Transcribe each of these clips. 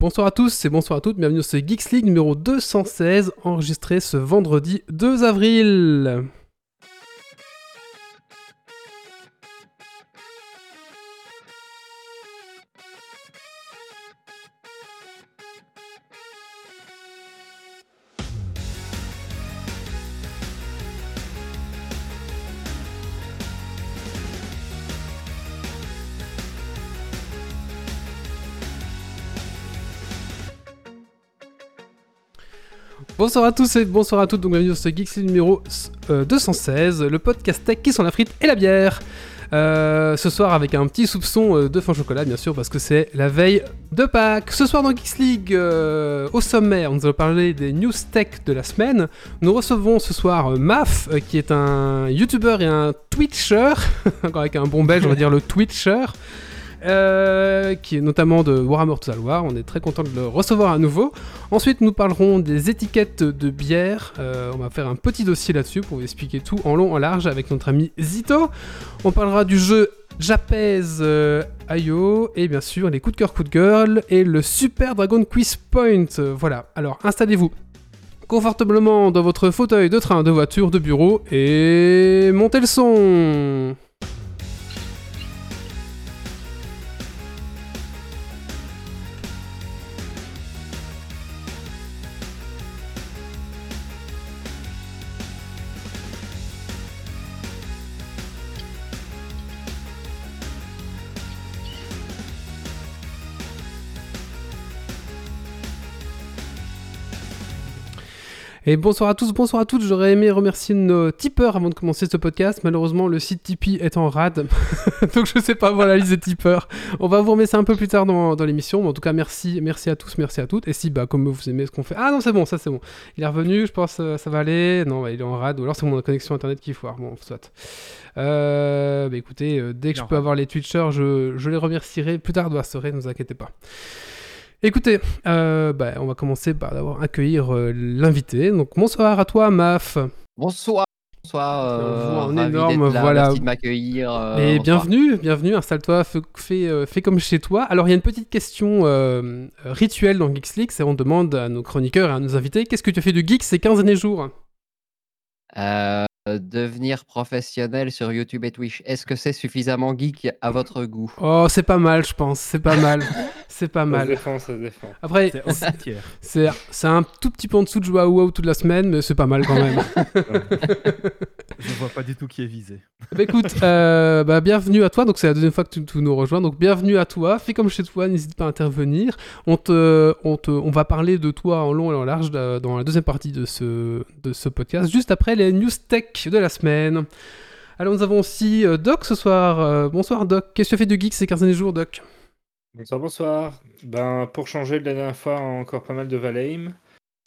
Bonsoir à tous et bonsoir à toutes, bienvenue sur ce Geeks League numéro 216, enregistré ce vendredi 2 avril. Bonsoir à tous et bonsoir à toutes, donc bienvenue sur ce Geeks League numéro euh, 216, le podcast tech qui sont la frite et la bière. Euh, ce soir avec un petit soupçon euh, de fin chocolat bien sûr parce que c'est la veille de Pâques. Ce soir dans Geeks League, euh, au sommaire, nous allons parler des news tech de la semaine. Nous recevons ce soir euh, Maf euh, qui est un YouTuber et un Twitcher, encore avec un bon belge on va dire le Twitcher. Euh, qui est notamment de Warhammer Total War, on est très content de le recevoir à nouveau. Ensuite, nous parlerons des étiquettes de bière. Euh, on va faire un petit dossier là-dessus pour vous expliquer tout en long, en large avec notre ami Zito. On parlera du jeu Japez euh, IO et bien sûr les coups de cœur, coups de gueule et le Super Dragon Quiz Point. Euh, voilà, alors installez-vous confortablement dans votre fauteuil de train, de voiture, de bureau et montez le son. Et bonsoir à tous, bonsoir à toutes. J'aurais aimé remercier nos tipeurs avant de commencer ce podcast. Malheureusement, le site Tipeee est en rade. Donc je sais pas, voilà, les tipeurs. On va vous remettre ça un peu plus tard dans, dans l'émission. Mais en tout cas, merci, merci à tous, merci à toutes. Et si, bah, comme vous aimez ce qu'on fait. Ah non, c'est bon, ça c'est bon. Il est revenu, je pense euh, ça va aller. Non, bah, il est en rade. Ou alors c'est mon connexion internet qui foire. Bon, soit. Euh, bah écoutez, euh, dès que je peux avoir les Twitchers, je, je les remercierai plus tard de la soirée, ne vous inquiétez pas. Écoutez, euh, bah, on va commencer par d'abord accueillir euh, l'invité. Donc bonsoir à toi, Maf. Bonsoir. Bonsoir. On Euh, en ravi énorme, là, voilà. Merci de m'accueillir. euh, Et bonsoir. bienvenue, bienvenue, installe-toi, fais, euh, comme chez toi. Alors il y a une petite question euh, rituelle dans Geeks League, c'est on demande à nos chroniqueurs et à nos invités, qu'est-ce que tu as fait de geek ces 15 derniers jours? Euh, devenir professionnel sur YouTube et Twitch, est-ce que c'est suffisamment geek à votre goût? Oh, c'est pas mal, je pense, c'est pas mal, c'est pas Ça se mal. défend, ça se défend. Après, C'est un tout petit peu en dessous de jouer à WoW toute la semaine, mais c'est pas mal quand même. Je vois pas du tout qui est visé. Bah écoute, euh, bah, bienvenue à toi. Donc c'est la deuxième fois que tu, tu nous rejoins. Donc bienvenue à toi. Fais comme chez toi, n'hésite pas à intervenir. On te, on te, on va parler de toi en long et en large euh, dans la deuxième partie de ce, de ce podcast, juste après les news tech de la semaine. Alors nous avons aussi euh, Doc ce soir. Euh, bonsoir Doc. Qu'est-ce que tu as fait de geek ces 15 derniers jours, Doc? Bonsoir, bonsoir. Ben, pour changer de la dernière fois, encore pas mal de Valheim.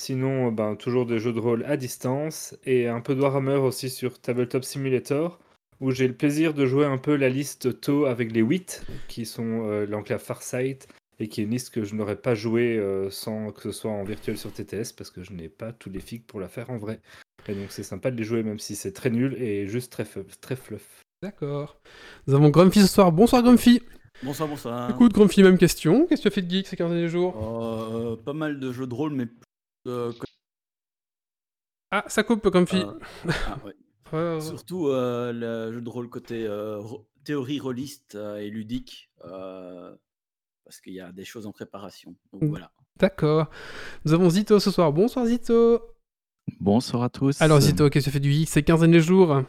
Sinon, ben, toujours des jeux de rôle à distance et un peu de Warhammer aussi sur Tabletop Simulator, où j'ai le plaisir de jouer un peu la liste taux avec les 8, qui sont euh, l'enclave Farsight, et qui est une liste que je n'aurais pas joué euh, sans que ce soit en virtuel sur TTS, parce que je n'ai pas tous les figues pour la faire en vrai. Et donc c'est sympa de les jouer, même si c'est très nul et juste très, très fluff. D'accord. Nous avons Grumpy ce soir. Bonsoir Grumpy. Bonsoir, bonsoir. Écoute Grumpy, même question. Qu'est-ce que tu as fait de geek ces 15 derniers jours Euh, pas mal de jeux de rôle, mais. euh, Ah, ça coupe Grumpy. euh, ah, ouais. Ouais, ouais. Surtout euh, le jeu de rôle côté euh, théorie rôliste euh, et ludique, euh, parce qu'il y a des choses en préparation. Donc voilà. D'accord. Nous avons Zito ce soir. Bonsoir Zito. Bonsoir à tous. Alors Zito, qu'est-ce que tu fais du geek ces 15 derniers jours?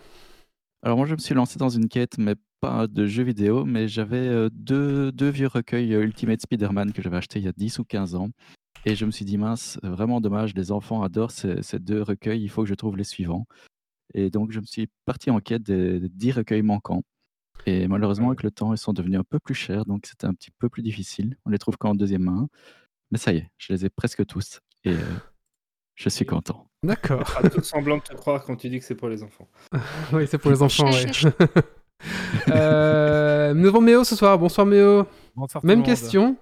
Alors moi je me suis lancé dans une quête, mais pas de jeux vidéo, mais j'avais euh, deux, deux vieux recueils euh, Ultimate Spider-Man que j'avais achetés il y a 10 ou 15 ans. Et je me suis dit, mince, vraiment dommage, les enfants adorent ces, ces deux recueils, il faut que je trouve les suivants. Et donc je me suis parti en quête des, des 10 recueils manquants. Et malheureusement, avec le temps, ils sont devenus un peu plus chers, donc c'était un petit peu plus difficile. On les trouve qu'en deuxième main. Mais ça y est, je les ai presque tous. Et euh, je suis content. D'accord. Tout semblant de te croire quand tu dis que c'est pour les enfants. oui, c'est pour les enfants, ouais. euh, nous avons Méo ce soir. Bonsoir Méo. Bonsoir Même question.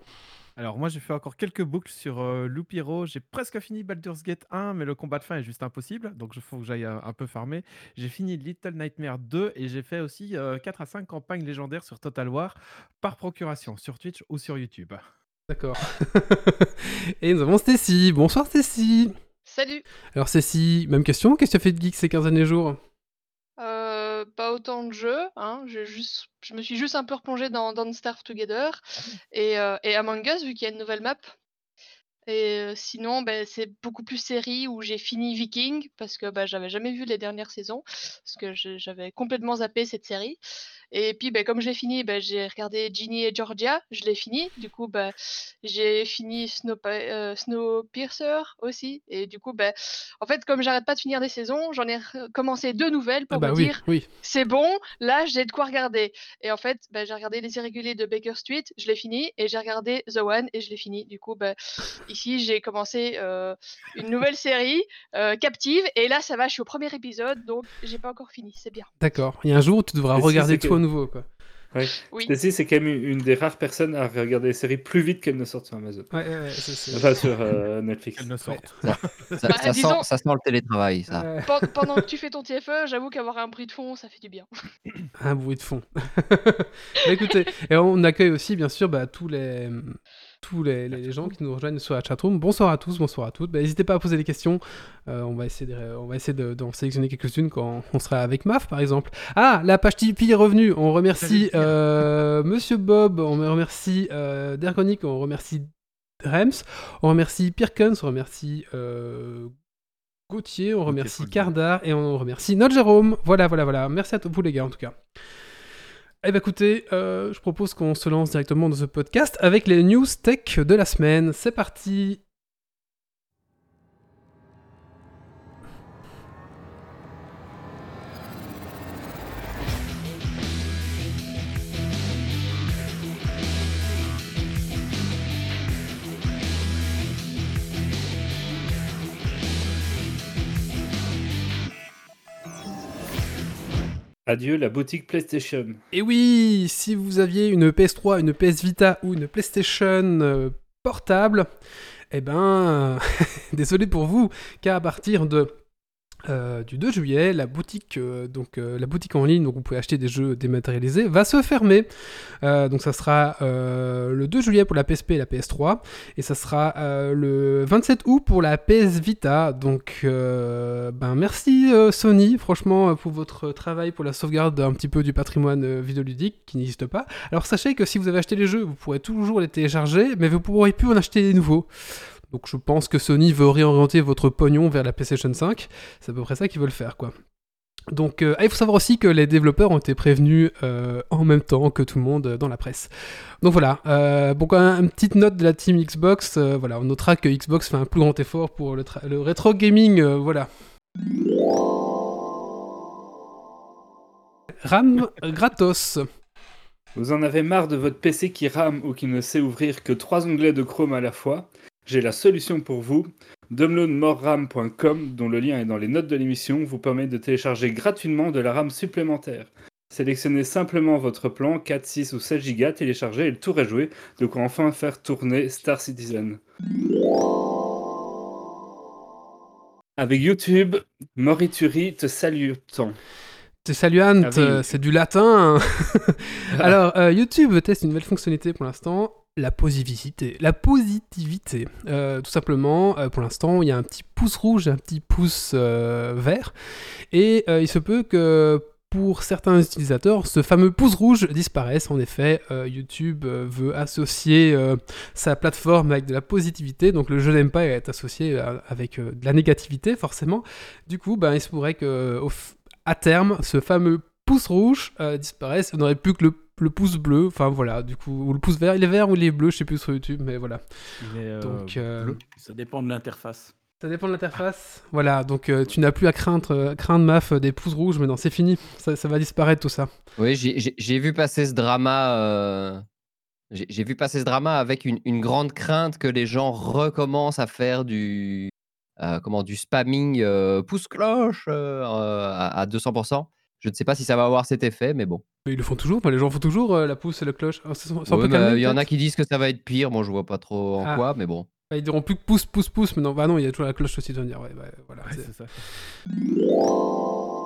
Alors moi j'ai fait encore quelques boucles sur euh, Loop Hero. J'ai presque fini Baldur's Gate 1 mais le combat de fin est juste impossible donc il faut que j'aille un, un peu farmer. J'ai fini Little Nightmare 2 et j'ai fait aussi euh, 4 à 5 campagnes légendaires sur Total War par procuration sur Twitch ou sur YouTube. D'accord. Et nous avons Stacy. Bonsoir Stacy. Salut Alors Stacy, même question. Qu'est-ce que tu as fait de geek ces 15 derniers jours? Euh, Pas autant de jeux, hein. juste... Je me suis juste un peu replongé dans Don't Starve Together et, euh, et Among Us, vu qu'il y a une nouvelle map. Et euh, sinon, ben, c'est beaucoup plus série où j'ai fini Viking, parce que bah, j'avais jamais vu les dernières saisons, parce que j'avais complètement zappé cette série. Et puis, ben, comme je l'ai fini, ben, j'ai regardé Ginny et Georgia, je l'ai fini. Du coup, ben, j'ai fini Snow, euh, Snowpiercer aussi. Et du coup, ben, en fait, comme j'arrête pas de finir des saisons, j'en ai commencé deux nouvelles pour Ah bah me oui, dire oui. c'est bon, là j'ai de quoi regarder. Et en fait, bah, j'ai regardé Les Irréguliers de Baker Street, je l'ai fini, et j'ai regardé The One et je l'ai fini. Du coup, bah, ici j'ai commencé euh, une nouvelle série, euh, Captive, et là ça va, je suis au premier épisode, donc j'ai pas encore fini, c'est bien. D'accord. Il y a un jour où tu devras regarder tout que- à nouveau, quoi. Oui. Stacy, c'est quand même une des rares personnes à regarder les séries plus vite qu'elles ne sortent sur Amazon. Ouais, ouais, ouais, ça, c'est- Enfin, sur euh, Netflix. Ne. Ça, Bah, ça disons- sent, ça sent le télétravail, ça. Ouais. Pendant que tu fais ton TFE, j'avoue qu'avoir un bruit de fond, ça fait du bien. Un bruit de fond. Bah, écoutez, et on accueille aussi, bien sûr, bah, tous les tous les, les- les gens qui nous rejoignent sur la chatroom. Bonsoir à tous, bonsoir à toutes. Bah, N'hésitez pas à poser des questions. Euh, on va essayer de- on va essayer de- d'en sélectionner quelques-unes quand on sera avec MAF, par exemple. Ah, la page Tipeee est revenue. On remercie euh, Monsieur Bob, on remercie euh, Dergonic, on remercie Rems, on remercie Pirkens, on remercie Gauthier, on remercie. Cardar et on remercie notre Jérôme. Voilà, voilà, voilà. Merci à tous vous les gars en tout cas. Eh ben écoutez, euh, je propose qu'on se lance directement dans ce podcast avec les news tech de la semaine. C'est parti. Adieu la boutique PlayStation. Et oui, si vous aviez une PS3, une PS Vita ou une PlayStation euh, portable, eh ben, désolé pour vous, car à partir de euh, du 2 juillet, la boutique, euh, euh, la boutique en ligne, donc vous pouvez acheter des jeux dématérialisés, va se fermer. Donc ça sera le 2 juillet pour la PSP et la PS3, et ça sera le 27 août pour la PS Vita. Donc ben merci Sony, franchement, pour votre travail pour la sauvegarde un petit peu du patrimoine vidéoludique qui n'existe pas. Alors sachez que si vous avez acheté les jeux, vous pourrez toujours les télécharger, mais vous pourrez plus en acheter des nouveaux. Donc je pense que Sony veut réorienter votre pognon vers la PlayStation 5. C'est à peu près ça qu'ils veulent faire, quoi. Donc, euh, ah, il faut savoir aussi que les développeurs ont été prévenus euh, en même temps que tout le monde euh, dans la presse. Donc voilà. Euh, bon, quand même, une petite note de la team Xbox. voilà, on notera que Xbox fait un plus grand effort pour le, le rétro gaming. voilà. RAM gratos. Vous en avez marre de votre PC qui rame ou qui ne sait ouvrir que trois onglets de Chrome à la fois J'ai la solution pour vous. Downloadmoreram.com, dont le lien est dans les notes de l'émission, vous permet de télécharger gratuitement de la RAM supplémentaire. Sélectionnez simplement votre plan 4, 6 ou 7 Go, téléchargez et le tour est joué, de quoi enfin faire tourner Star Citizen. Avec YouTube, Morituri te salue tant. C'est saluante, Ah euh, oui. c'est du latin. Alors, euh, YouTube teste une nouvelle fonctionnalité pour l'instant, la positivité. La positivité, Euh, tout simplement, euh, pour l'instant, il y a un petit pouce rouge un petit pouce euh, vert. Et il se peut que pour certains utilisateurs, ce fameux pouce rouge disparaisse. En effet, YouTube veut associer sa plateforme avec de la positivité, donc le je n'aime pas est associé avec de la négativité, forcément. Du coup, ben, il se pourrait que à terme, ce fameux pouce rouge disparaisse. On n'aurait plus que le, le pouce bleu. Enfin voilà, du coup, ou le pouce vert. Il est vert ou il est bleu, je sais plus sur YouTube, mais voilà. Euh, Donc, euh. Ça dépend de l'interface. Ça dépend de l'interface. Voilà, donc euh, tu n'as plus à craindre, euh, craindre maf des pouces rouges, mais non, c'est fini. Ça, ça va disparaître tout ça. Oui, j'ai- vu passer ce drama. euh, J'ai vu passer ce drama avec une, une grande crainte que les gens recommencent à faire du, euh, comment, du spamming pouce-cloche euh, à, à 200%. Je ne sais pas si ça va avoir cet effet, mais bon. Mais ils le font toujours. Enfin, les gens font toujours euh, la pouce et le cloche. C'est- c'est Ouais, calmé, Il y en a qui disent que ça va être pire. Bon, je vois pas trop en Ah. quoi, mais bon. Bah, ils diront plus que pouce, pouce, pouce, mais non, bah non, il y a toujours la cloche aussi, me dire. Ouais, ouais, voilà. Ouais, c'est- c'est ça.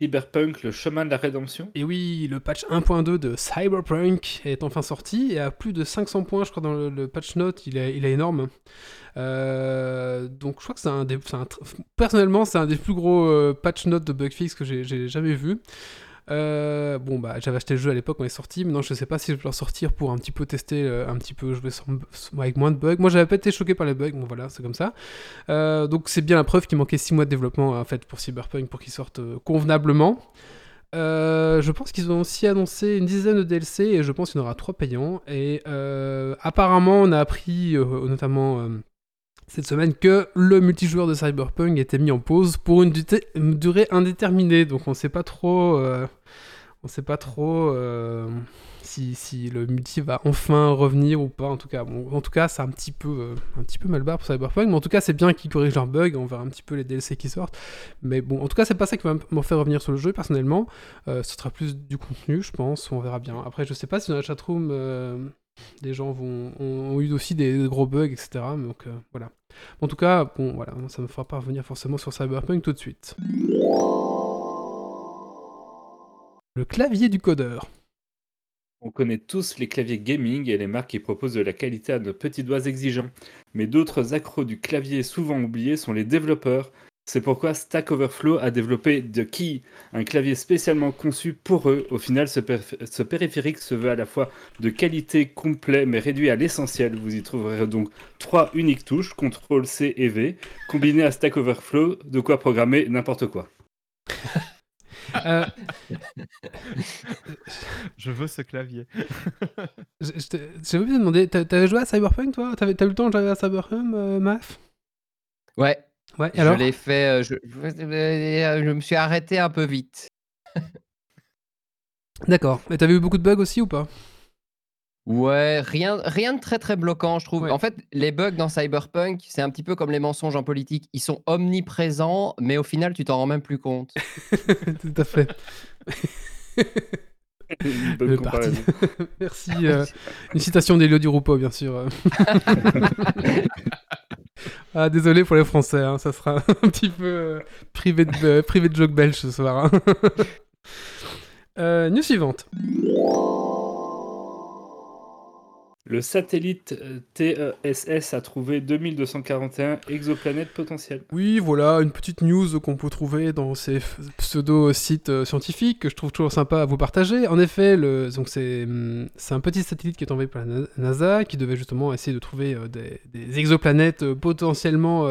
Cyberpunk, le chemin de la rédemption. Et oui, le patch 1.2 de Cyberpunk est enfin sorti et à plus de 500 points, je crois, dans le, patch note, il est, il est énorme. Euh, donc je crois que c'est un des... personnellement, c'est un des plus gros euh, patch notes de bugfix que j'ai jamais vu. Euh, bon bah j'avais acheté le jeu à l'époque il est sorti, maintenant je sais pas si je vais le sortir pour un petit peu tester, euh, un petit peu jouer sans- avec moins de bugs. Moi j'avais pas été choqué par les bugs, bon voilà c'est comme ça. Euh, donc c'est bien la preuve qu'il manquait 6 mois de développement en fait pour Cyberpunk pour qu'il sorte convenablement. Je pense qu'ils ont aussi annoncé une dizaine de DLC et je pense qu'il y en aura 3 payants. Et apparemment on a appris notamment cette semaine que le multijoueur de Cyberpunk était mis en pause pour une, durée indéterminée. Donc on sait pas trop, euh, on sait pas trop euh, si, le multi va enfin revenir ou pas. En tout cas, bon, en tout cas, c'est un petit peu, euh, un petit peu mal barre pour Cyberpunk. Mais en tout cas, c'est bien qu'ils corrigent leurs bugs. On verra un petit peu les DLC qui sortent. Mais bon, en tout cas, c'est pas ça qui va m'en faire revenir sur le jeu personnellement. Euh, ce sera plus du contenu, je pense. On verra bien. Après, je sais pas si dans la chatroom. Des gens vont, ont, ont eu aussi des gros bugs, etc. Donc euh, voilà. En tout cas, bon, voilà, ça me fera pas revenir forcément sur Cyberpunk tout de suite. Le clavier du codeur. On connaît tous les claviers gaming et les marques qui proposent de la qualité à nos petits doigts exigeants. Mais d'autres accros du clavier souvent oubliés sont les développeurs. C'est pourquoi Stack Overflow a développé The Key, un clavier spécialement conçu pour eux. Au final, ce, périphérique se veut à la fois de qualité complet mais réduit à l'essentiel. Vous y trouverez donc trois uniques touches, CTRL C et V, combinées à Stack Overflow, de quoi programmer n'importe quoi. Euh, Je veux ce clavier. J'ai oublié de demander, t'as- t'avais joué à Cyberpunk toi? T'avais- T'as eu le temps de jouer à Cyberpunk, euh, Maf? Ouais, Ouais, et je alors? l'ai fait. euh, Je, je- je me suis arrêté un peu vite. D'accord. Et t'avais eu beaucoup de bugs aussi ou pas? Ouais, rien, rien de très très bloquant, je trouve. Ouais. En fait, les bugs dans Cyberpunk, c'est un petit peu comme les mensonges en politique. Ils sont omniprésents, mais au final, tu t'en rends même plus compte. Tout à fait. Le parti. Merci. euh, une citation d'Elio Di Rupo, bien sûr. Ah, désolé pour les Français, hein, ça sera un petit peu euh, privé, de, euh, privé de joke belge ce soir. hein. Euh, news suivante. Le satellite euh, TESS a trouvé 2241 exoplanètes potentielles. Oui, voilà, une petite news qu'on peut trouver dans ces pseudo-sites euh, scientifiques que je trouve toujours sympa à vous partager. En effet, donc c'est, hum, c'est un petit satellite qui est envoyé par la Na- NASA qui devait justement essayer de trouver euh, des, exoplanètes potentiellement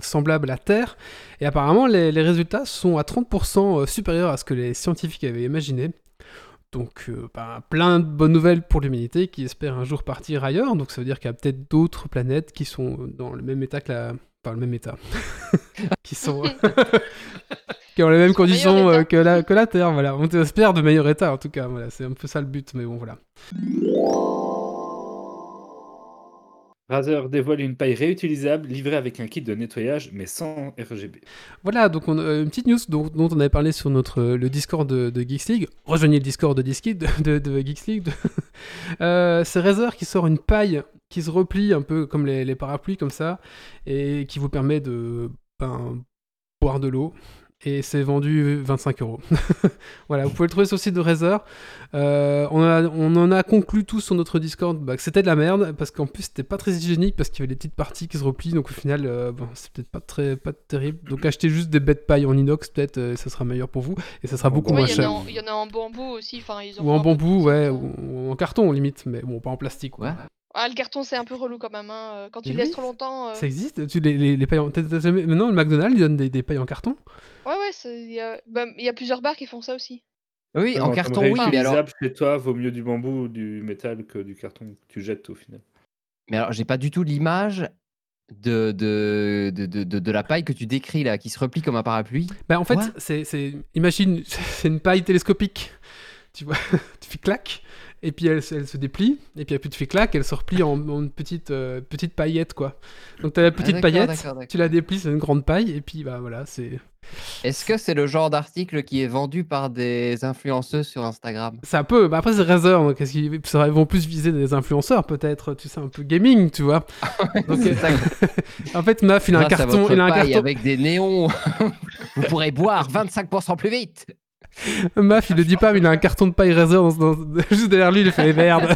semblables à Terre. Et apparemment, les, les résultats sont à 30% supérieurs à ce que les scientifiques avaient imaginé. Donc, euh, bah, plein de bonnes nouvelles pour l'humanité qui espère un jour partir ailleurs. Donc, ça veut dire qu'il y a peut-être d'autres planètes qui sont dans le même état que la. Enfin, le même état. qui sont. qui ont les mêmes conditions euh, que, la, que la Terre. Voilà. On espère de meilleur état, en tout cas. Voilà. C'est un peu ça le but, mais bon, voilà. Razer dévoile une paille réutilisable livrée avec un kit de nettoyage mais sans RGB. Voilà, donc on a une petite news dont, on avait parlé sur notre, euh, le Discord de, Geeks League. Rejoignez le Discord de, de Geeks League. Euh, c'est Razer qui sort une paille qui se replie un peu comme les, les parapluies, comme ça, et qui vous permet de ben, boire de l'eau. Et c'est vendu 25 euros. Voilà, vous pouvez le trouver sur le site de Razer. Euh, on, a- on en a conclu tous sur notre Discord bah, que c'était de la merde, parce qu'en plus c'était pas très hygiénique, parce qu'il y avait des petites parties qui se replient, donc au final, euh, bon, c'est peut-être pas très pas terrible. Donc achetez juste des bêtes paille en inox, peut-être, euh, ça sera meilleur pour vous, et ça sera beaucoup Ouais, moins il y, en cher. a en- il y en a en bambou aussi. Enfin, ils en Ou en bambou, ouais, temps. ou, ou en carton limite, mais bon, pas en plastique. Ouais. Ah, le carton, c'est un peu relou quand même. hein, euh, Quand tu le laisses oui, trop longtemps. euh, Ça existe tu, les, les, les pailles en... t'as- t'as jamais- Maintenant, le McDonald's, il donne des, des pailles en carton Ouais, ouais, c'est- il y, a... bah, il y a plusieurs bars qui font ça aussi. Oui, Non, en carton, oui, mais alors, chez toi vaut mieux du bambou ou du métal que du carton que tu jettes au final. mais alors j'ai pas du tout l'image de, de, de, de, de- de la paille que tu décris là, qui se replie comme un parapluie. Bah, en fait, c'est- imagine, c'est une paille télescopique. Tu vois, tu fais clac, et puis elle, se- elle se déplie, et puis elle te fait clac, elle se replie en, en une petite, euh, petite paillette, quoi. Donc t'as la petite Ah, paillette, tu la déplies, c'est une grande paille, et puis bah voilà, c'est... Est-ce que c'est le genre d'article qui est vendu par des influenceuses sur Instagram? C'est un peu... Bah après c'est Razer, donc est-ce qu'ils ça- ils vont plus viser des influenceurs, peut-être, tu sais, un peu gaming, tu vois. Donc, ça, en fait, Maf, il a un carton... Il a un carton... avec des néons. Vous pourrez boire 25% plus vite. Maf, il le dit pas, mais il a un carton de paille Razer dans- dans- juste derrière lui, il fait merde.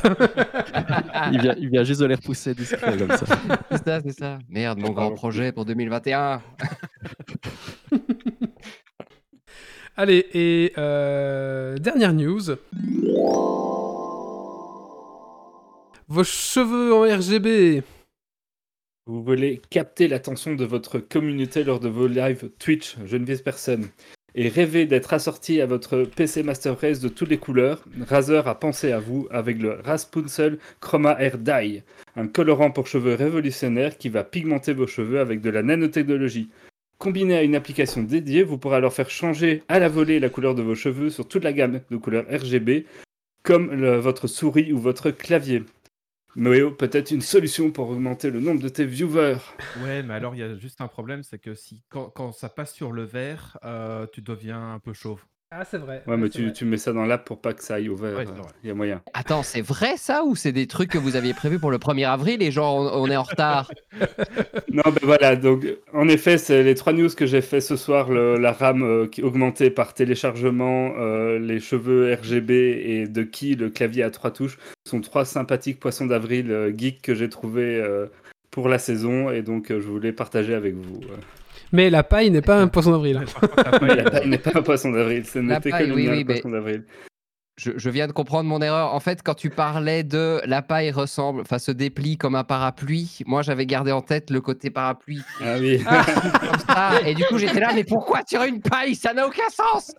Il vient, il vient juste de les repousser discret comme ça. C'est ça, c'est ça. Merde, mon grand projet pour 2021. Allez, et euh, dernière news. Vos cheveux en RGB. Vous voulez capter l'attention de votre communauté lors de vos lives Twitch, je ne vise personne, et rêver d'être assorti à votre PC Master Race de toutes les couleurs, Razer a pensé à vous avec le Raspunzel Chroma Air Dye, un colorant pour cheveux révolutionnaire qui va pigmenter vos cheveux avec de la nanotechnologie. Combiné à une application dédiée, vous pourrez alors faire changer à la volée la couleur de vos cheveux sur toute la gamme de couleurs RGB, comme votre souris ou votre clavier. Noéo, peut-être une solution pour augmenter le nombre de tes viewers. Ouais, mais alors il y a juste un problème, c'est que si quand, quand ça passe sur le vert, euh, tu deviens un peu chauve. Ah, c'est vrai. Ouais, mais c'est tu, vrai. tu mets ça dans l'app pour pas que ça aille au vert. Ouais, vrai. Il y a moyen. Attends, c'est vrai ça ou c'est des trucs que vous aviez prévus pour le 1er avril et genre on, on est en retard? Non, ben voilà, donc en effet, c'est les trois news que j'ai fait ce soir le- la RAM euh, qui augmentée par téléchargement, euh, les cheveux RGB et de qui le clavier à trois touches sont trois sympathiques poissons d'avril euh, geeks que j'ai trouvé euh, pour la saison et donc euh, je voulais partager avec vous. Mais la paille n'est pas un poisson d'avril. la paille, n'est pas un poisson d'avril, ce La n'était que paille, le oui, mais- poisson d'avril. Je, je viens de comprendre mon erreur. En fait, quand tu parlais de la paille ressemble, enfin se déplie comme un parapluie, moi j'avais gardé en tête le côté parapluie Ah oui. comme ça. Et du coup j'étais là, mais pourquoi tirer une paille? Ça n'a aucun sens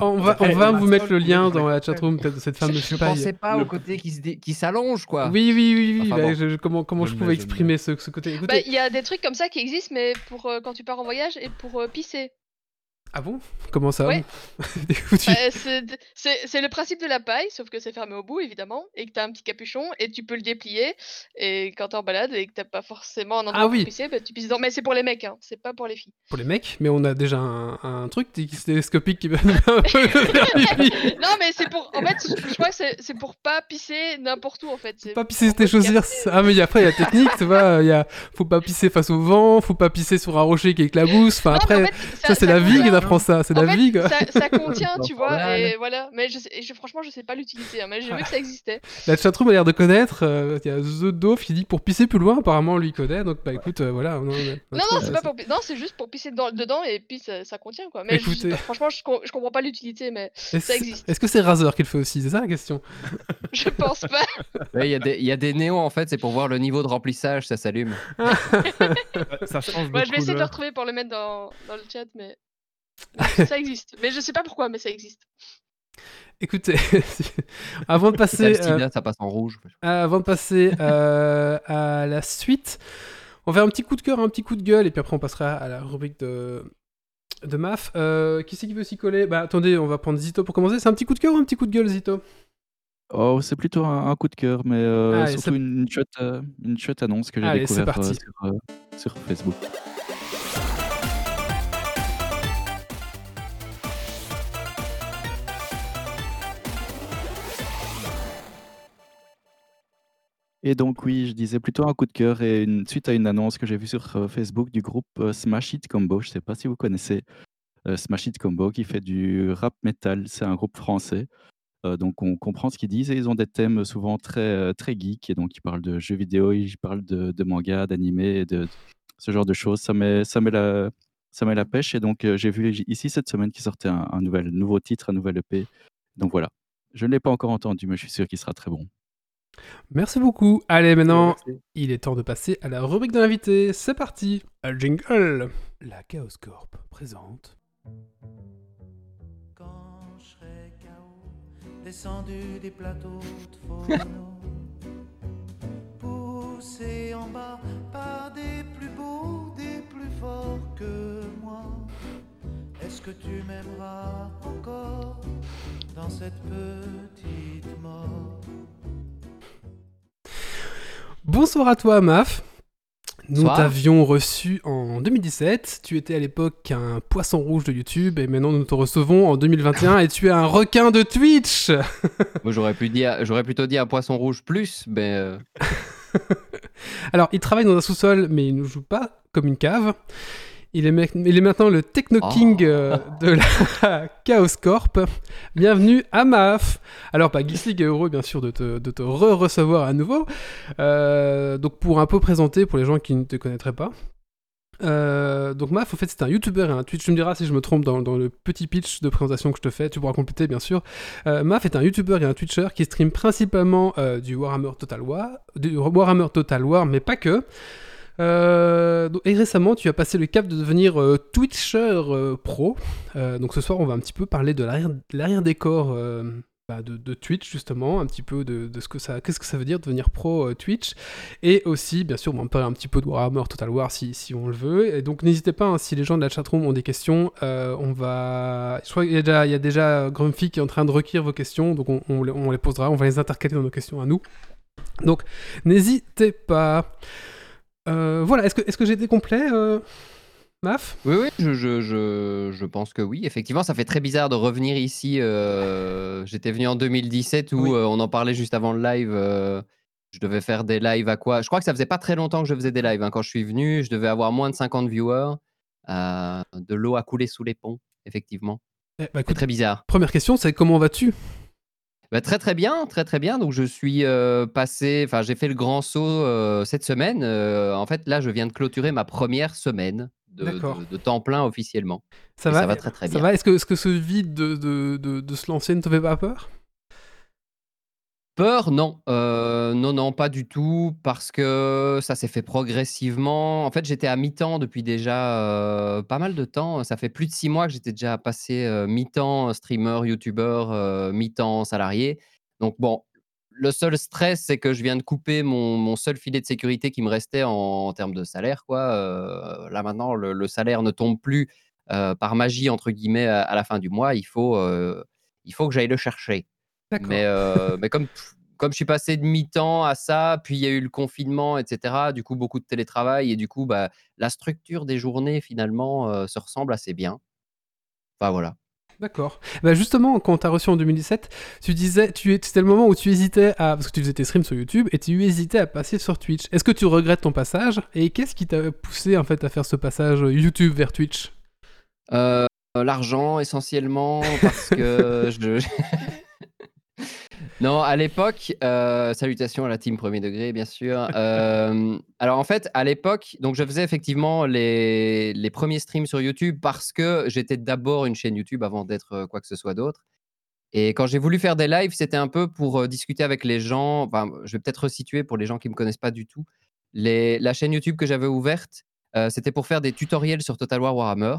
On va, on va, on va vous mettre le lien dans la chatroom peut-être de cette Je, fameuse je paille. pensais pas Le- au côté qui se dé- qui s'allonge quoi. Oui, oui, oui, oui. Enfin bah, bon. je- je- comment comment je pouvais exprimer ce, ce côté? Bah, il y a des trucs comme ça qui existent, mais pour euh, quand tu pars en voyage et pour euh, pisser. Ah bon? Comment ça? Ouais. Tu- Bah, c'est le principe de la paille, sauf que c'est fermé au bout, évidemment, et que t'as un petit capuchon, et tu peux le déplier, et quand t'es en balade et que t'as pas forcément un endroit Ah oui. pour pisser, bah, tu pisses dedans. Mais c'est pour les mecs, hein, c'est pas pour les filles. Pour les mecs, mais on a déjà un, un truc télescopique qui va non, mais c'est pour. En fait, je crois que c'est pour pas pisser n'importe où, en fait. Pas pisser chaussures. garder- Ah, mais après, il y a la technique, tu vois. Il y a... Faut pas pisser face au vent, faut pas pisser sur un rocher qui éclabousse. Enfin, en après, fait, ça, c'est la vie t'apprend ça. C'est la fait, vie, quoi. Ça, ça contient, tu vois, et voilà. Mais je, sais- et je- franchement, je sais pas l'utiliser, hein, mais j'ai vu que ça existait. La chatroom a l'air de connaître. euh, Il y a The Dove qui dit pour pisser plus loin, apparemment, lui connaît. Donc, bah écoute, euh, voilà. Non, Non, non, c'est pas pour Non, c'est juste pour pisser dedans, dedans et puis ça, ça contient, quoi. Mais je- Écoutez. franchement, je, com- je comprends pas l'utilité, mais Est-ce ça existe. est-ce que c'est Razer qui le fait aussi C'est ça la question? je pense pas. Ouais, Il y, a des- il y a des néons en fait, c'est pour voir le niveau de remplissage, ça s'allume. ça change Ouais, je vais essayer de le retrouver pour le mettre dans, dans le chat, mais ça existe. Mais je sais pas pourquoi, mais ça existe. Écoutez, avant de passer. euh, ça passe en rouge. Euh, avant de passer euh, à la suite, on va faire un petit coup de cœur, un petit coup de gueule, et puis après on passera à la rubrique de, de MAF. Euh, qui c'est qui veut s'y coller? Bah attendez, on va prendre Zito pour commencer. C'est un petit coup de cœur ou un petit coup de gueule, Zito? Oh, c'est plutôt un, un coup de cœur, mais euh, Allez, surtout c'est- une, une chouette, euh, une chouette annonce que j'ai Allez, c'est découvert euh, parti. sur, euh, sur Facebook. Et donc oui, je disais plutôt un coup de cœur et une, suite à une annonce que j'ai vue sur euh, Facebook du groupe euh, Smash It Combo. Je ne sais pas si vous connaissez euh, Smash It Combo qui fait du rap metal. C'est un groupe français. Donc on comprend ce qu'ils disent et ils ont des thèmes souvent très, très geeks. Et donc ils parlent de jeux vidéo, ils parlent de, de manga, d'anime et de, ce genre de choses. Ça met, ça met, la, ça met la pêche. Et donc j'ai vu ici cette semaine qu'ils sortaient un, un nouvel, nouveau titre, un nouvel EP. Donc voilà. Je ne l'ai pas encore entendu, mais je suis sûr qu'il sera très bon. Merci beaucoup. Allez, maintenant, Merci. il est temps de passer à la rubrique de l'invité. C'est parti. Un jingle. La Chaos Corp présente. Quand je serai KO, descendu des plateaux de poussé en bas par des plus beaux, des plus forts que moi. Est-ce que tu m'aimeras encore dans cette petite mort? Bonsoir à toi, Maf. Nous t'avions reçu en 2017. Tu étais à l'époque un poisson rouge de YouTube et maintenant nous te recevons en 2021 et tu es un requin de Twitch. Moi, j'aurais pu dire, j'aurais plutôt dit un poisson rouge plus, mais euh, Alors, il travaille dans un sous-sol, mais il ne joue pas comme une cave. Il est, mec- il est maintenant le Techno Oh. King euh, de la Chaos Corp. Bienvenue à MAF. Alors, bah, Geeks League est heureux, bien sûr, de te, de te re-recevoir à nouveau. Euh, donc, pour un peu présenter, pour les gens qui ne te connaîtraient pas. Euh, donc Maf, en fait, c'est un YouTuber et un Twitch. Tu me diras si je me trompe dans, dans le petit pitch de présentation que je te fais. Tu pourras compléter, bien sûr. Euh, Maf est un YouTuber et un Twitcher qui stream principalement euh, du Warhammer Total War, du Warhammer Total War, mais pas que. Euh, et récemment, tu as passé le cap de devenir euh, Twitcher euh, pro. Donc ce soir, on va un petit peu parler de l'arrière- l'arrière-décor bah, de, Twitch, justement, un petit peu de, ce que ça, qu'est-ce que ça veut dire devenir pro Twitch. Et aussi, bien sûr, on va parler un petit peu de Warhammer Total War si, si on le veut. Et donc n'hésitez pas, hein, si les gens de la chatroom ont des questions, on va. Je crois qu'il y a déjà, Grumpy qui est en train de requérir vos questions, donc on les posera, on va les intercaler dans nos questions à nous. Donc n'hésitez pas. Euh, voilà, est-ce que, est-ce que j'ai été complet, euh, Maf? Oui, oui, je, je, je, je pense que oui. Effectivement, ça fait très bizarre de revenir ici. euh, J'étais venu en 2017 où Oui. on en parlait juste avant le live. je devais faire des lives à quoi? Je crois que ça faisait pas très longtemps que je faisais des lives. hein. Quand je suis venu, je devais avoir moins de 50 viewers. de l'eau a coulé sous les ponts, effectivement. Eh, bah, écoute, très bizarre. Première question, c'est comment vas-tu? Bah, très très bien, très très bien. Donc je suis euh, passé, enfin j'ai fait le grand saut euh, cette semaine. Euh, en fait là je viens de clôturer ma première semaine de, D'accord. de- de temps plein officiellement. Ça Et va ça va très très Ça bien. va? Est-ce que, est-ce que ce vide de, de, de, de se lancer ne te fait pas peur? Peur, non, Euh, non non pas du tout parce que ça s'est fait progressivement. En fait j'étais à mi-temps depuis déjà euh, pas mal de temps. Ça fait plus de six mois que j'étais déjà passé euh, mi-temps streamer, youtubeur, mi-temps salarié. Donc bon, le seul stress, c'est que je viens de couper mon, seul filet de sécurité qui me restait en, termes de salaire. Quoi. Là maintenant, le, salaire ne tombe plus par magie, entre guillemets, à, à la fin du mois. Il faut, il faut que j'aille le chercher. Mais, euh, mais comme, comme je suis passé de mi-temps à ça, puis il y a eu le confinement, etc., du coup, beaucoup de télétravail, et du coup, bah, la structure des journées, finalement, euh, se ressemble assez bien. Enfin, voilà. D'accord. Bah justement, quand t'as reçu en 2017, tu disais, tu c'était le moment où tu hésitais à, parce que tu faisais tes streams sur YouTube et tu hésitais à passer sur Twitch. Est-ce que tu regrettes ton passage et qu'est-ce qui t'a poussé en fait à faire ce passage YouTube vers Twitch? Euh, L'argent, essentiellement, parce que je... non, à l'époque, euh, salutations à la team premier degré, bien sûr. Euh, alors, en fait, à l'époque, donc je faisais effectivement les, les premiers streams sur YouTube parce que j'étais d'abord une chaîne YouTube avant d'être euh, quoi que ce soit d'autre. Et quand j'ai voulu faire des lives, c'était un peu pour euh, discuter avec les gens. Enfin, je vais peut-être resituer pour les gens qui ne me connaissent pas du tout. La chaîne YouTube que j'avais ouverte, c'était pour faire des tutoriels sur Total War Warhammer.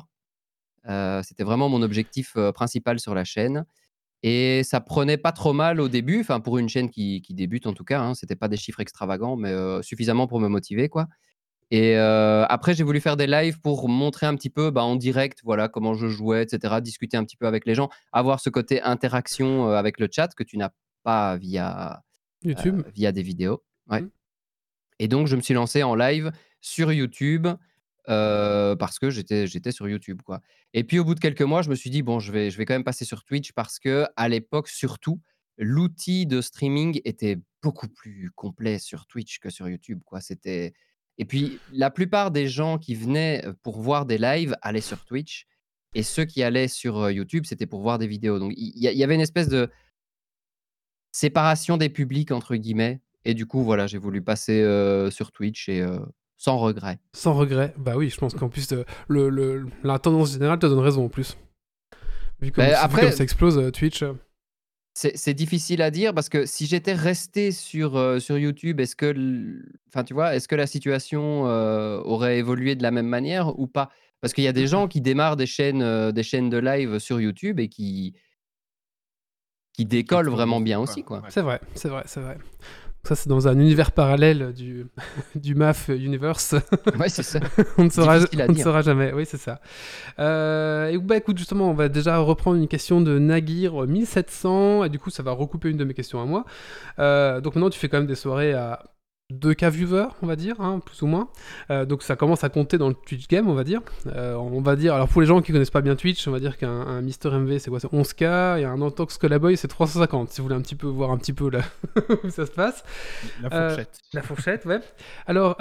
C'était vraiment mon objectif principal sur la chaîne. Et ça prenait pas trop mal au début, enfin pour une chaîne qui, qui débute en tout cas. Hein, c'était pas des chiffres extravagants, mais euh, suffisamment pour me motiver, quoi. Et euh, après, j'ai voulu faire des lives pour montrer un petit peu bah, en direct, voilà, comment je jouais, etc. Discuter un petit peu avec les gens, avoir ce côté interaction avec le chat que tu n'as pas via YouTube via des vidéos. Ouais. Mhm. Et donc, je me suis lancé en live sur YouTube euh, parce que j'étais j'étais sur YouTube. Quoi. Et puis, au bout de quelques mois, je me suis dit, bon, je vais, je vais quand même passer sur Twitch parce que à l'époque, surtout, l'outil de streaming était beaucoup plus complet sur Twitch que sur YouTube. Quoi. C'était... Et puis, la plupart des gens qui venaient euh, pour voir des lives allaient sur Twitch. Et ceux qui allaient sur euh, YouTube, c'était pour voir des vidéos. Donc, il y, avait une espèce de séparation des publics, entre guillemets. Et du coup, voilà, j'ai voulu passer sur Twitch et sans regret. Sans regret. Bah oui, je pense qu'en plus, euh, le, le- la tendance générale te donne raison en plus. Vu comme, Bah, vu après- comme ça explose euh, Twitch. euh, C'est difficile à dire parce que si j'étais resté sur, euh, sur YouTube, est-ce que, l- enfin, tu vois, est-ce que la situation euh, aurait évolué de la même manière ou pas? Parce qu'il y a des gens qui démarrent des chaînes, euh, des chaînes de live sur YouTube et qui, qui décollent vraiment bien aussi, quoi. C'est vrai, c'est vrai, c'est vrai. Ça, c'est dans un univers parallèle du, du MAF Universe. Ouais, c'est ça. on ne saura, on ne jamais. Oui, c'est ça. Euh, et bah, écoute, justement, on va déjà reprendre une question de Nagir 1700. Et du coup, ça va recouper une de mes questions à moi. Euh, donc maintenant, tu fais quand même des soirées à 2K viewers, on va dire, hein, plus ou moins. Euh, donc ça commence à compter dans le Twitch game, on va dire. Euh, on va dire, alors pour les gens qui connaissent pas bien Twitch, on va dire qu'un un Mister MV c'est quoi? C'est 11K et un Antox Colaboy c'est 350. Si vous voulez un petit peu voir un petit peu là où ça se passe. La Euh, fourchette. La fourchette, ouais. Alors,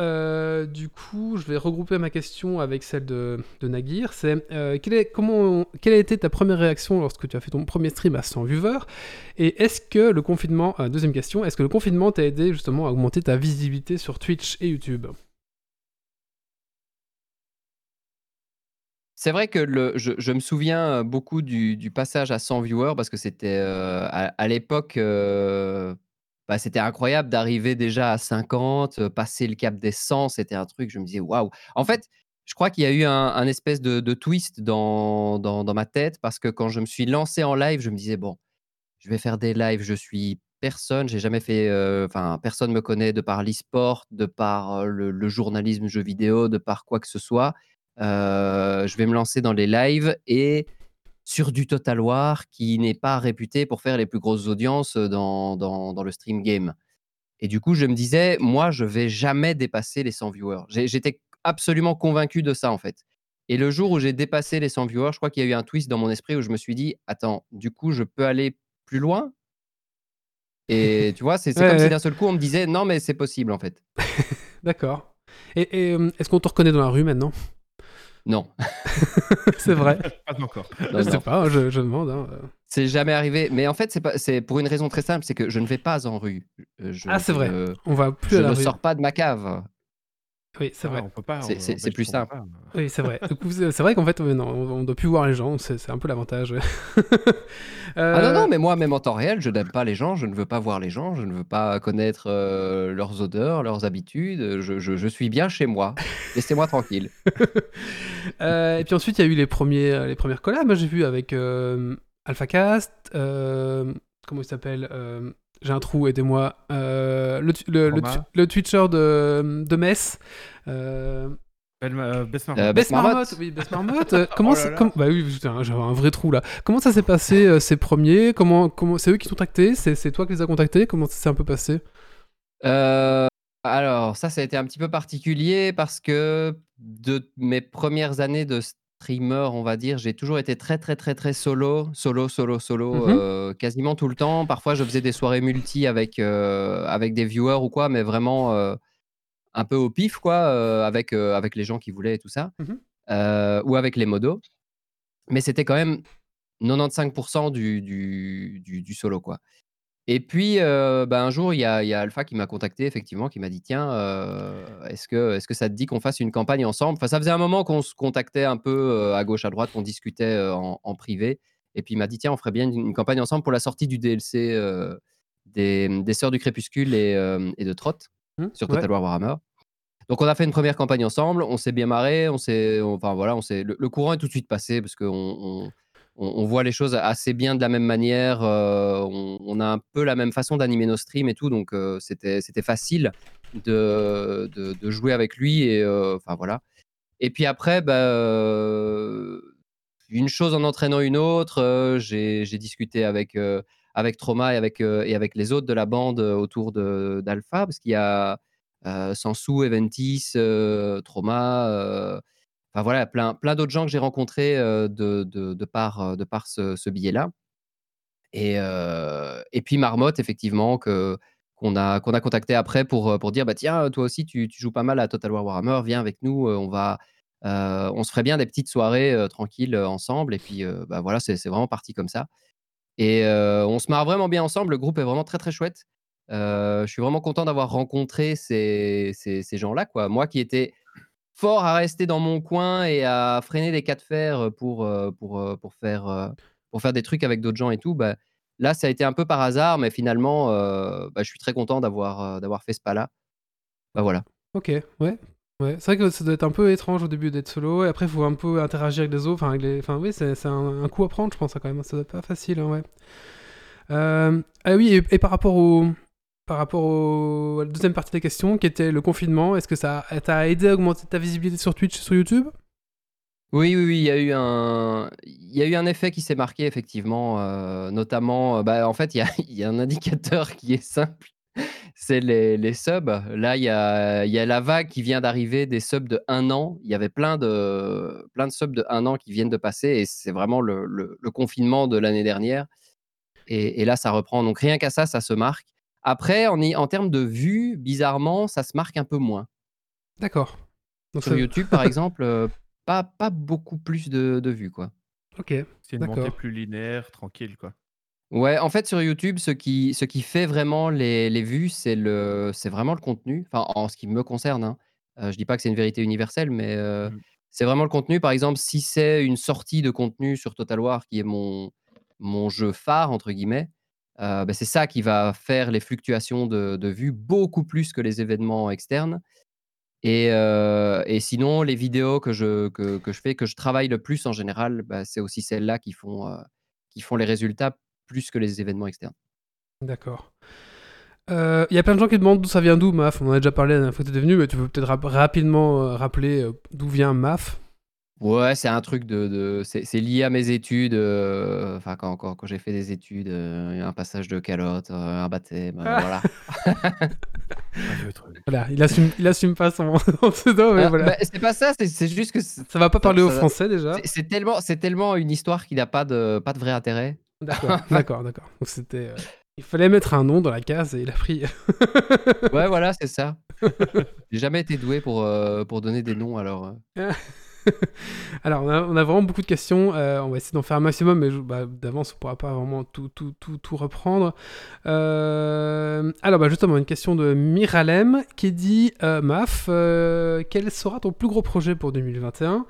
du coup, je vais regrouper ma question avec celle de, de Nagir. C'est quelle, est, comment, quelle a été ta première réaction lorsque tu as fait ton premier stream à 100 viewers? Et est-ce que le confinement, deuxième question, est-ce que le confinement t'a aidé justement à augmenter ta sur Twitch et YouTube C'est vrai que je, me souviens euh, beaucoup du, passage à 100 viewers parce que c'était euh, à, l'époque, euh, bah, c'était incroyable d'arriver déjà à 50, euh, passer le cap des 100, c'était un truc, je me disais waouh. En fait, je crois qu'il y a eu un, espèce de, de twist dans, dans, dans ma tête parce que quand je me suis lancé en live, je me disais bon, je vais faire des lives, je suis personne, j'ai jamais fait, euh, enfin, personne me connaît de par l'e-sport, de par le, journalisme jeu vidéo, de par quoi que ce soit. Euh, je vais me lancer dans les lives et sur du Total War qui n'est pas réputé pour faire les plus grosses audiences dans, dans, dans le stream game. Et du coup, je me disais, moi, je vais jamais dépasser les 100 viewers. J'étais absolument convaincu de ça, en fait. Et le jour où j'ai dépassé les 100 viewers, je crois qu'il y a eu un twist dans mon esprit où je me suis dit, attends, du coup, je peux aller plus loin Et tu vois, c'est Ouais, comme ouais. si d'un seul coup, on me disait, non, mais c'est possible, en fait. D'accord. Et, et, euh, est-ce qu'on te reconnaît dans la rue maintenant? Non. C'est vrai. Pas encore. Non, je sais non. pas, je, je demande. hein. C'est jamais arrivé. Mais en fait, c'est pour une raison très simple, c'est que je ne vais pas en rue. Euh, Je, Ah, c'est vrai. ne- On va plus je à la ne rue. sors pas de ma cave. Oui, c'est Ah, vrai. On peut pas. C'est- plus simple. pas. Oui, c'est vrai. Du coup, c'est vrai qu'en fait, ouais, non, on, on doit plus voir les gens. C'est un peu l'avantage. ouais. Ah non, Euh, non, mais moi, même en temps réel, je n'aime pas les gens, je ne veux pas voir les gens, je ne veux pas connaître euh, leurs odeurs, leurs habitudes. Je, je- je suis bien chez moi. Laissez-moi tranquille. Euh, et puis ensuite, il y a eu les, premiers, euh, les premières collabs. Moi, j'ai vu avec euh, AlphaCast. euh, comment il s'appelle Euh, J'ai un trou, aidez-moi. Euh, le, le, le, le Twitcher de, de Metz. Euh, euh, Best Euh, Marmot. Best Best Marmotte. Marmotte. Oui, Best Marmotte. Euh, comment Oh là là. Bah oui, j'avais un vrai trou là. Comment ça s'est passé euh, ces premiers? Comment, comment... C'est eux qui t'ont contacté? C'est c'est toi qui les as contactés? Comment ça s'est un peu passé? Euh, alors, ça, ça a été un petit peu particulier parce que de mes premières années de streamer, on va dire, j'ai toujours été très, très, très, très solo, solo, solo, solo, Mhm. euh, quasiment tout le temps. Parfois, je faisais des soirées multi avec, euh, avec des viewers ou quoi, mais vraiment euh, un peu au pif, quoi, avec, avec les gens qui voulaient et tout ça, euh, ou avec les modos. Mais c'était quand même 95% du, du, du, du solo, quoi. Et puis, bah, un jour, il y a, il y a Alpha qui m'a contacté, effectivement, qui m'a dit Tiens, est-ce que, est que ça te dit qu'on fasse une campagne ensemble? Enfin, ça faisait un moment qu'on se contactait un peu à gauche, à droite, qu'on discutait en, en privé. Et puis, il m'a dit Tiens, on ferait bien une, une campagne ensemble pour la sortie du DLC euh, des, des Sœurs du Crépuscule et, et de Trot Hmm, sur ouais. Total War Warhammer. Donc, on a fait une première campagne ensemble, on s'est bien marré, on s'est, on- enfin voilà, on s'est, le, le courant est tout de suite passé parce qu'on on, on- voit les choses assez bien de la même manière, euh, on, a un peu la même façon d'animer nos streams et tout, donc euh, c'était, facile de, de, jouer avec lui et euh, enfin voilà. Et puis après, bah, une chose en entraînant une autre, j'ai, discuté avec, avec Trauma et avec, et avec les autres de la bande autour d'Alpha, parce qu'il y a Sansou, Eventis, euh, Trauma, enfin voilà, plein, plein d'autres gens que j'ai rencontrés euh, de, de, par, euh, de par ce, billet-là. Et, euh, et puis Marmotte, effectivement, que, qu'on, a, qu'on a contacté après pour, pour dire bah, tiens, toi aussi, tu, joues pas mal à Total War Warhammer, viens avec nous, on, va, on se ferait bien des petites soirées tranquilles ensemble. Et puis bah, voilà, c'est, vraiment parti comme ça. Et on se marre vraiment bien ensemble, le groupe est vraiment très très chouette. Je suis vraiment content d'avoir rencontré ces, ces, ces gens-là. Moi qui étais fort à rester dans mon coin et à freiner des cas de fer pour, euh, pour, euh, pour, faire, euh, pour faire des trucs avec d'autres gens et tout, bah, là, ça a été un peu par hasard, mais finalement, euh, bah, je suis très content d'avoir, euh, d'avoir fait ce pas-là. Bah voilà. Ok, ouais. Ouais, c'est vrai que ça doit être un peu étrange au début d'être solo, et après il faut un peu interagir avec les autres. Enfin, enfin oui, c'est un, un coup à prendre, je pense, hein, quand même. Ça doit être pas facile, hein, ouais. Euh, ah oui, et, et par rapport au, par rapport à la deuxième partie de la question, qui était le confinement. Est-ce que ça t'a aidé à augmenter ta visibilité sur Twitch sur YouTube? Oui, oui, oui, il y a eu un, il y a eu un effet qui s'est marqué effectivement, euh, notamment, euh, bah, en fait, il y a, un indicateur qui est simple, c'est les, les subs. Là, il y a, il y a la vague qui vient d'arriver des subs de un an. Il y avait plein de, plein de subs de un an qui viennent de passer et c'est vraiment le, le- confinement de l'année dernière. Et là, ça reprend. Donc rien qu'à ça, ça se marque. Après, en, termes de vues, bizarrement, ça se marque un peu moins. D'accord. Donc Sur ça- YouTube, par exemple, euh, pas, pas beaucoup plus de, de vues, quoi. Ok. C'est une montée plus linéaire, tranquille, quoi. Ouais, en fait, sur YouTube, ce qui, ce qui fait vraiment les, les vues, c'est le, c'est vraiment le contenu. Enfin, en ce qui me concerne, hein. Euh, je dis pas que c'est une vérité universelle, mais euh, Mm. c'est vraiment le contenu. Par exemple, si c'est une sortie de contenu sur Total War qui est mon, mon jeu phare, entre guillemets, euh, ben, c'est ça qui va faire les fluctuations de, de vues beaucoup plus que les événements externes. Et, euh, sinon, les vidéos que je, que, que je fais, que je travaille le plus en général, bah, c'est aussi celles-là qui font, euh, qui font les résultats plus que les événements externes. D'accord. Il y a plein de gens qui demandent d'où ça vient d'où, MAF. On en a déjà parlé la dernière fois que tu venu, mais tu peux peut-être rap- rapidement rappeler d'où vient MAF. Ouais, c'est un truc de. de- c'est c'est lié à mes études. euh, Enfin, quand, quand, quand j'ai fait des études, euh, il y a un passage de calotte, euh, un baptême, euh, Ah. voilà. Un vieux truc. Voilà, il assume, il assume pas son, son pseudo, mais Ah, voilà. bah, c'est pas ça, c'est- c'est juste que ça va pas parler au ça- français déjà. c'est- c'est tellement, c'est tellement une histoire qui n'a pas de, pas de vrai intérêt. D'accord, d'accord, d'accord. Donc c'était. euh, Il fallait mettre un nom dans la case et il a pris. Ouais, voilà, c'est ça. J'ai jamais été doué pour, euh, pour donner des noms, alors. euh. Alors, on a, vraiment beaucoup de questions. euh, on va essayer d'en faire un maximum, mais bah, d'avance, on pourra pas vraiment tout, tout, tout, tout reprendre. Euh, alors, bah, justement, une question de Miralem qui dit euh, Maf, quel sera ton plus gros projet pour 2021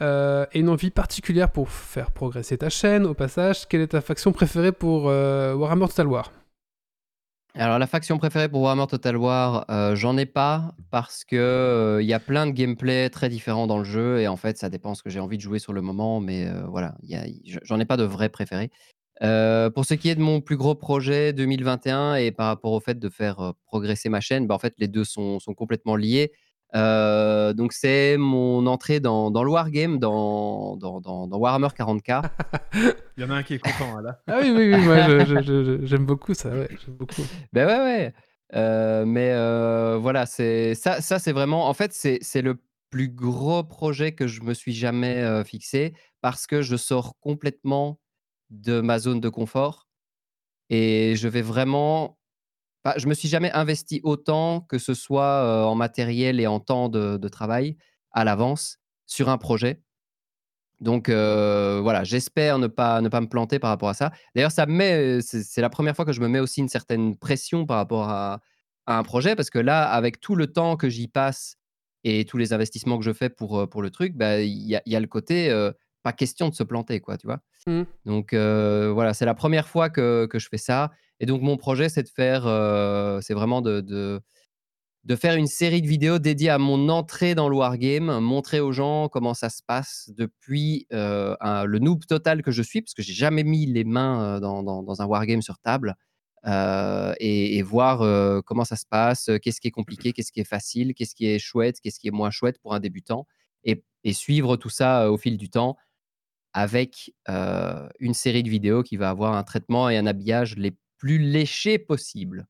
Euh, Et une envie particulière pour faire progresser ta chaîne. Au passage, quelle est ta faction préférée pour Warhammer Total War? Alors, la faction préférée pour Warhammer Total War, euh, j'en ai pas parce que euh, y a plein de gameplay très différents dans le jeu et en fait, ça dépend ce que j'ai envie de jouer sur le moment, mais euh, voilà, j'en ai pas de vrai préféré. Pour ce qui est de mon plus gros projet 2021 et par rapport au fait de faire progresser ma chaîne, bah, en fait, les deux sont complètement liés. Euh, donc, c'est mon entrée dans, dans le Wargame, dans, dans, dans- dans Warhammer 40k. Il y en a un qui est content, hein, là. Ah oui, oui, oui, moi j'aime beaucoup ça, ouais, beaucoup. Ben ouais, ouais. Euh, mais euh, voilà, c'est ça, ça c'est vraiment. En fait, c'est c'est le plus gros projet que je me suis jamais euh, fixé parce que je sors complètement de ma zone de confort et je vais vraiment. Enfin, je me suis jamais investi autant que ce soit euh, en matériel et en temps de, de travail à l'avance sur un projet. Donc euh, voilà, j'espère ne pas, ne pas me planter par rapport à ça. D'ailleurs, ça me met, c'est la première fois que je me mets aussi une certaine pression par rapport à, à un projet, parce que là, avec tout le temps que j'y passe et tous les investissements que je fais pour, pour le truc, bah, il y, a, il y a le côté euh, pas question de se planter, quoi, tu vois? Mhm. Donc euh, voilà, c'est la première fois que, que je fais ça. Et donc mon projet, c'est de faire, euh, c'est vraiment de, de, faire une série de vidéos dédiées à mon entrée dans le wargame, montrer aux gens comment ça se passe depuis euh, le noob total que je suis, parce que j'ai jamais mis les mains euh, dans, dans- dans un wargame sur table, et, voir comment ça se passe, qu'est-ce qui est compliqué, qu'est-ce qui est facile, qu'est-ce qui est chouette, qu'est-ce qui est moins chouette pour un débutant, et, et suivre tout ça au fil du temps avec une série de vidéos qui va avoir un traitement et un habillage les plus léchés possibles.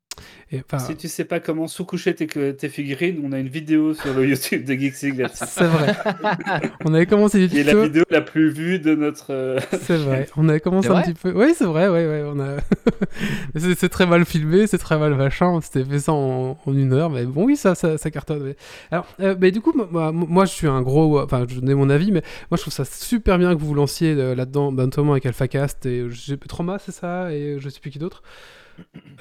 Et, Si tu sais pas comment sous-coucher tes, tes figurines, on a une vidéo sur le YouTube de Geeksig là-dessus. c'est vrai. On avait commencé Qui est la vidéo la plus vue de notre. euh, C'est vrai, on avait commencé un petit peu. Oui, c'est vrai, ouais, ouais, on a. c'est très mal filmé, c'est très mal machin. On s'était fait ça en, en une heure, mais bon, oui, ça, ça, ça cartonne. Alors, euh, mais du coup, moi, moi, je suis un gros. Enfin, je donnais mon avis, mais moi, je trouve ça super bien que vous vous lanciez euh, là-dedans, notamment avec AlphaCast et j'ai- Trauma, c'est ça, et je sais plus qui d'autre.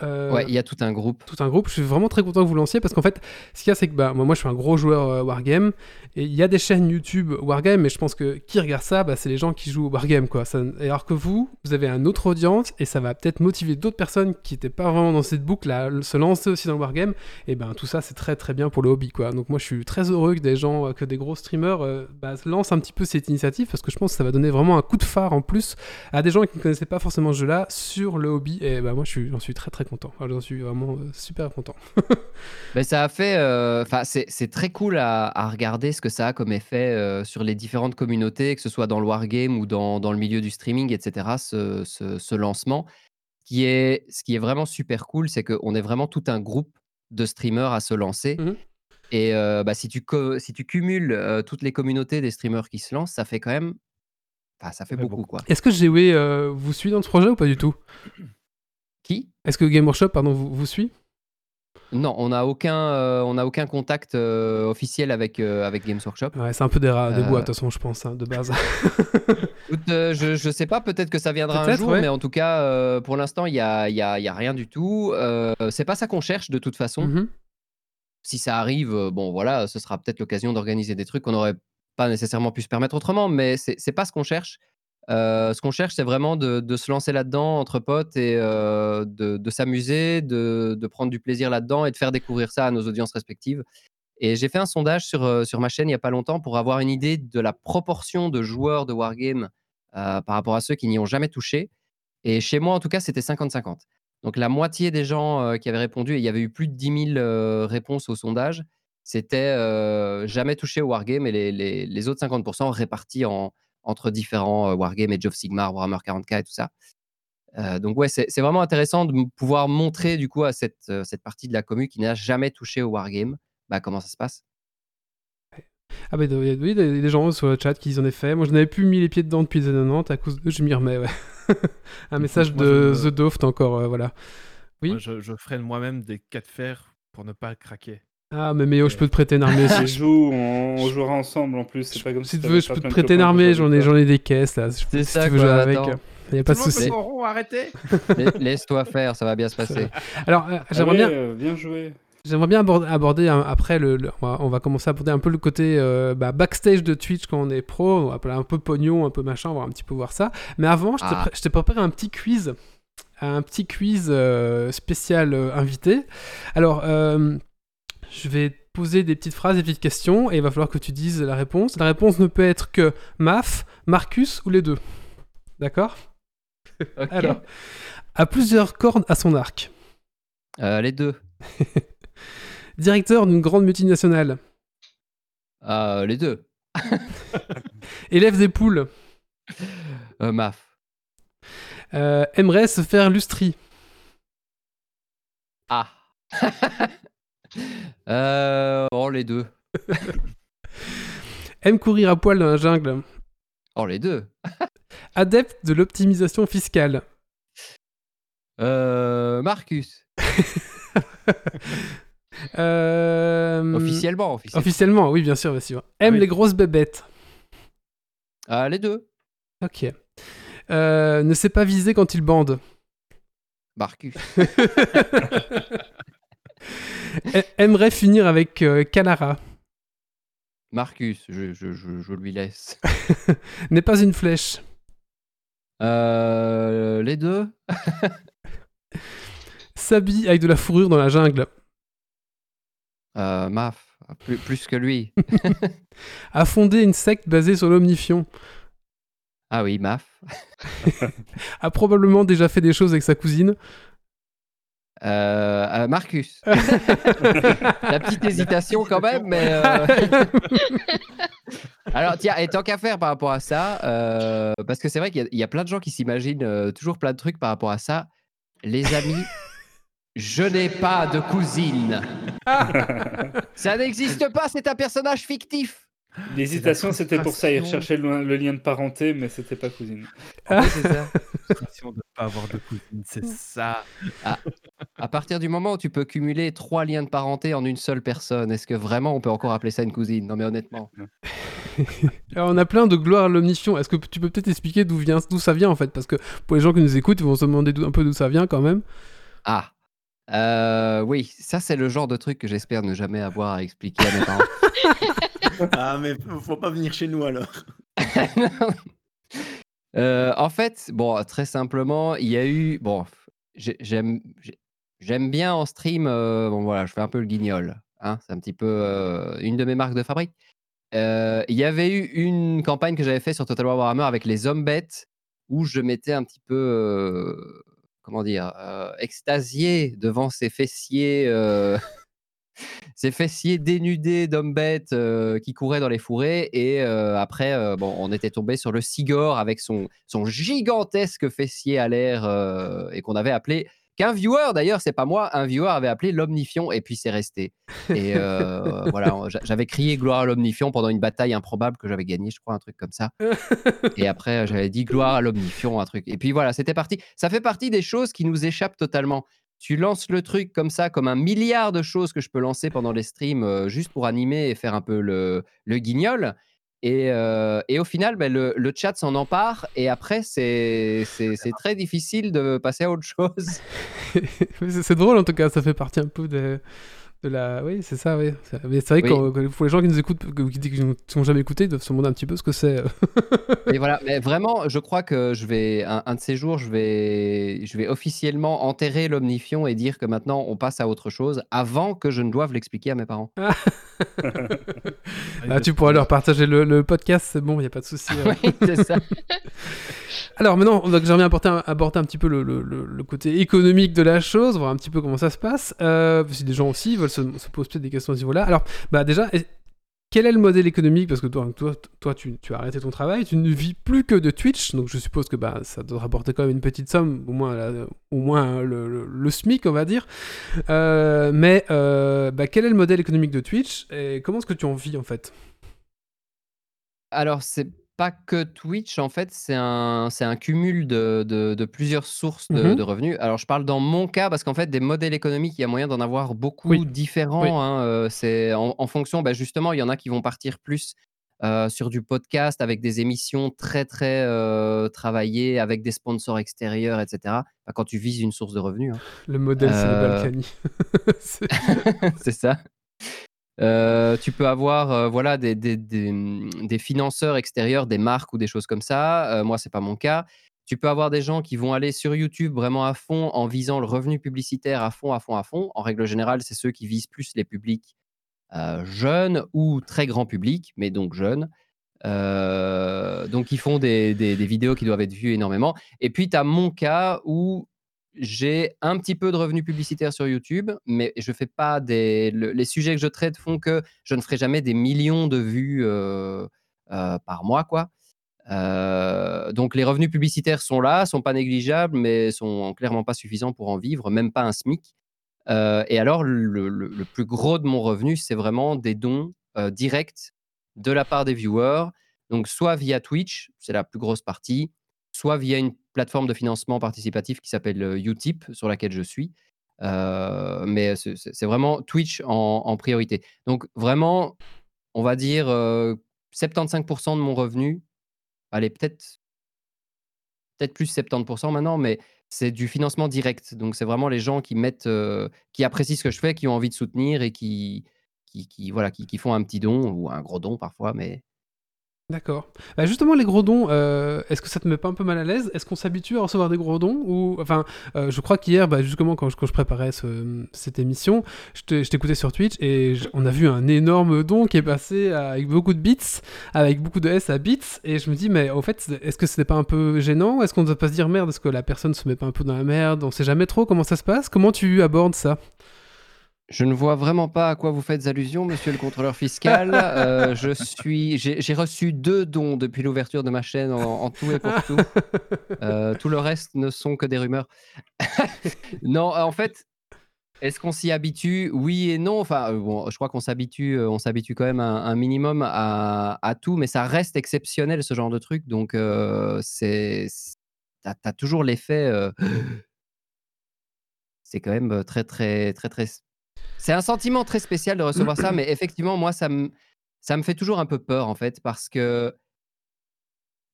Euh, Ouais, il y a tout un groupe. tout un groupe. Je suis vraiment très content que vous lanciez parce qu'en fait, ce qu'il y a, c'est que bah, moi, moi, je suis un gros joueur euh, Wargame et il y a des chaînes YouTube Wargame, mais je pense que qui regarde ça, bah, c'est les gens qui jouent au Wargame. Quoi. Ça- alors que vous, vous avez un autre audience et ça va peut-être motiver d'autres personnes qui n'étaient pas vraiment dans cette boucle à se lancer aussi dans le Wargame. Et ben tout ça, c'est très très bien pour le hobby. Quoi. Donc moi, je suis très heureux que des gens, euh, que des gros streamers euh, bah, lancent un petit peu cette initiative parce que je pense que ça va donner vraiment un coup de phare en plus à des gens qui ne connaissaient pas forcément ce jeu-là sur le hobby. Et bah, moi, j'en suis suis très très content. Enfin, J'en suis vraiment euh, super content. Mais ça a fait. euh, Enfin, c'est c'est très cool à, à regarder ce que ça a comme effet euh, sur les différentes communautés, que ce soit dans le wargame ou dans, dans le milieu du streaming, etc. Ce, ce- ce lancement, qui est, ce qui est vraiment super cool, c'est qu'on est vraiment tout un groupe de streamers à se lancer. Mhm. Et euh, bah, si, tu si tu cumules euh, toutes les communautés des streamers qui se lancent, ça fait quand même. Enfin, ça fait beaucoup. quoi. Est-ce que GW euh, vous suit dans ce projet ou pas du tout? Qui? Est-ce que Game Workshop pardon, vous, vous suit? Non, on n'a aucun, euh, on aucun contact euh, officiel avec, euh, avec Games Workshop. Ouais, c'est un peu des, rats, des Euh. bois de toute façon, je pense, hein, de base. Je, je sais pas, peut-être que ça viendra un jour, ouais. mais en tout cas, pour l'instant, il y a, il y, a, il y a rien du tout. C'est pas ça qu'on cherche de toute façon. Mhm. Si ça arrive, bon voilà, ce sera peut-être l'occasion d'organiser des trucs qu'on n'aurait pas nécessairement pu se permettre autrement, mais c'est pas ce qu'on cherche. Ce qu'on cherche, c'est vraiment de, se lancer là-dedans entre potes et de, s'amuser, de, prendre du plaisir là-dedans et de faire découvrir ça à nos audiences respectives. Et j'ai fait un sondage sur, sur ma chaîne il n'y a pas longtemps pour avoir une idée de la proportion de joueurs de Wargame euh, par rapport à ceux qui n'y ont jamais touché. Et chez moi, en tout cas, c'était 50-50. Donc la moitié des gens qui avaient répondu, et il y avait eu plus de 10 000 euh, réponses au sondage, c'était jamais touché au Wargame et les, les- les autres 50% répartis en, entre différents euh, Wargames, Age of Sigmar, Warhammer 40k et tout ça. Euh, donc ouais, c'est vraiment intéressant de pouvoir montrer du coup à cette, euh, cette partie de la commu qui n'a jamais touché au Wargame, bah, comment ça se passe? Ah bah il y a oui, des, gens sur le chat qui en ont fait. Moi je n'avais plus mis les pieds dedans depuis les années 90, à cause d'eux je m'y remets, ouais. un message Moi, de je The Doft encore, euh, voilà. Oui. Moi, je, je freine moi-même des cas de fer pour ne pas craquer. Ah mais Méo, je peux te prêter une armée On si, joue, on, on jouera ensemble en plus. C'est pas comme si tu t'avais veux, je peux te prêter une armée, j'en ai, j'en ai des caisses là. Si si ça, tu veux quoi, jouer avec, attends. il n'y a pas de souci. peut son rond, arrêtez Lai- Laisse-toi faire, ça va bien se passer. Alors euh, j'aimerais bien, euh, bien joué. J'aimerais bien aborder, aborder un- après le, le- on, va, on va commencer à aborder un peu le côté euh, bah, backstage de Twitch quand on est pro, on va appeler un peu pognon, un peu machin, on va un petit peu voir ça. Mais avant, je t'ai Ah. t'ai préparé un petit quiz, un petit quiz euh, spécial euh, invité. Alors, euh, je vais poser des petites phrases, des petites questions, et il va falloir que tu dises la réponse. La réponse ne peut être que Maf, Marcus ou les deux. D'accord. Alors, à plusieurs cordes à son arc. Euh, les deux. Directeur d'une grande multinationale. Euh, les deux. Élève des poules. Euh, Maf. Aimerait se faire lustri. Ah. Euh, oh, les deux. Aime courir à poil dans la jungle. Oh, les deux. Adepte de l'optimisation fiscale. Euh, Marcus. Euh, Officiellement, officiellement. Officiellement, oui, bien sûr, bien sûr. Aime Oui. les grosses bébêtes. Ah, les deux. Ok. Euh, ne sait pas viser quand il bande. Marcus. Aimerait finir avec euh, Canara. Marcus, je, je, je, je lui laisse. N'est pas une flèche. Euh, les deux. S'habille avec de la fourrure dans la jungle. Euh, Maf. Plus, plus que lui. A fondé une secte basée sur l'omnifion. Ah oui, Maf. A probablement déjà fait des choses avec sa cousine. Euh, euh, Marcus. La petite hésitation quand même, mais. euh, Alors, tiens, et tant qu'à faire par rapport à ça, euh, parce que c'est vrai qu'il y, y a plein de gens qui s'imaginent toujours plein de trucs par rapport à ça. Les amis, je n'ai pas de cousine. Ça n'existe pas, c'est un personnage fictif. L'hésitation, c'était pour ça. Il recherchait le, le lien de parenté, mais c'était pas cousine. Ah. c'est ça. De ne pas avoir de cousine, c'est ça. À partir du moment où tu peux cumuler trois liens de parenté en une seule personne, est-ce que vraiment on peut encore appeler ça une cousine? Non, mais honnêtement. Alors, on a plein de gloire à l'omnifion. Est-ce que tu peux peut-être expliquer d'où vient, d'où ça vient en fait? Parce que pour les gens qui nous écoutent, ils vont se demander un peu d'où ça vient quand même. Ah. Euh, oui, ça c'est le genre de truc que j'espère ne jamais avoir à expliquer à mes parents. Ah, mais faut faut pas venir chez nous alors. Euh, en fait, bon, très simplement, il y a eu. Bon, j'ai- j'aime j'ai- j'aime bien en stream. euh, bon, voilà, je fais un peu le guignol. hein, c'est un petit peu euh, une de mes marques de fabrique. Euh, Il y avait eu une campagne que j'avais fait sur Total War Warhammer avec les hommes bêtes où je mettais un petit peu. Comment dire, euh, extasié devant ces fessiers, euh, ces fessiers dénudés d'hommes bêtes euh, qui couraient dans les fourrés. Et après, on était tombé sur le Sigor avec son, son gigantesque fessier à l'air et qu'on avait appelé. Qu'un viewer, d'ailleurs, c'est pas moi, un viewer avait appelé l'Omnifion et puis c'est resté. Et euh, voilà, j'avais crié gloire à l'Omnifion pendant une bataille improbable que j'avais gagnée, je crois, un truc comme ça. Et après, j'avais dit gloire à l'Omnifion, un truc. Et puis voilà, c'était parti. Ça fait partie des choses qui nous échappent totalement. Tu lances le truc comme ça, comme un milliard de choses que je peux lancer pendant les streams, euh, juste pour animer et faire un peu le, le guignol. Et, euh, et au final, ben, le, le chat s'en empare. Et après, c'est très difficile de passer à autre chose. C'est drôle en tout cas, ça fait partie un peu de, de la. Oui, c'est ça, oui. C'est- Mais c'est vrai Oui. que pour les gens qui nous écoutent, qui, qui nous ont jamais écouté, ils doivent se demander un petit peu ce que c'est. euh. Et voilà, mais vraiment, je crois que je vais, un, un de ces jours, je vais, je vais officiellement enterrer l'omnifion et dire que maintenant on passe à autre chose avant que je ne doive l'expliquer à mes parents. Ah, tu pourras leur partager le, le podcast, c'est bon, il n'y a pas de souci. euh. oui, c'est ça. Alors maintenant, j'aimerais aborder un, aborder un petit peu le, le- le- le côté économique de la chose, voir un petit peu comment ça se passe. Euh, si des gens aussi veulent se, se poser peut-être des questions à ce niveau-là. Alors, bah déjà, quel est le modèle économique? Parce que toi, toi, toi tu, as arrêté ton travail, tu ne vis plus que de Twitch, donc je suppose que bah, ça doit rapporter quand même une petite somme, au moins, au moins le, le- le SMIC, on va dire. Euh, mais euh, bah, quel est le modèle économique de Twitch et comment est-ce que tu en vis en fait? Alors, c'est pas que Twitch, en fait, c'est un, c'est un cumul de, de- de plusieurs sources de, Mhm. de revenus. Alors, je parle dans mon cas parce qu'en fait, des modèles économiques, il y a moyen d'en avoir beaucoup Oui. différents. Oui. hein, euh, c'est en, en fonction, bah, justement, il y en a qui vont partir plus euh, sur du podcast avec des émissions très, très euh, travaillées, avec des sponsors extérieurs, etc. Quand tu vises une source de revenus. hein. Le modèle, c'est le Balkany. C'est ça. Euh, tu peux avoir euh, voilà, des, des- financeurs extérieurs, des marques ou des choses comme ça. Euh, moi, c'est pas mon cas. Tu peux avoir des gens qui vont aller sur YouTube vraiment à fond en visant le revenu publicitaire à fond, à fond, à fond. En règle générale, c'est ceux qui visent plus les publics euh, jeunes ou très grand public, mais donc jeunes. Donc, ils font des vidéos qui doivent être vues énormément. Et puis, tu as mon cas où j'ai un petit peu de revenus publicitaires sur YouTube, mais je fais pas des. le- les sujets que je traite font que je ne ferai jamais des millions de vues euh, euh, par mois, quoi. Euh, donc les revenus publicitaires sont là, sont pas négligeables, mais sont clairement pas suffisants pour en vivre, même pas un SMIC. Et alors le, le- plus gros de mon revenu, c'est vraiment des dons directs de la part des viewers. Donc soit via Twitch, c'est la plus grosse partie, soit via une plateforme de financement participatif qui s'appelle euh, Utip, sur laquelle je suis. Euh, mais c'est vraiment Twitch en, priorité. Donc vraiment, on va dire euh, 75% de mon revenu, allez, peut-être peut-être plus 70% maintenant, mais c'est du financement direct. Donc c'est vraiment les gens qui mettent, euh, qui apprécient ce que je fais, qui ont envie de soutenir et qui, voilà, qui, qui font un petit don ou un gros don parfois, mais D'accord. Bah, justement, les gros dons, euh, est-ce que ça te met pas un peu mal à l'aise? Est-ce qu'on s'habitue à recevoir des gros dons? Ou enfin, euh, je crois qu'hier, bah, justement, quand je, préparais ce- cette émission, je t'écoutais sur Twitch et on a vu un énorme don qui est passé avec beaucoup de bits, avec beaucoup de S à bits, et je me dis, mais au fait, est-ce que ce n'est pas un peu gênant? Est-ce qu'on ne doit pas se dire merde Est-ce que la personne se met pas un peu dans la merde? On sait jamais trop comment ça se passe. Comment tu abordes ça? Je ne vois vraiment pas à quoi vous faites allusion, monsieur le contrôleur fiscal. Euh, je suis, j'ai reçu deux dons depuis l'ouverture de ma chaîne en, en tout et pour tout. Euh, tout le reste ne sont que des rumeurs. non, en fait, est-ce qu'on s'y habitue? Oui et non. Enfin, euh, bon, je crois qu'on s'habitue, on s'habitue quand même un, un minimum à, à tout, mais ça reste exceptionnel ce genre de truc. Donc, euh, c'est, t'as, t'as toujours l'effet. c'est quand même très, très, très, très. C'est un sentiment très spécial de recevoir ça, mais effectivement, moi, ça me, ça me fait toujours un peu peur en fait, parce que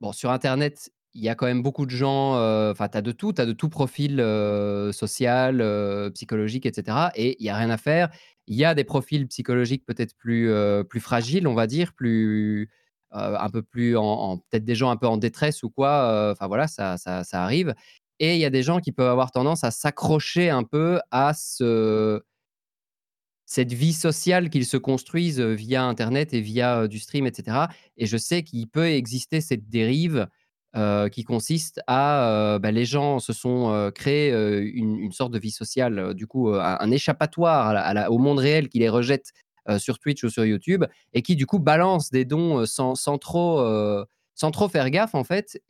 bon, sur Internet, il y a quand même beaucoup de gens, euh, enfin, tu as de tout, tu as de tout profil euh, social, euh, psychologique, etc. Et il n'y a rien à faire. Il y a des profils psychologiques peut-être plus, plus fragiles, on va dire, plus, un peu plus, en, peut-être des gens un peu en détresse ou quoi. Enfin voilà, ça, ça, ça arrive. Et il y a des gens qui peuvent avoir tendance à s'accrocher un peu à ce, cette vie sociale qu'ils se construisent via Internet et via du stream, etc. Et je sais qu'il peut exister cette dérive qui consiste à, bah, les gens se sont créés une, sorte de vie sociale, du coup, un, échappatoire au monde réel qui les rejette sur Twitch ou sur YouTube et qui du coup balance des dons sans, trop, sans trop faire gaffe en fait,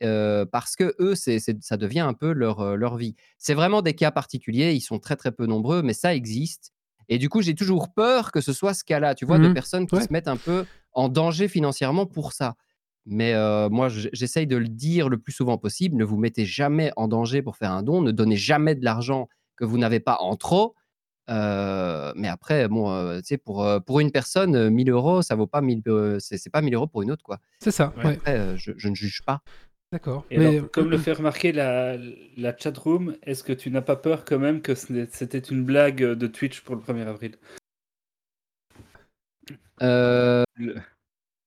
parce que eux, ça devient un peu leur, leur vie. C'est vraiment des cas particuliers, ils sont très très peu nombreux, mais ça existe. Et du coup, j'ai toujours peur que ce soit ce cas-là, tu vois, de Mhm. personnes qui Ouais. se mettent un peu en danger financièrement pour ça. Mais euh, moi, j'essaye de le dire le plus souvent possible. Ne vous mettez jamais en danger pour faire un don. Ne donnez jamais de l'argent que vous n'avez pas en trop. Euh, mais après, bon, euh, tu sais, pour, pour une personne, euh, 1000 euros, ça vaut pas 1000, euh, c'est c'est pas 1000 euros pour une autre, quoi. C'est ça, Ouais. Après, je, je ne juge pas. D'accord. Et Mais alors, comme le fait remarquer la, la chatroom, est-ce que tu n'as pas peur quand même que c'était une blague de Twitch pour le 1er avril? Euh, Le-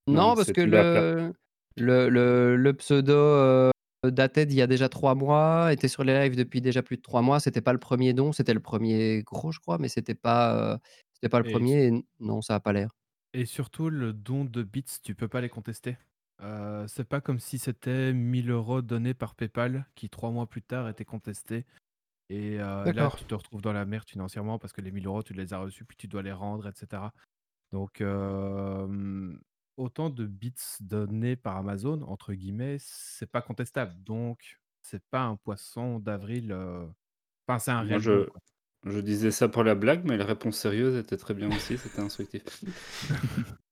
non, Non, parce que le, le, le, le pseudo euh, datait d'il y a déjà trois mois, était sur les lives depuis déjà plus de trois mois. C'était pas le premier don, c'était le premier gros, je crois, mais c'était pas, euh, c'était pas le Et- premier. et non, ça a pas l'air. Et surtout, le don de bits, tu peux pas les contester? Euh, c'est pas comme si c'était 1000 euros donnés par PayPal qui, trois mois plus tard, étaient contestés. Et euh, là, D'accord. tu te retrouves dans la merde financièrement parce que les 1000 euros, tu les as reçus, puis tu dois les rendre, etc. Donc, euh, autant de bits donnés par Amazon, entre guillemets, c'est pas contestable. Donc, c'est pas un poisson d'avril. euh, Enfin, c'est un Moi, réel je, quoi. je disais ça pour la blague, mais la réponse sérieuse était très bien aussi, c'était instructif.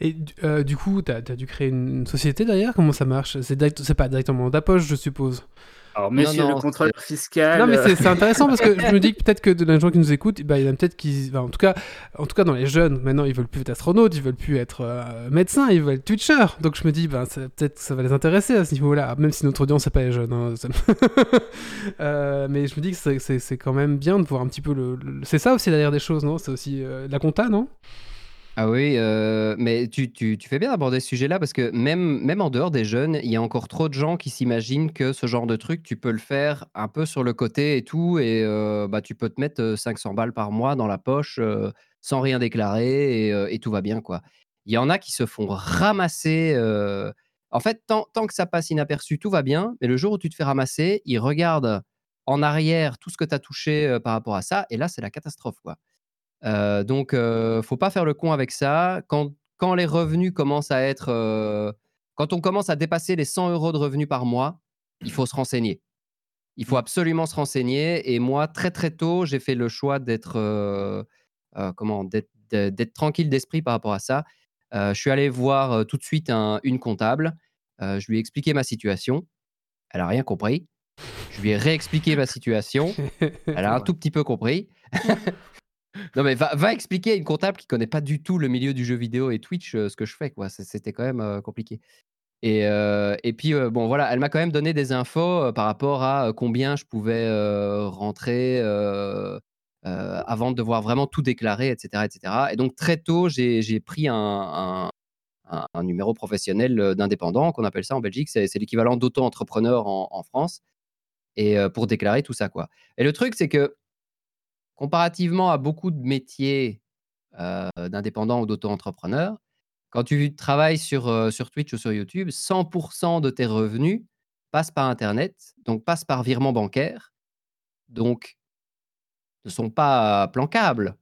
Et du- euh, du coup, tu as, dû créer une, société derrière? Comment ça marche? C'est direct- pas directement ta poche, je suppose. Alors, messieurs non, le contrôleur fiscal. Non, mais c'est intéressant parce que je me dis que peut-être que de les gens qui nous écoutent, bah, il y en a peut-être qui. en, tout cas, en tout cas, dans les jeunes, maintenant, ils veulent plus être astronautes, ils veulent plus être euh, médecins, ils veulent être twitchers. Donc je me dis, bah, peut-être que ça va les intéresser à ce niveau-là, même si notre audience, c'est pas les jeunes. hein, ça- Euh, mais je me dis que c'est- quand même bien de voir un petit peu le. le- C'est ça aussi derrière des choses, non? C'est aussi euh, la compta, non? Ah oui, euh, mais tu, tu- fais bien d'aborder ce sujet-là parce que même, même en dehors des jeunes, il y a encore trop de gens qui s'imaginent que ce genre de truc, tu peux le faire un peu sur le côté et tout, et euh, bah, tu peux te mettre euh, 500 balles par mois dans la poche euh, sans rien déclarer et, euh, tout va bien, quoi. Il y en a qui se font ramasser. euh, En fait, tant, tant que ça passe inaperçu, tout va bien, mais le jour où tu te fais ramasser, ils regardent en arrière tout ce que tu as touché euh, par rapport à ça, et là, c'est la catastrophe, quoi. Euh, donc, euh, faut pas faire le con avec ça. Quand, quand les revenus commencent à être, euh, quand on commence à dépasser les 100 euros de revenus par mois, il faut se renseigner. Il faut absolument se renseigner. Et moi, très très tôt, j'ai fait le choix d'être, euh, euh, comment, d'être, tranquille d'esprit par rapport à ça. Je suis allé voir tout de suite un- une comptable. Je lui ai expliqué ma situation. Elle a rien compris. Je lui ai réexpliqué ma situation. Elle a un tout petit peu compris. non, mais va, expliquer à une comptable qui connaît pas du tout le milieu du jeu vidéo et Twitch euh, ce que je fais, quoi. C'était quand même euh, compliqué. Et, euh, et puis, bon, voilà, elle m'a quand même donné des infos par rapport à combien je pouvais rentrer avant de devoir vraiment tout déclarer, etc. etc. Et donc, très tôt, j'ai pris un, un- numéro professionnel d'indépendant, qu'on appelle ça en Belgique. C'est l'équivalent d'auto-entrepreneur en, en France. Et pour déclarer tout ça, quoi. Et le truc, c'est que comparativement à beaucoup de métiers euh, d'indépendants ou d'auto-entrepreneurs, quand tu travailles sur, euh, sur Twitch ou sur YouTube, 100% de tes revenus passent par Internet, donc passent par virement bancaire, donc ne sont pas planquables.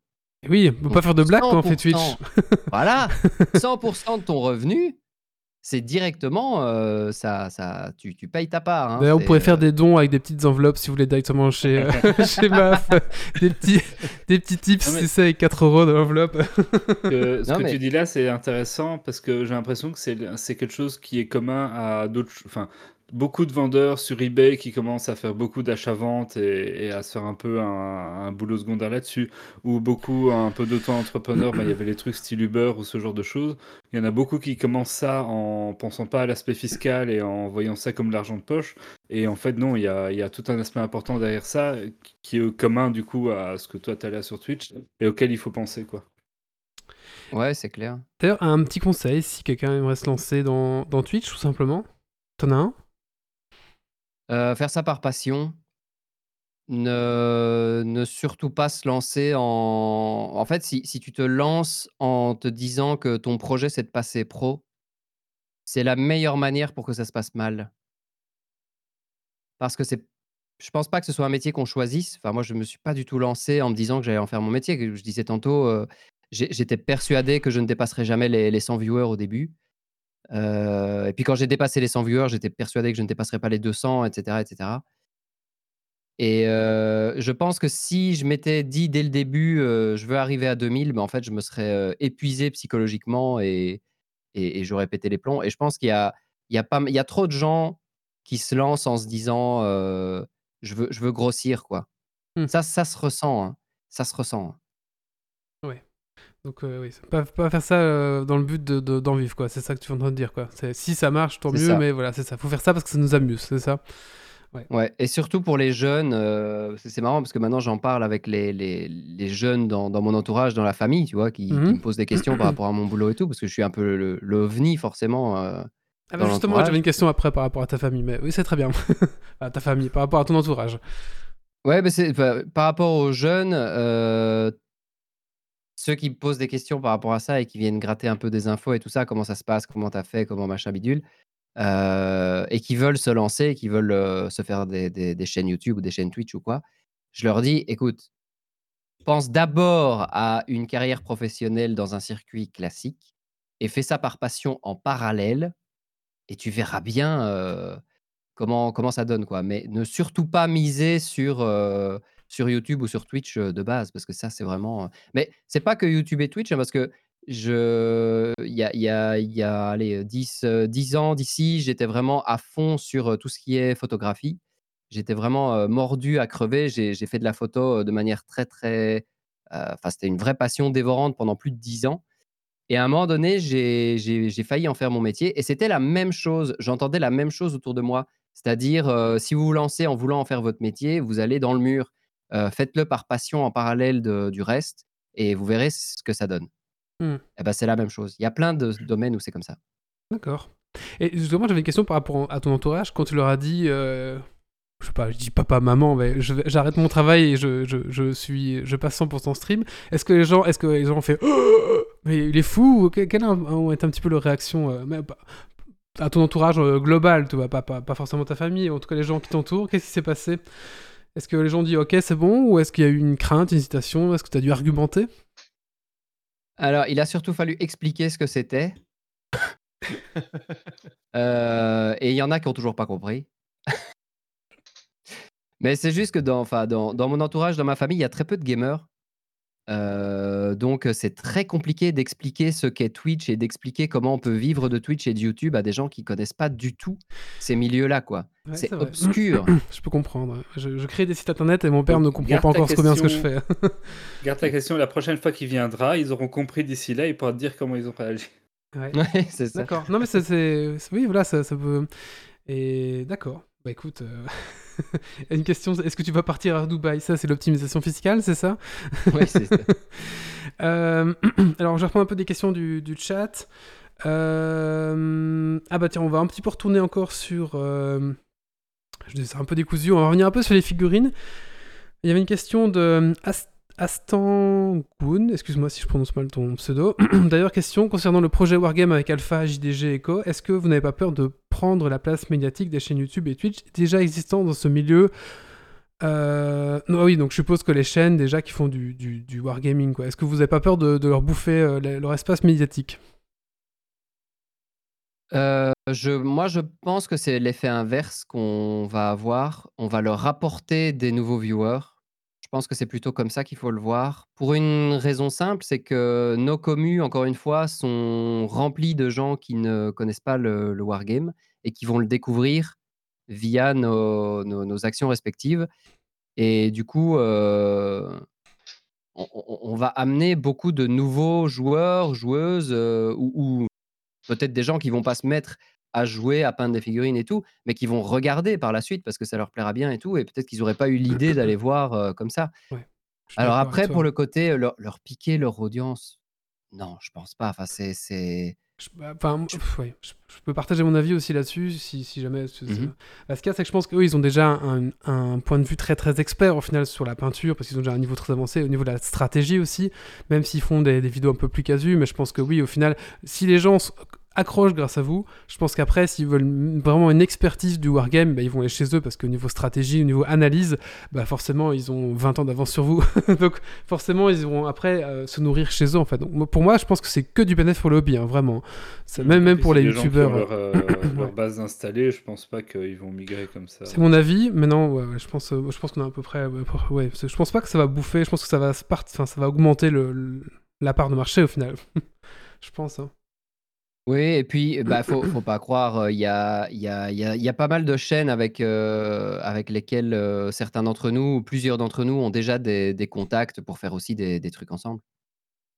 Oui, on peut pas faire de blagues quand on fait Twitch. 100%, Voilà, 100% de ton revenu, c'est directement, euh, ça, ça, tu, tu payes ta part. hein, D'ailleurs, vous c'est, pouvez faire euh, des dons avec des petites enveloppes si vous voulez directement chez, euh, chez MAF. Des petits, des petits tips, mais- c'est ça, avec 4 euros dans l'enveloppe. ce Non, que mais- tu dis là, c'est intéressant parce que j'ai l'impression que c'est c'est quelque chose qui est commun à d'autres. Enfin, beaucoup de vendeurs sur eBay qui commencent à faire beaucoup d'achats-ventes et, et à se faire un peu un, un boulot secondaire là-dessus, ou beaucoup un peu d'auto-entrepreneurs. bah, Il y avait les trucs style Uber ou ce genre de choses. Il y en a beaucoup qui commencent ça en pensant pas à l'aspect fiscal et en voyant ça comme de l'argent de poche. Et en fait, non, il y a, il y a tout un aspect important derrière ça qui est commun du coup à ce que toi tu as là sur Twitch et auquel il faut penser quoi. Ouais, c'est clair. D'ailleurs, un petit conseil, si quelqu'un aimerait se lancer dans, dans Twitch, tout simplement. T'en as un? Euh, faire ça par passion. Ne, surtout pas se lancer en... En fait, si, tu te lances en te disant que ton projet, c'est de passer pro, c'est la meilleure manière pour que ça se passe mal. parce que c'est je pense pas que ce soit un métier qu'on choisisse. Enfin, moi, je me suis pas du tout lancé en me disant que j'allais en faire mon métier. Je disais tantôt, euh, j'étais persuadé que je ne dépasserais jamais les, les 100 viewers au début. Euh, et puis quand j'ai dépassé les 100 viewers, j'étais persuadé que je ne dépasserais pas les 200, etc. etc. Et euh, je pense que si je m'étais dit dès le début, euh, je veux arriver à 2000, ben en fait, je me serais épuisé psychologiquement et, et, et j'aurais pété les plombs. Et je pense qu'il y a, il y, a pas, il y a trop de gens qui se lancent en se disant je, veux, je veux grossir. quoi. Hmm. Ça, ça se ressent. hein. Ça se ressent. hein. Donc euh, oui, pas, pas faire ça euh, dans le but de- de- d'en vivre, quoi. C'est ça que tu es en train de dire, quoi. Si ça marche, tant mieux, ça. mais voilà, c'est ça. Faut faire ça parce que ça nous amuse, c'est ça. Ouais, et surtout pour les jeunes, euh, c'est marrant parce que maintenant j'en parle avec les, les, les jeunes dans, dans mon entourage, dans la famille, tu vois, qui, qui Mhm. me posent des questions par rapport à mon boulot et tout, parce que je suis un peu le, le ovni forcément. Ah bah justement, j'avais une question après par rapport à ta famille, mais oui, c'est très bien. à ta famille, par rapport à ton entourage. Ouais, mais c'est bah, par rapport aux jeunes, euh, ceux qui me posent des questions par rapport à ça et qui viennent gratter un peu des infos et tout ça, comment ça se passe, comment t'as fait, comment machin bidule, euh, et qui veulent se lancer, qui veulent euh, se faire des, chaînes YouTube ou des chaînes Twitch ou quoi, je leur dis, écoute, pense d'abord à une carrière professionnelle dans un circuit classique et fais ça par passion en parallèle et tu verras bien euh, comment, comment ça donne. quoi. Mais ne surtout pas miser sur, sur YouTube ou sur Twitch de base parce que ça, c'est vraiment. Mais c'est pas que YouTube et Twitch hein, parce que je il y a, y a, y a allez, 10, euh, 10 ans d'ici, j'étais vraiment à fond sur tout ce qui est photographie. J'étais vraiment mordu à crever. J'ai fait de la photo de manière très, très. Enfin, c'était une vraie passion dévorante pendant plus de 10 ans. Et à un moment donné, j'ai j'ai- failli en faire mon métier. Et c'était la même chose. J'entendais la même chose autour de moi. C'est-à-dire, si vous vous lancez en voulant en faire votre métier, vous allez dans le mur. Euh, Faites-le par passion en parallèle de- du reste et vous verrez ce que ça donne. Hmm. Eh ben, c'est la même chose. Il y a plein de domaines où c'est comme ça. D'accord. Et justement, j'avais une question par rapport à ton entourage. Quand tu leur as dit, euh, je sais pas, je dis papa, maman, mais j'arrête mon travail et je, je, je suis, je passe 100% stream. Est-ce que les gens, est-ce que les gens ont fait, Oh mais il est fou ou que- Quelle a- été un petit peu leur réaction euh, mais à ton entourage global, tu vois, pas, pas, pas forcément ta famille, en tout cas les gens qui t'entourent. Qu'est-ce qui s'est passé? Est-ce que les gens ont dit, ok, c'est bon, ou est-ce qu'il y a eu une crainte, une hésitation? Est-ce que tu as dû argumenter? Alors, il a surtout fallu expliquer ce que c'était. Euh, et il y en a qui ont toujours pas compris. Mais c'est juste que dans, enfin, dans, dans mon entourage, dans ma famille, il y a très peu de gamers. Euh, donc, c'est très compliqué d'expliquer ce qu'est Twitch et d'expliquer comment on peut vivre de Twitch et de YouTube à des gens qui connaissent pas du tout ces milieux-là, quoi. Ouais, c'est obscur. Je peux comprendre. Je, je crée des sites internet et mon père Donc, ne comprend pas encore trop bien ce que je fais. question. Garde ta question, la prochaine fois qu'il viendra, ils auront compris d'ici là, ils pourront te dire comment ils ont réagi. Ouais. Ouais, c'est ça. D'accord. Non, mais c'est, Oui, voilà, ça, ça peut. Et d'accord. Bah écoute, euh, une question est-ce que tu vas partir à Dubaï? Ça, c'est l'optimisation fiscale, c'est ça? Ouais, c'est ça. Euh, Alors, je reprends un peu des questions du, du chat. Euh, Ah bah tiens, on va un petit peu retourner encore sur. euh, Je dis c'est un peu décousu. On va revenir un peu sur les figurines. Il y avait une question de Ast- Astangoun, excuse-moi si je prononce mal ton pseudo. D'ailleurs, question concernant le projet Wargame avec Alpha, JDG et Co. Est-ce que vous n'avez pas peur de prendre la place médiatique des chaînes YouTube et Twitch déjà existantes dans ce milieu? Euh, non, ah oui, donc je suppose que les chaînes déjà qui font du, du, du wargaming, quoi. Est-ce que vous n'avez pas peur de, leur bouffer euh, le- leur espace médiatique? Euh, je, moi, je pense que c'est l'effet inverse qu'on va avoir. On va leur rapporter des nouveaux viewers. Pense que c'est plutôt comme ça qu'il faut le voir. Pour une raison simple, c'est que nos communes, encore une fois, sont remplies de gens qui ne connaissent pas le, le wargame et qui vont le découvrir via nos, actions respectives. Et du coup, euh, on va amener beaucoup de nouveaux joueurs, joueuses, euh, ou, ou peut-être des gens qui vont pas se mettre à jouer, à peindre des figurines et tout, mais qui vont regarder par la suite parce que ça leur plaira bien et tout, et peut-être qu'ils n'auraient pas eu l'idée d'aller voir euh, comme ça. Alors après, pour le côté euh, leur, leur piquer leur audience, non, je pense pas. Enfin, c'est, c'est... Je, bah, enfin, ouais, je, je peux partager mon avis aussi là-dessus, si, si jamais. Bah, ce qu'il y a, c'est que je pense qu'eux, ils ont déjà un, un point de vue très très expert au final sur la peinture, parce qu'ils ont déjà un niveau très avancé au niveau de la stratégie aussi, même s'ils font des, des vidéos un peu plus casu. Mais je pense que oui, au final, si les gens accrochent grâce à vous. Je pense qu'après, s'ils veulent vraiment une expertise du wargame, bah, ils vont aller chez eux parce qu'au niveau stratégie, au niveau analyse, bah, forcément, ils ont 20 ans d'avance sur vous. Donc, forcément, ils vont après euh, se nourrir chez eux, en fait. Donc, pour moi, je pense que c'est que du bénéfice pour le hobby, hein, vraiment. Même, même pour les youtubeurs. Leur, euh, leur base installée, je pense pas qu'ils vont migrer comme ça. C'est mon avis, mais non, ouais, ouais, je pense, euh, je pense qu'on est à peu près, ouais, pour- je pense pas que ça va bouffer, je pense que ça va, part- ça va augmenter le, le- la part de marché au final. je pense. hein. Oui, et puis, bah, faut, faut pas croire, euh, il y a, y, a, y, a, pas mal de chaînes avec, euh, lesquelles euh, certains d'entre nous, ou plusieurs d'entre nous, ont déjà des, contacts pour faire aussi des, trucs ensemble.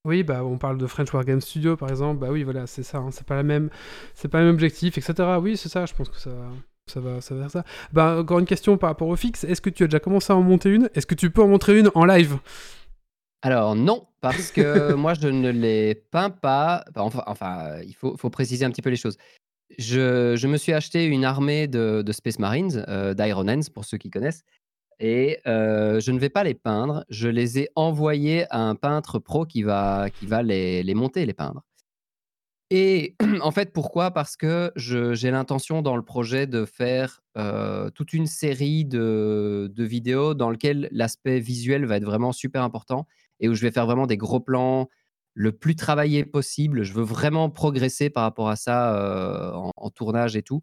Oui, bah, on parle de French Wargame Studio par exemple, bah oui, voilà, c'est ça, hein, c'est pas la même, c'est pas le même objectif, etc. Oui, c'est ça, je pense que ça, ça va, ça faire ça. Bah, encore une question par rapport au fixe, est-ce que tu as déjà commencé à en monter une? Est-ce que tu peux en montrer une en live? Alors non, parce que moi je ne les peins pas. Enfin, enfin, euh, il faut, faut préciser un petit peu les choses. Je, je me suis acheté une armée de, de Space Marines, euh, d'Iron Hands pour ceux qui connaissent, et euh, je ne vais pas les peindre. Je les ai envoyés à un peintre pro qui va, qui va les, les monter, les peindre. Et en fait, pourquoi? Parce que j'ai l'intention dans le projet de faire euh, toute une série de, de vidéos dans lesquelles l'aspect visuel va être vraiment super important et où je vais faire vraiment des gros plans le plus travaillé possible. Je veux vraiment progresser par rapport à ça euh, en, tournage et tout.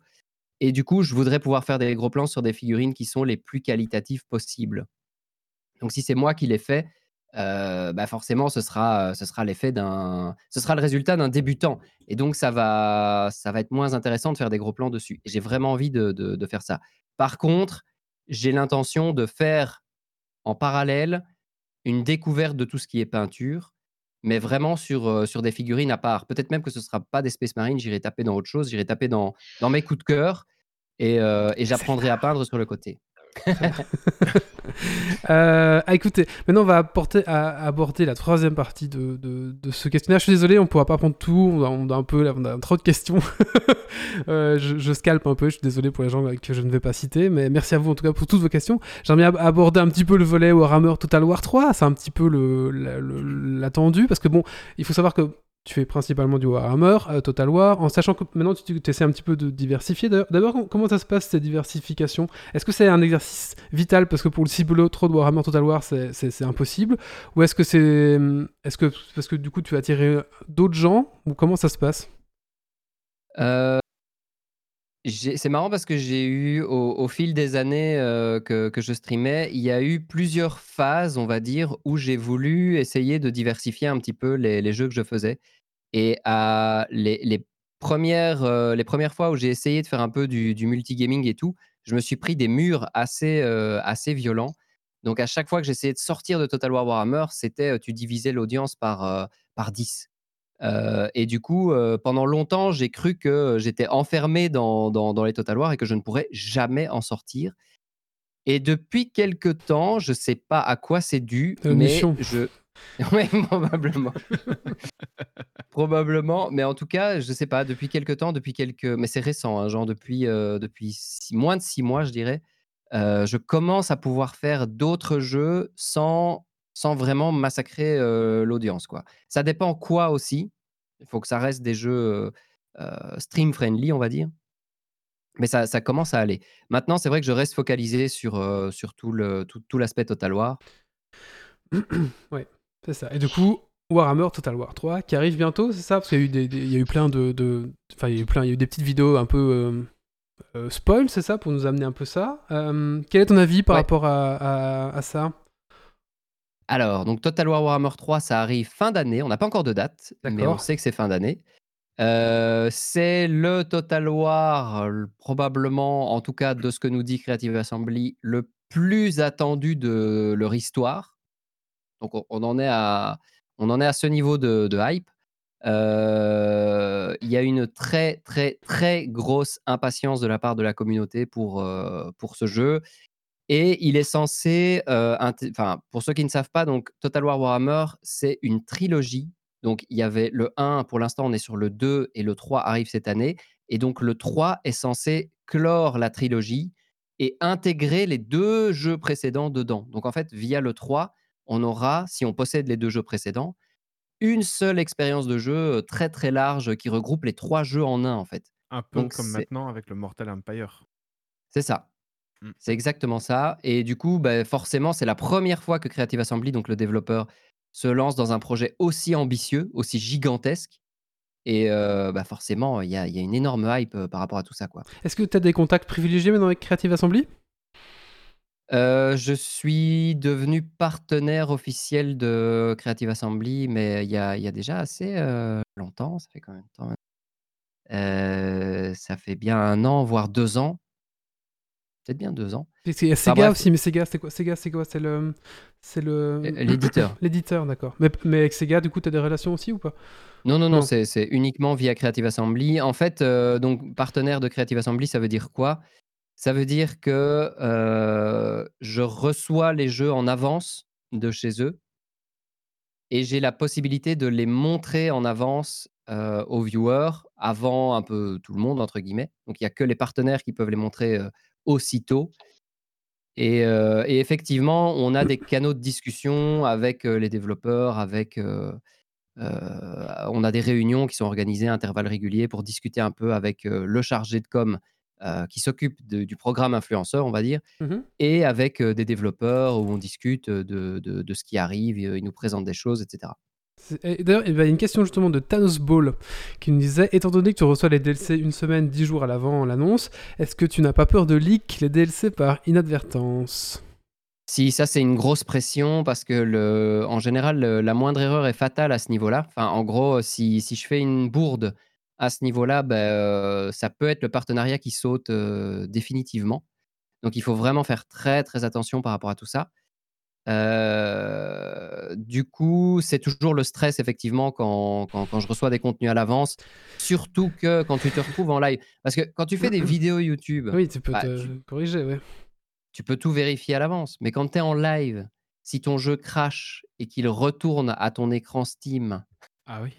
Et du coup, je voudrais pouvoir faire des gros plans sur des figurines qui sont les plus qualitatives possibles. Donc, si c'est moi qui les fais, euh, bah forcément, ce sera, ce sera l'effet d'un, ce sera le résultat d'un débutant. Et donc, ça va, ça va être moins intéressant de faire des gros plans dessus. J'ai vraiment envie de- de faire ça. Par contre, j'ai l'intention de faire en parallèle une découverte de tout ce qui est peinture, mais vraiment sur, euh, sur des figurines à part. Peut-être même que ce ne sera pas des Space Marines, j'irai taper dans autre chose, j'irai taper dans, dans mes coups de cœur et, euh, et j'apprendrai à peindre sur le côté. Euh, ah, écoutez, maintenant on va aborder la troisième partie de, de- ce questionnaire. Je suis désolé, on pourra pas prendre tout, on a, un peu, on a trop de questions. Euh, je, scalpe un peu, je suis désolé pour les gens que je ne vais pas citer, mais merci à vous en tout cas pour toutes vos questions. J'aimerais aborder un petit peu le volet Warhammer Total War 3, c'est un petit peu l'attendu, parce que bon, il faut savoir que tu fais principalement du Warhammer, euh, Total War, en sachant que maintenant tu essaies un petit peu de diversifier. D'abord, comment ça se passe cette diversification? Est-ce que c'est un exercice vital? Parce que pour le cible trop de Warhammer Total War c'est- impossible Ou est-ce que c'est. Que. Parce que du coup tu vas attirer d'autres gens? Ou comment ça se passe? Euh, c'est marrant parce que j'ai eu, au, fil des années euh, que, je streamais, il y a eu plusieurs phases, on va dire, où j'ai voulu essayer de diversifier un petit peu les, jeux que je faisais. Et à les, premières, euh, les premières fois où j'ai essayé de faire un peu du, multigaming et tout, je me suis pris des murs assez, euh, assez violents. Donc à chaque fois que j'essayais de sortir de Total War Warhammer, c'était tu divisais l'audience par, par 10. Euh, et du coup, euh, pendant longtemps, j'ai cru que j'étais enfermé dans, dans, dans les Total War et que je ne pourrais jamais en sortir. Et depuis quelque temps, je sais pas à quoi c'est dû, mais mission. je. Oui, probablement. probablement, mais en tout cas, je sais pas, depuis quelque temps, depuis quelques. Mais c'est récent, hein, genre depuis, euh, depuis six- moins de six mois, je dirais. je commence à pouvoir faire d'autres jeux sans, sans vraiment massacrer l'audience. quoi. Ça dépend quoi aussi. Il faut que ça reste des jeux stream friendly, on va dire. Mais ça, ça commence à aller. Maintenant, c'est vrai que je reste focalisé sur, sur tout le- tout, tout l'aspect Total War. Ouais, c'est ça. Et du coup, Warhammer Total War 3 qui arrive bientôt, c'est ça? Parce qu'il y a eu des, des- il y a eu plein de, de- enfin il y a eu plein, il y a eu des petites vidéos un peu euh, euh, spoil, c'est ça, pour nous amener un peu ça. Euh, quel est ton avis par Ouais. rapport à, à- à ça? Alors, donc Total War Warhammer 3, ça arrive fin d'année. On n'a pas encore de date, mais on sait que c'est fin d'année. Euh, c'est le Total War, euh, probablement, en tout cas de ce que nous dit Creative Assembly, le plus attendu de leur histoire. Donc on, on en, est à, on en est à ce niveau de, de hype. Euh, Il y a une très très très grosse impatience de la part de la communauté pour, euh, pour ce jeu. Et il est censé, euh, enfin, pour ceux qui ne savent pas, donc Total War Warhammer, c'est une trilogie. Donc il y avait le 1, pour l'instant on est sur le 2 et le 3 arrive cette année. Et donc le 3 est censé clore la trilogie et intégrer les deux jeux précédents dedans. Donc en fait, via le 3, on aura, si on possède les deux jeux précédents, une seule expérience de jeu très très large qui regroupe les trois jeux en un en fait. Un peu Donc comme maintenant avec le Mortal Empire. c'est ça. Mm. C'est exactement ça. Et du coup, bah, forcément, c'est la première fois que Creative Assembly, donc le développeur, se lance dans un projet aussi ambitieux, aussi gigantesque. Et euh, bah, forcément, il y a, il y a une énorme hype par rapport à tout ça. Quoi. Est-ce que tu as des contacts privilégiés maintenant avec Creative Assembly? Euh, je suis devenu partenaire officiel de Creative Assembly, mais il y a, il y a déjà assez euh, longtemps. Ça fait combien de temps Euh, Ça fait bien un an, voire deux ans. Peut-être bien deux ans. C'est- Il y a Enfin, Sega bref. aussi, mais Sega, c'est quoi Sega, c'est quoi C'est le. C'est le. Euh, L'éditeur. L'éditeur, d'accord. Mais, mais avec Sega, du coup, tu as des relations aussi ou pas? Non, non, non, Non. c'est uniquement via Creative Assembly. En fait, euh, donc partenaire de Creative Assembly, ça veut dire quoi? Ça veut dire que euh, je reçois les jeux en avance de chez eux et j'ai la possibilité de les montrer en avance euh, aux viewers avant un peu tout le monde, entre guillemets. Donc il n'y a que les partenaires qui peuvent les montrer euh, aussitôt. Et, euh, et effectivement, on a des canaux de discussion avec euh, les développeurs, avec... euh, euh, on a des réunions qui sont organisées à intervalles réguliers pour discuter un peu avec le chargé de com qui s'occupe du programme influenceur, on va dire, Mhm. et avec des développeurs où on discute de, de- de ce qui arrive, ils nous présentent des choses, etc. D'ailleurs, il y a une question justement de Thanos Ball qui nous disait Étant donné que tu reçois les DLC une semaine, dix jours à l'avant l'annonce, est-ce que tu n'as pas peur de leak les DLC par inadvertance? Si ça c'est une grosse pression parce que en général la moindre erreur est fatale à ce niveau-là. En gros, si, si je fais une bourde à ce niveau-là, ben, euh, ça peut être le partenariat qui saute euh, définitivement. Donc il faut vraiment faire très très attention par rapport à tout ça. Euh, du coup, c'est toujours le stress effectivement quand, quand, quand je reçois des contenus à l'avance, surtout que quand tu te retrouves en live. Parce que quand tu fais des vidéos YouTube, Oui, tu peux bah, te tu- corriger, ouais. tu peux tout vérifier à l'avance. Mais quand tu es en live, si ton jeu crash et qu'il retourne à ton écran Steam, Ah oui.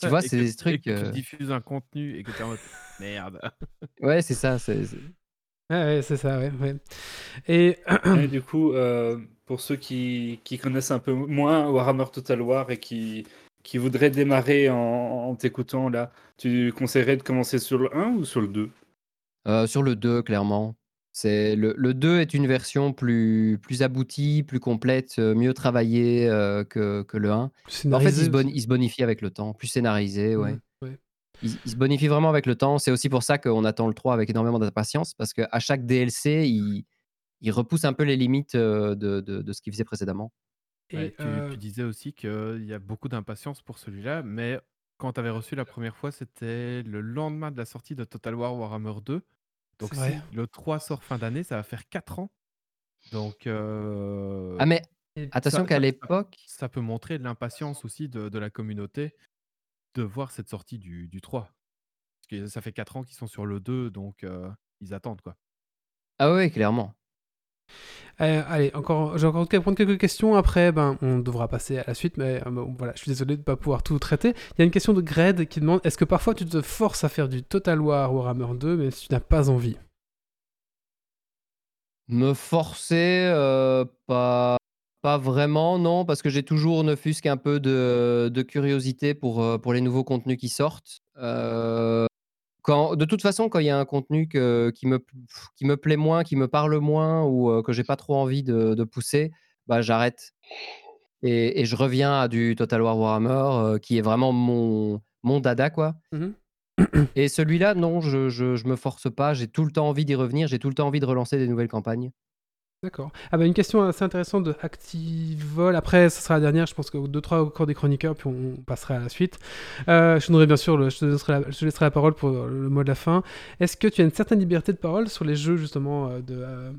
tu vois, c'est des trucs. que tu euh, diffuses un contenu et que tu es en mode merde. Ouais, c'est ça. c'est- c'est- Ouais, c'est ça, ouais. ouais. Et Et du coup, euh, pour ceux qui, qui connaissent un peu moins Warhammer Total War et qui, qui voudraient démarrer en, en t'écoutant là, tu conseillerais de commencer sur le 1 ou sur le 2 Euh, sur le 2, clairement. C'est le, le 2 est une version plus, plus aboutie, plus complète, euh, mieux travaillée euh, que, que le 1. En fait, il se, il bonifie avec le temps, plus scénarisé, ouais. Ouais, ouais. Il, il se bonifie vraiment avec le temps. C'est aussi pour ça qu'on attend le 3 avec énormément d'impatience, parce qu'à chaque DLC, il, il repousse un peu les limites euh, de, de- de ce qu'il faisait précédemment. Et, Ouais, tu, euh, tu disais aussi qu'il y a beaucoup d'impatience pour celui-là, mais quand tu avais reçu la première fois, c'était le lendemain de la sortie de Total War Warhammer 2. Donc si le 3 sort fin d'année, ça va faire 4 ans. Donc euh, Ah, mais et- attention qu'à ça- l'époque, ça peut montrer de l'impatience aussi de, de la communauté de voir cette sortie du, du 3. Parce que ça fait 4 ans qu'ils sont sur le 2, donc euh, ils attendent quoi. ah oui, clairement. Euh, allez, encore, j'ai encore qu'à prendre quelques questions. Après, ben, on devra passer à la suite. Mais euh, bon, voilà, je suis désolé de ne pas pouvoir tout traiter. Il y a une question de Gred qui demande est-ce que parfois tu te forces à faire du Total War Warhammer 2, mais tu n'as pas envie? Me forcer, euh, pas, pas vraiment, non, parce que j'ai toujours ne fût-ce qu'un peu de, de curiosité pour, euh, pour les nouveaux contenus qui sortent. Euh, quand, de toute façon, quand il y a un contenu que- qui, me, qui me plaît moins, qui me parle moins ou euh, que j'ai pas trop envie de, de pousser, bah, j'arrête. Et, et je reviens à du Total War Warhammer, euh, qui est vraiment mon, mon dada, quoi. Mhm. Et celui-là, non, je, je, je me force pas. J'ai tout le temps envie d'y revenir. J'ai tout le temps envie de relancer des nouvelles campagnes. D'accord. Ah bah une question assez intéressante de Activol. Après, ce sera la dernière. Je pense que deux trois encore des chroniqueurs, puis on passera à la suite. Euh, je donnerai bien sûr, je, te je te laisserai la parole pour le mot de la fin. Est-ce que tu as une certaine liberté de parole sur les jeux justement euh, de, euh,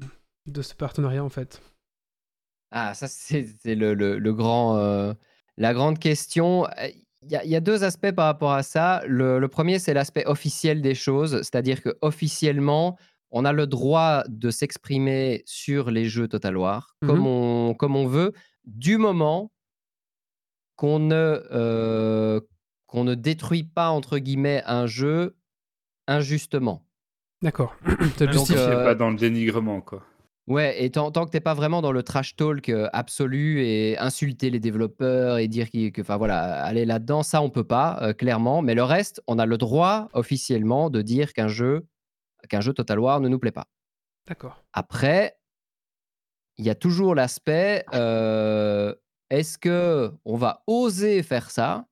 de ce partenariat en fait? Ah, ça, c'est le, grand, la grande question. Il y, y a deux aspects par rapport à ça. Le premier, c'est l'aspect officiel des choses, c'est-à-dire que officiellement, on a le droit de s'exprimer sur les jeux Total War comme, Mhm. on, comme on veut, du moment qu'on ne, euh, qu'on ne détruit pas, entre guillemets, un jeu injustement. D'accord. C'est Donc, justifié. euh, pas dans le dénigrement, quoi. Ouais, et tant, tant que t'es pas vraiment dans le trash talk euh, absolu et insulter les développeurs et dire qu'il- que, enfin voilà, aller là-dedans, ça on peut pas, euh, clairement. Mais le reste, on a le droit officiellement de dire qu'un jeu, qu'un jeu Total War ne nous plaît pas. D'accord. Après, il y a toujours l'aspect, euh, est-ce que on va oser faire ça?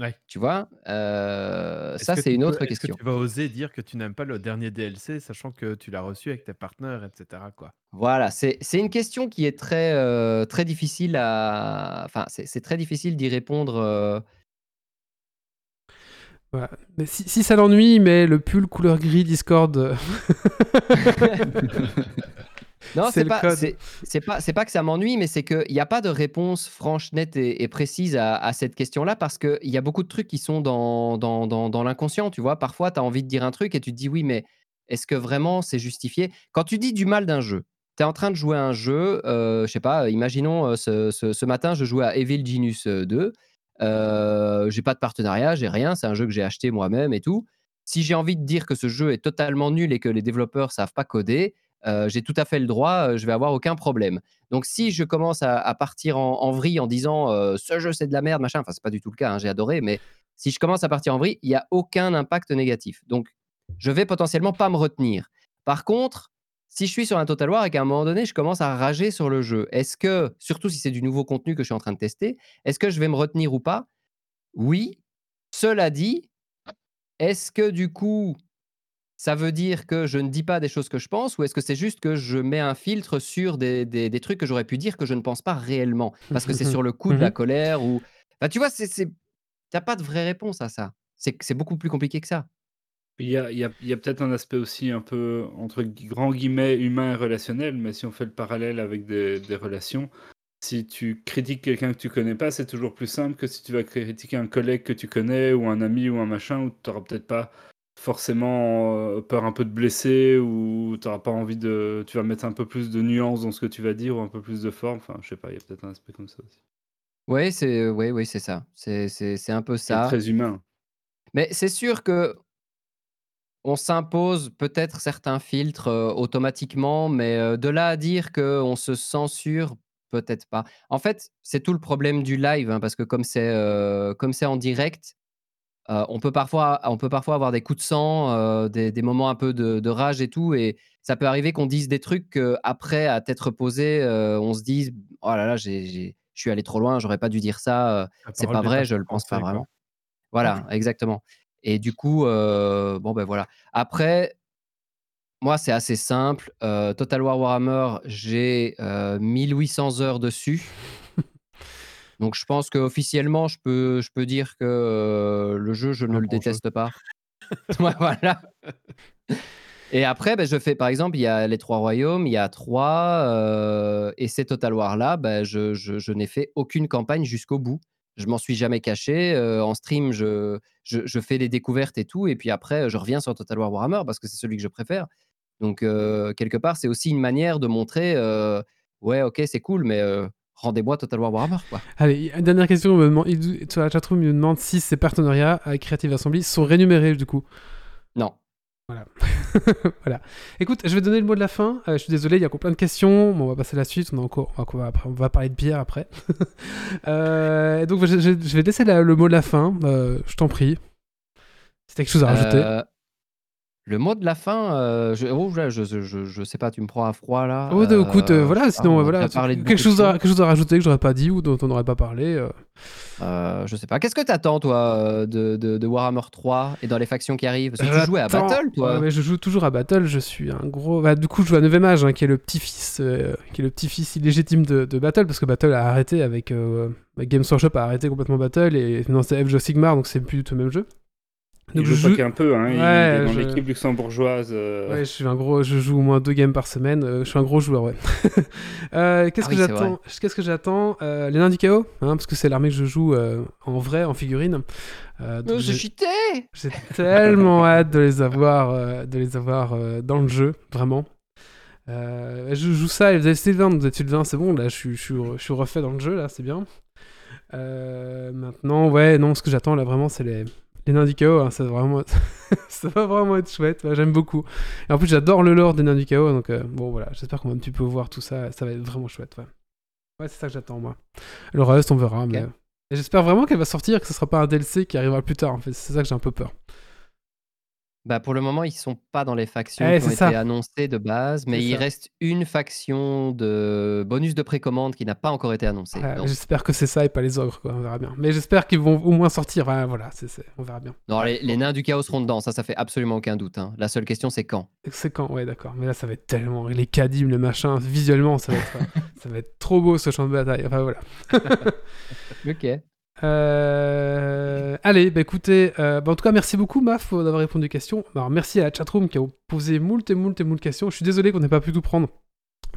Ouais. Tu vois Euh, Ça, c'est une peux- autre est-ce question. que tu vas oser dire que tu n'aimes pas le dernier DLC, sachant que tu l'as reçu avec tes partenaires, etc. Quoi? Voilà, c'est une question qui est très, euh, très difficile à. Enfin, c'est c'est très difficile d'y répondre. Euh, Voilà. Mais si, si ça l'ennuie, mais le pull couleur gris Discord. euh, Non, C'est pas, c'est pas, que ça m'ennuie, mais c'est qu'il n'y a pas de réponse franche, nette et, et précise à, à cette question-là parce qu'il y a beaucoup de trucs qui sont dans, dans, dans, dans l'inconscient. Tu vois, parfois, tu as envie de dire un truc et tu te dis oui, mais est-ce que vraiment c'est justifié? Quand tu dis du mal d'un jeu, tu es en train de jouer à un jeu, euh, je sais pas, imaginons euh, ce, ce- ce matin, je jouais à Evil Genius euh, 2. Euh, j'ai pas de partenariat, j'ai rien, c'est un jeu que j'ai acheté moi-même et tout. Si j'ai envie de dire que ce jeu est totalement nul et que les développeurs savent pas coder, euh, j'ai tout à fait le droit, euh, je vais avoir aucun problème. Donc si je commence à, partir en, en vrille en disant ce jeu c'est de la merde, machin, enfin c'est pas du tout le cas, hein, j'ai adoré, mais si je commence à partir en vrille, il n'y a aucun impact négatif. Donc je vais potentiellement pas me retenir. Par contre, si je suis sur un Total War et qu'à un moment donné je commence à rager sur le jeu, est-ce que, surtout si c'est du nouveau contenu que je suis en train de tester, est-ce que je vais me retenir ou pas? Oui. Cela dit, est-ce que du coup, ça veut dire que je ne dis pas des choses que je pense ou est-ce que c'est juste que je mets un filtre sur des, des- des trucs que j'aurais pu dire que je ne pense pas réellement Parce que c'est sur le coup de la Mhm. colère ou. Enfin, tu vois, c'est. c'est- T'as pas de vraie réponse à ça. C'est c'est beaucoup plus compliqué que ça. Il y a, il y a- il y a peut-être un aspect aussi un peu, entre gui- grands guillemets, humain et relationnel, mais si on fait le parallèle avec des, des relations, si tu critiques quelqu'un que tu connais pas, c'est toujours plus simple que si tu vas critiquer un collègue que tu connais, ou un ami, ou un machin, où tu n'auras peut-être pas forcément euh, peur un peu de blesser, ou tu n'auras pas envie de... Tu vas mettre un peu plus de nuance dans ce que tu vas dire, ou un peu plus de forme, enfin, je sais pas, il y a peut-être un aspect comme ça aussi. Oui, c'est ouais, ouais, c'est ça. C'est c'est- c'est un peu C'est ça. très humain. Mais c'est sûr que on s'impose peut-être certains filtres euh, automatiquement, mais euh, de là à dire qu'on se censure, peut-être pas. En fait, c'est tout le problème du live, hein, parce que comme c'est euh, comme c'est en direct, on, peut parfois, on peut parfois avoir des coups de sang, des, des moments un peu de, de rage et tout, et ça peut arriver qu'on dise des trucs qu'après, à tête reposée, on se dise Oh là là, je suis allé trop loin, j'aurais pas dû dire ça, c'est pas vrai, je le pense pas vraiment. Voilà, exactement. Et du coup, euh, bon ben voilà. Après, moi, c'est assez simple. Euh, Total War Warhammer, j'ai euh, 1800 heures dessus. Donc, je pense qu'officiellement, je peux, je peux dire que euh, le jeu, je ne le bon jeu. déteste pas. Voilà. Et après, ben, je fais, par exemple, il y a les trois royaumes, il y a trois, euh, et ces Total War-là, ben, je, je- je n'ai fait aucune campagne jusqu'au bout. Je m'en suis jamais caché. euh, en stream, je, je, je fais les découvertes et tout, et puis après, je reviens sur Total War Warhammer parce que c'est celui que je préfère. Donc, euh, quelque part, c'est aussi une manière de montrer, euh, ouais, ok, c'est cool, mais rendez-moi Total War Warhammer, quoi. Allez, une dernière question. On me demande, il- la chatroom, me demande si ces partenariats avec Creative Assembly sont rémunérés du coup. Non. Voilà. voilà. Écoute, je vais donner le mot de la fin. Euh, je suis désolé, il y a encore plein de questions. on va passer à la suite. On, a encore, on, va, parler de bière après. Euh, donc, je, vais laisser la- le mot de la fin. Euh, je t'en prie. Si t'as quelque chose à rajouter. Euh, le mot de la fin, euh, je, oh, je, je, je, je sais pas, tu me prends à froid là. Oh, de- écoute, euh, Euh, voilà, sinon, euh, voilà, quelque, chose à, quelque chose à rajouter que j'aurais pas dit ou dont on n'aurait pas parlé. euh. Euh, je sais pas. Qu'est-ce que t'attends, toi, euh, de, de, de Warhammer 3 et dans les factions qui arrivent? Parce que tu jouais à Battle, toi Ouais, ouais, je joue toujours à Battle. Je suis un gros. Bah, du coup, je joue à 9 âge, hein, qui est le petit-fils, euh, qui est le petit-fils illégitime de, de Battle, parce que Battle a arrêté avec euh, Games Workshop a arrêté complètement Battle et non, c'est Age of Sigmar, donc c'est plus du tout le même jeu. Donc, je joue- qu'un peu, hein, il est dans je- l'équipe luxembourgeoise. euh, Ouais, je suis un gros, je joue au moins deux games par semaine. euh, je suis un gros joueur, ouais. Euh, qu'est-ce Ah que oui, c'est j'attends Qu'est-ce que j'attends Euh, Les nains du chaos, hein, parce que c'est l'armée que je joue euh, en vrai, en figurine. Euh, donc Euh, J'ai j'ai- tellement hâte de les avoir, euh, de les avoir euh, dans le jeu, vraiment. Euh, je joue ça et vous avez Sylvain, vous êtes Sylvain, c'est bon, là je suis, je, suis, je suis refait dans le jeu, là c'est bien. Euh, maintenant, ouais, non, ce que j'attends là vraiment, c'est les, Les nains du chaos, hein, ça, va vraiment... ça va vraiment être chouette. J'aime beaucoup. Et en plus, j'adore le lore des nains du chaos. Donc, euh, bon, voilà. J'espère qu'on va un petit peu voir tout ça. Ça va être vraiment chouette. Ouais, ouais c'est ça que j'attends, moi. Le reste, on verra. Mais... Et j'espère vraiment qu'elle va sortir, que ce sera pas un DLC qui arrivera plus tard. En fait, c'est ça que j'ai un peu peur. Bah, pour le moment, ils sont pas dans les factions Eh, qui ont c'est été ça. annoncées de base, mais C'est il ça. reste une faction de bonus de précommande qui n'a pas encore été annoncée. Ouais, j'espère que c'est ça et pas les ogres. Quoi. On verra bien. Mais j'espère qu'ils vont au moins sortir. Ouais, voilà, c'est, c'est- on verra bien. Non, les, les nains du chaos seront dedans, ça, ça fait absolument aucun doute. hein. La seule question, c'est quand. C'est quand Ouais, d'accord. Mais là, ça va être tellement. Les cadibres, les machins, visuellement, ça va être, ça va être trop beau ce champ de bataille. Enfin, voilà. Ok. Euh, Allez, bah écoutez, euh, bah, en tout cas, merci beaucoup, Maf, d'avoir répondu aux questions. Alors, merci à la chatroom qui a posé moult et moult et moult questions. Je suis désolé qu'on n'ait pas pu tout prendre.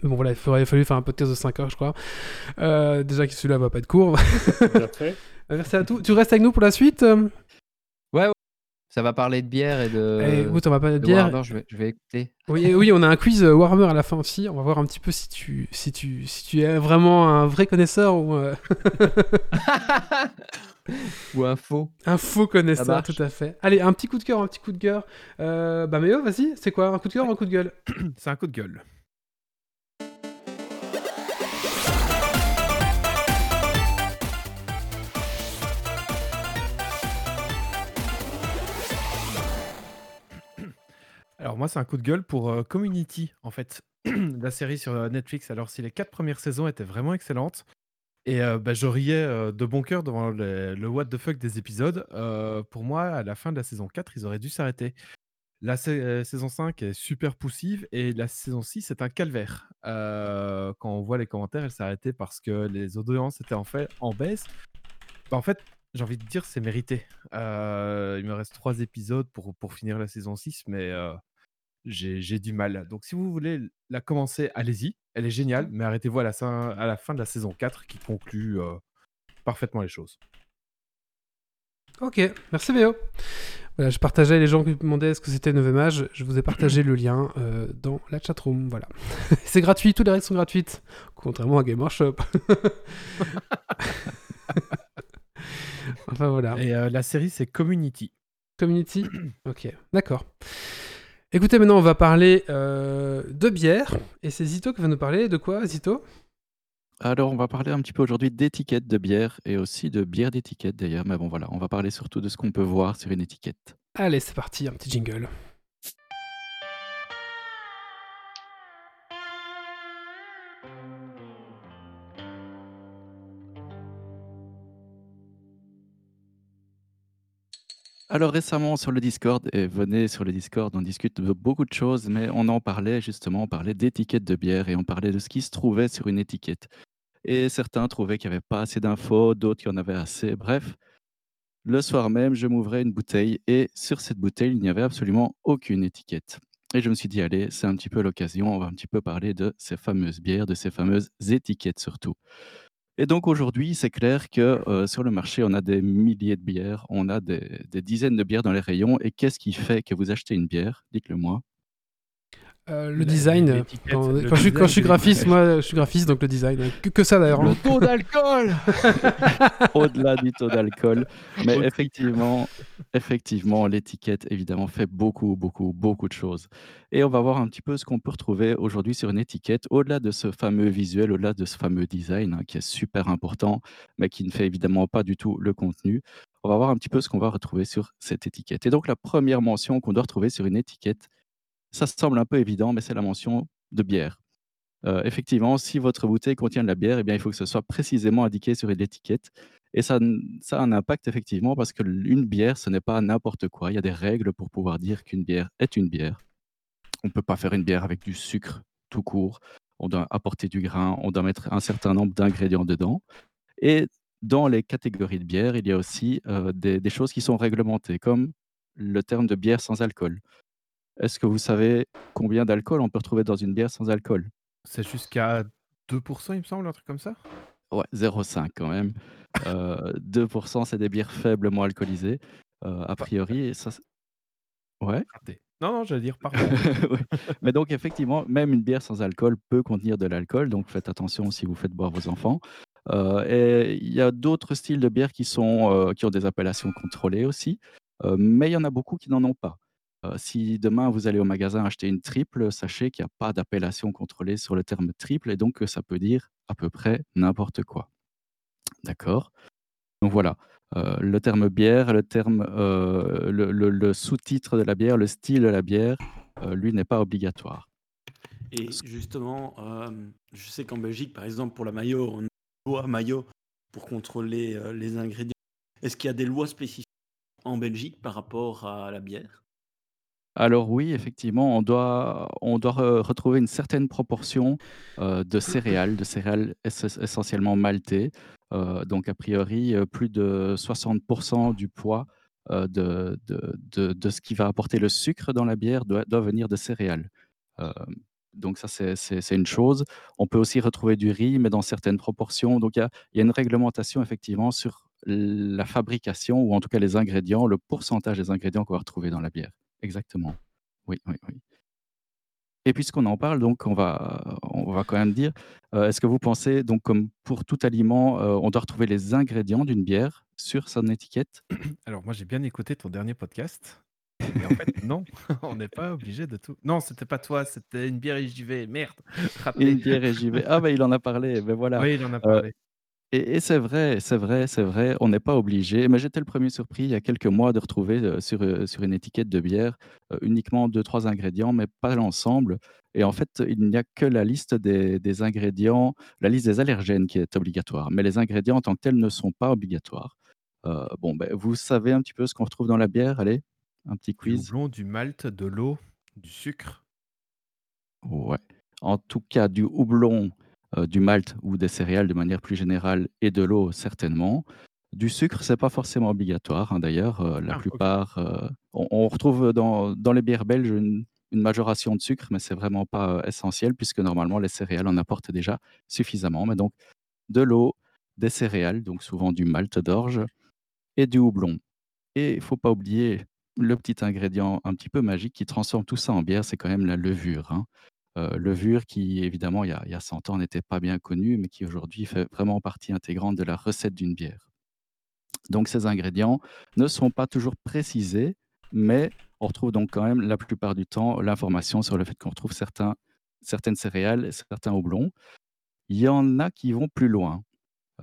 Mais bon, voilà, il aurait fallu faire un podcast de 5 heures, je crois. Euh, déjà que celui-là va pas être court. Merci à tous. Tu restes avec nous pour la suite Ça va parler de bière et de. Eh, écoute, on va parler de de bière. Warhammer, je, vais, je vais écouter. Oui, oui, on a un quiz euh, Warhammer à la fin aussi. On va voir un petit peu si tu, si tu, si tu es vraiment un vrai connaisseur ou euh, Ou un faux. un faux connaisseur, marche. tout à fait. Allez, un petit coup de cœur, un petit coup de cœur. Euh, bah, mais oh, vas-y, c'est quoi? Un coup de cœur ou un coup de gueule? C'est un coup de gueule. Alors moi, c'est un coup de gueule pour euh, Community, en fait, la série sur euh, Netflix. Alors si les quatre premières saisons étaient vraiment excellentes, et euh, bah, je riais de bon cœur devant le, what the fuck des épisodes, pour moi, à la fin de la saison 4, ils auraient dû s'arrêter. La sa- saison 5 est super poussive et la saison 6 est un calvaire. Quand on voit les commentaires, elle s'est arrêtée parce que les audiences étaient en fait en baisse. Bah, en fait, j'ai envie de dire c'est mérité. Il me reste trois épisodes pour, pour finir la saison 6, mais j'ai du mal. Donc si vous voulez la commencer, allez-y. Elle est géniale, mais arrêtez-vous à la, fin- à la fin de la saison 4 qui conclut euh, parfaitement les choses. Ok, merci Béo. Voilà, je partageais les gens qui me demandaient ce que c'était 9 âge. Je vous ai partagé le lien euh, dans la chatroom. Voilà. c'est gratuit, toutes les règles sont gratuites. Contrairement à Game Workshop. enfin voilà. Et euh, la série, c'est Community. Community Ok, d'accord. Écoutez, maintenant on va parler euh, de bière. Et c'est Zito qui va nous parler de quoi, Zito? Alors, on va parler un petit peu aujourd'hui d'étiquettes de bière et aussi de bière d'étiquette d'ailleurs. Mais bon, voilà, on va parler surtout de ce qu'on peut voir sur une étiquette. Allez, c'est parti, un petit jingle. Alors récemment sur le Discord, et venez sur le Discord, on discute de beaucoup de choses, mais on en parlait justement, on parlait d'étiquettes de bière et on parlait de ce qui se trouvait sur une étiquette. Et certains trouvaient qu'il n'y avait pas assez d'infos, d'autres qu'il y en avait assez. Bref, le soir même, je m'ouvrais une bouteille et sur cette bouteille, il n'y avait absolument aucune étiquette. Et je me suis dit, allez, c'est un petit peu l'occasion, on va un petit peu parler de ces fameuses bières, de ces fameuses étiquettes surtout. Et donc aujourd'hui, c'est clair que euh, sur le marché, on a des milliers de bières, on a des, dizaines de bières dans les rayons. Et qu'est-ce qui fait que vous achetez une bière? Dites-le moi. Euh, le design, quand, le quand je suis, quand je suis design, graphiste, moi je suis graphiste, donc le design. euh, Que, que ça d'ailleurs. hein. taux d'alcool Au-delà du taux d'alcool. Mais effectivement, effectivement, l'étiquette, évidemment, fait beaucoup, beaucoup, beaucoup de choses. Et on va voir un petit peu ce qu'on peut retrouver aujourd'hui sur une étiquette, au-delà de ce fameux visuel, au-delà de ce fameux design, hein, qui est super important, mais qui ne fait évidemment pas du tout le contenu. On va voir un petit peu ce qu'on va retrouver sur cette étiquette. Et donc, la première mention qu'on doit retrouver sur une étiquette, ça semble un peu évident, mais c'est la mention de bière. Euh, effectivement, si votre bouteille contient de la bière, eh bien, il faut que ce soit précisément indiqué sur l'étiquette. Et ça, a un impact effectivement parce que une bière, ce n'est pas n'importe quoi. Il y a des règles pour pouvoir dire qu'une bière est une bière. On ne peut pas faire une bière avec du sucre tout court. On doit apporter du grain, on doit mettre un certain nombre d'ingrédients dedans. Et dans les catégories de bière, il y a aussi euh, des choses qui sont réglementées, comme le terme de bière sans alcool. Est-ce que vous savez combien d'alcool on peut retrouver dans une bière sans alcool? C'est jusqu'à 2%, il me semble, un truc comme ça? Ouais, 0,5 quand même. Euh, 2%, c'est des bières faiblement alcoolisées. Euh, a priori, et ça. c'est- Ouais. Non, non, j'allais dire pardon. Ouais. Mais donc, effectivement, même une bière sans alcool peut contenir de l'alcool. Donc, faites attention si vous faites boire vos enfants. Euh, et il y a d'autres styles de bières qui, sont, euh, qui ont des appellations contrôlées aussi. euh, mais il y en a beaucoup qui n'en ont pas. Euh, si demain vous allez au magasin acheter une triple, sachez qu'il n'y a pas d'appellation contrôlée sur le terme triple et donc que ça peut dire à peu près n'importe quoi. D'accord? Donc voilà, euh, le terme bière, le terme, euh, le, le- le sous-titre de la bière, le style de la bière, lui n'est pas obligatoire. Et justement, je sais qu'en Belgique, par exemple, pour la maillot, on a une loi maillot pour contrôler les ingrédients. Est-ce qu'il y a des lois spécifiques en Belgique par rapport à la bière? Alors oui, effectivement, on doit, on doit re- retrouver une certaine proportion de céréales, de céréales ess- essentiellement maltées. Donc a priori, plus de 60% du poids de, de, de- ce qui va apporter le sucre dans la bière doit, venir de céréales. Donc ça, c'est une chose. On peut aussi retrouver du riz, mais dans certaines proportions. Donc il y a, il y a une réglementation effectivement sur la fabrication, ou en tout cas les ingrédients, le pourcentage des ingrédients qu'on va retrouver dans la bière. Exactement. Oui, oui, oui. Et puisqu'on en parle, donc on va, on va quand même dire, euh, est-ce que vous pensez, donc comme pour tout aliment, euh, on doit retrouver les ingrédients d'une bière sur son étiquette? Alors, moi, j'ai bien écouté ton dernier podcast. Et en fait, non, on n'est pas obligé de tout. Non, c'était pas toi, c'était une bière et j'y vais. Merde. Une bière et j'y vais. Ah ben il en a parlé, ben voilà. Oui, il en a Euh, parlé. Et, et c'est vrai, c'est vrai, c'est vrai, on n'est pas obligé. Mais j'étais le premier surpris il y a quelques mois de retrouver euh, sur, euh, sur une étiquette de bière euh, uniquement deux, trois ingrédients, mais pas l'ensemble. Et en fait, il n'y a que la liste des, des ingrédients, la liste des allergènes qui est obligatoire. Mais les ingrédients en tant que tels ne sont pas obligatoires. Bon, ben, vous savez un petit peu ce qu'on retrouve dans la bière? Allez, un petit Du quiz. houblon, du malt, de l'eau, du sucre. Ouais. En tout cas, du houblon, du malt ou des céréales de manière plus générale et de l'eau, certainement. Du sucre, c'est pas forcément obligatoire. hein, D'ailleurs, euh, la Ah, plupart, euh, on, on retrouve dans, dans les bières belges une, une majoration de sucre, mais c'est vraiment pas euh, essentiel puisque normalement les céréales en apportent déjà suffisamment. Mais donc, de l'eau, des céréales, donc souvent du malt d'orge et du houblon. Et il faut pas oublier le petit ingrédient un petit peu magique qui transforme tout ça en bière, c'est quand même la levure. hein. Euh, levure qui, évidemment, il y a, il y a 100 ans n'était pas bien connue, mais qui aujourd'hui fait vraiment partie intégrante de la recette d'une bière. Donc ces ingrédients ne sont pas toujours précisés, mais on retrouve donc quand même la plupart du temps l'information sur le fait qu'on retrouve certains, certaines céréales et certains houblons. Il y en a qui vont plus loin.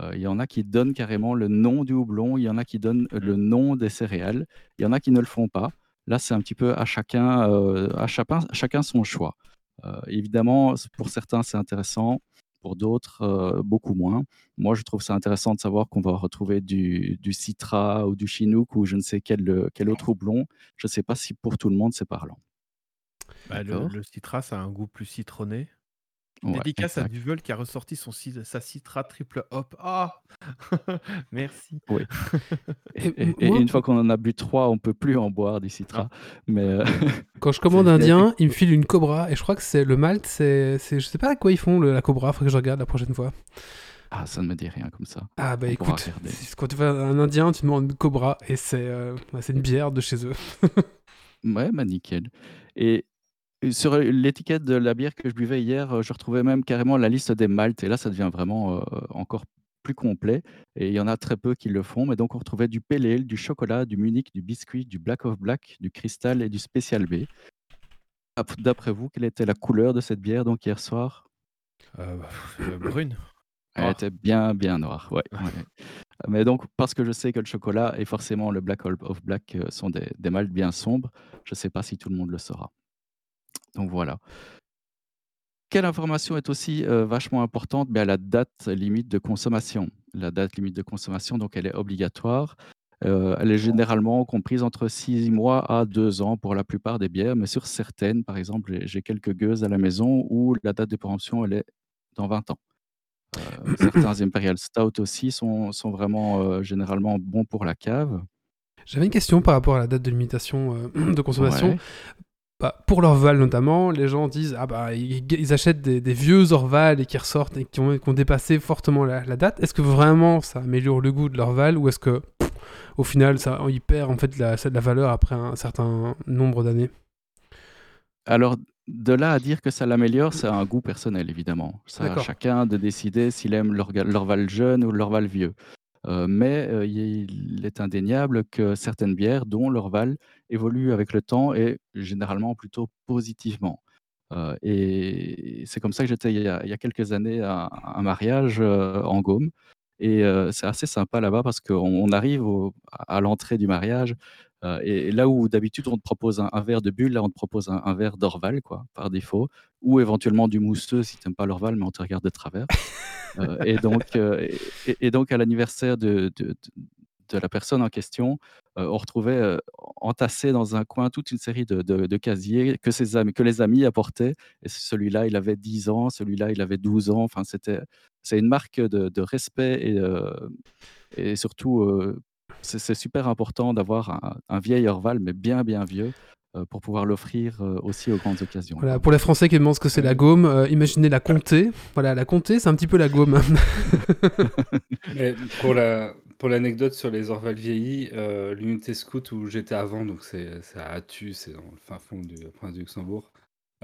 Euh, il y en a qui donnent carrément le nom du houblon, il y en a qui donnent le nom des céréales, il y en a qui ne le font pas. Là, c'est un petit peu à chacun, euh, à chacun, chacun son choix. Euh, évidemment, pour certains, c'est intéressant, pour d'autres, euh, beaucoup moins. Moi, je trouve ça intéressant de savoir qu'on va retrouver du, du Citra ou du Chinook ou je ne sais quel, euh, quel autre houblon. Je ne sais pas si pour tout le monde, c'est parlant. Bah, le, le citra, ça a un goût plus citronné. Ouais, Dédicace à exact. Duvel qui a ressorti son, sa citra triple hop. Ah Merci. Oui. Et, une fois qu'on en a bu trois, on peut plus en boire du Citra. Mais euh, Quand je commande indien, il me file une cobra et je crois que c'est le malt, c'est, je sais pas à quoi ils font le- la cobra, faut que je regarde la prochaine fois. ah, ça ne me dit rien comme ça. Ah bah On écoute, quand tu vas à un indien, tu demandes une cobra et c'est, euh, bah, c'est une bière de chez eux. Ouais, bah nickel. Et sur l'étiquette de la bière que je buvais hier, euh, je retrouvais même carrément la liste des maltes. Et là, ça devient vraiment euh, encore plus complet. Et il y en a très peu qui le font. Mais donc, on retrouvait du pale ale, du chocolat, du Munich, du biscuit, du Black of Black, du Cristal et du Special B. Ap- D'après vous, quelle était la couleur de cette bière donc hier soir? Euh, brune. Elle était bien, bien noire. Ouais, ouais. Mais donc, parce que je sais que le chocolat et forcément le Black of Black sont des, des maltes bien sombres, je ne sais pas si tout le monde le saura. Donc voilà. Quelle information est aussi euh, vachement importante? Ben, La date limite de consommation. La date limite de consommation, donc elle est obligatoire. Euh, elle est généralement comprise entre 6 mois à 2 ans pour la plupart des bières, mais sur certaines, par exemple, j'ai- j'ai quelques gueuses à la maison où la date de péremption, elle est dans 20 ans. Euh, certains Imperial Stout aussi sont, sont vraiment euh, généralement bons pour la cave. J'avais une question par rapport à la date de limitation euh, de consommation. Ouais. Bah, pour l'Orval notamment, les gens disent ah bah ils, ils achètent des, des vieux Orval et qui ressortent et qui ont, qui ont dépassé fortement la, la date. Est-ce que vraiment ça améliore le goût de l'Orval ou est-ce que pff, au final ça il perd en fait la, la valeur après un certain nombre d'années? Alors, de là à dire que ça l'améliore, c'est un goût personnel, évidemment. Ça à chacun de décider s'il aime l'Orval jeune ou l'Orval vieux. Euh, mais euh, il est indéniable que certaines bières, dont l'Orval, évoluent avec le temps et généralement plutôt positivement. Euh, et c'est comme ça que j'étais il, y a- il y a quelques années à à un mariage euh, en Gaume. Et euh, c'est assez sympa là-bas parce qu'on on arrive au- à l'entrée du mariage. et, là où d'habitude on te propose un, un verre de bulle, là on te propose un, un verre d'Orval, quoi, par défaut. Ou éventuellement du mousseux si tu n'aimes pas l'Orval, mais on te regarde de travers. Et, donc, et, et donc, à l'anniversaire de, de, de- de la personne en question, euh, on retrouvait euh, entassé dans un coin toute une série de, de- de casiers que, ses amis, que les amis apportaient. Et celui-là, il avait 10 ans, celui-là, il avait 12 ans. Enfin, c'était, c'est une marque de, de respect et, euh, et surtout, euh, c'est, c'est super important d'avoir un, un vieil Orval, mais bien, bien vieux, pour pouvoir l'offrir aussi aux grandes occasions. Voilà, pour les Français qui demandent ce que c'est la Gaume, euh, imaginez la comté. Voilà, la comté, c'est un petit peu la Gaume. Mais pour la pour l'anecdote sur les Orval vieillis, euh, l'unité scout où j'étais avant, donc c'est à Attu, c'est dans le fin fond du prince du Luxembourg.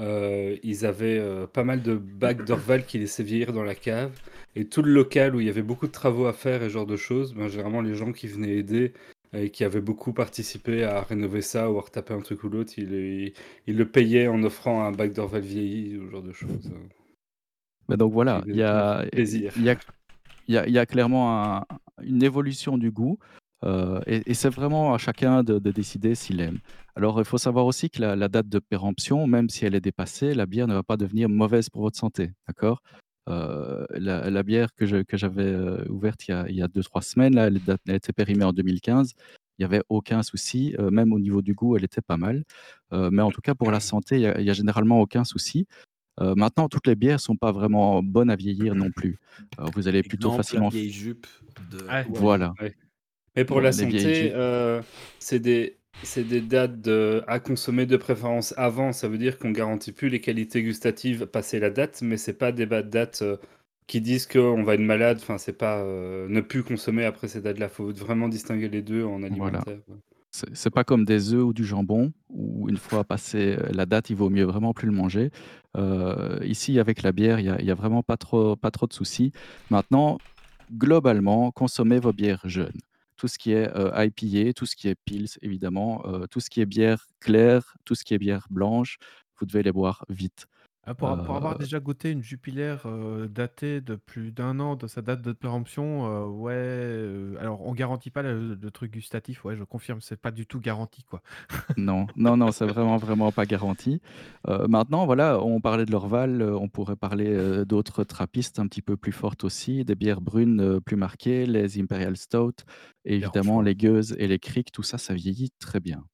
euh, ils avaient euh, pas mal de bacs d'Orval qui laissaient vieillir dans la cave. Et tout le local où il y avait beaucoup de travaux à faire et ce genre de choses, ben, généralement les gens qui venaient aider et qui avaient beaucoup participé à rénover ça ou à retaper un truc ou l'autre, ils, ils- ils le payaient en offrant un bac d'Orval vieilli ou ce genre de choses. Mais donc voilà, il y a, plaisir. il y a, y a, y a clairement un- une évolution du goût euh, et, c'est vraiment à chacun de, de décider s'il aime. Alors il faut savoir aussi que la, date de péremption, même si elle est dépassée, la bière ne va pas devenir mauvaise pour votre santé, d'accord? Euh, la, bière que j'avais euh, ouverte il y a, il y deux, trois semaines, là, elle, date- elle été périmée en 2015, il n'y avait aucun souci, même au niveau du goût, elle était pas mal. Mais en tout cas, pour la santé, il y a- il y a généralement aucun souci. Euh, maintenant, toutes les bières sont pas vraiment bonnes à vieillir non plus. Euh, vous allez plutôt Exemple, facilement. la vieille jupe de. Ouais. Voilà. Mais pour Ouais, la santé, euh, c'est des, c'est des dates de- à consommer de préférence avant. Ça veut dire qu'on garantit plus les qualités gustatives passé la date, mais c'est pas des bas- dates euh, qui disent qu'on va être malade. Enfin, c'est pas euh, ne plus consommer après ces dates-là. faut vraiment distinguer les deux en alimentaire. C'est c'est pas comme des œufs ou du jambon, où une fois passé euh, la date, il vaut mieux vraiment plus le manger. Euh, ici, avec la bière, il y a, vraiment pas trop, pas trop de soucis. Maintenant, globalement, consommez vos bières jeunes. Tout ce qui est euh, IPA, tout ce qui est Pils, évidemment, euh, tout ce qui est bière claire, tout ce qui est bière blanche, vous devez les boire vite. Ah, pour, pour avoir Euh, déjà goûté une Jupiler euh, datée de plus d'un an de sa date de péremption, euh, ouais. euh, alors, on garantit pas le, le truc gustatif, ouais, je confirme, c'est pas du tout garanti, quoi. Non, non, non, c'est vraiment, vraiment pas garanti. Euh, maintenant, voilà, on parlait de l'Orval, euh, on pourrait parler euh, d'autres trappistes un petit peu plus fortes aussi, des bières brunes euh, plus marquées, les Imperial Stout, et évidemment les Gueuses et les Criques, tout ça, ça vieillit très bien.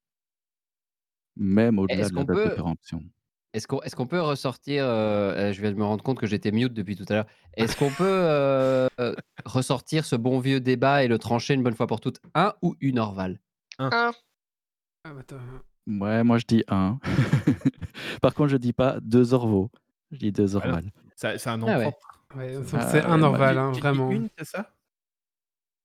Même au-delà Est-ce de la qu'on date de peut- péremption. Est-ce qu'on est qu'on peut ressortir, euh, euh, je viens de me rendre compte que j'étais mute depuis tout à l'heure, est-ce qu'on peut euh, ressortir ce bon vieux débat et le trancher une bonne fois pour toutes? Un ou une Orval? Un. Ah, bah, attends. Ouais, moi je dis un. Par contre, je dis pas deux Orvaux, je dis deux. Orval. C'est un nom Ah propre. Ouais, Ah, c'est un Orval, hein, vraiment. Une, c'est ça?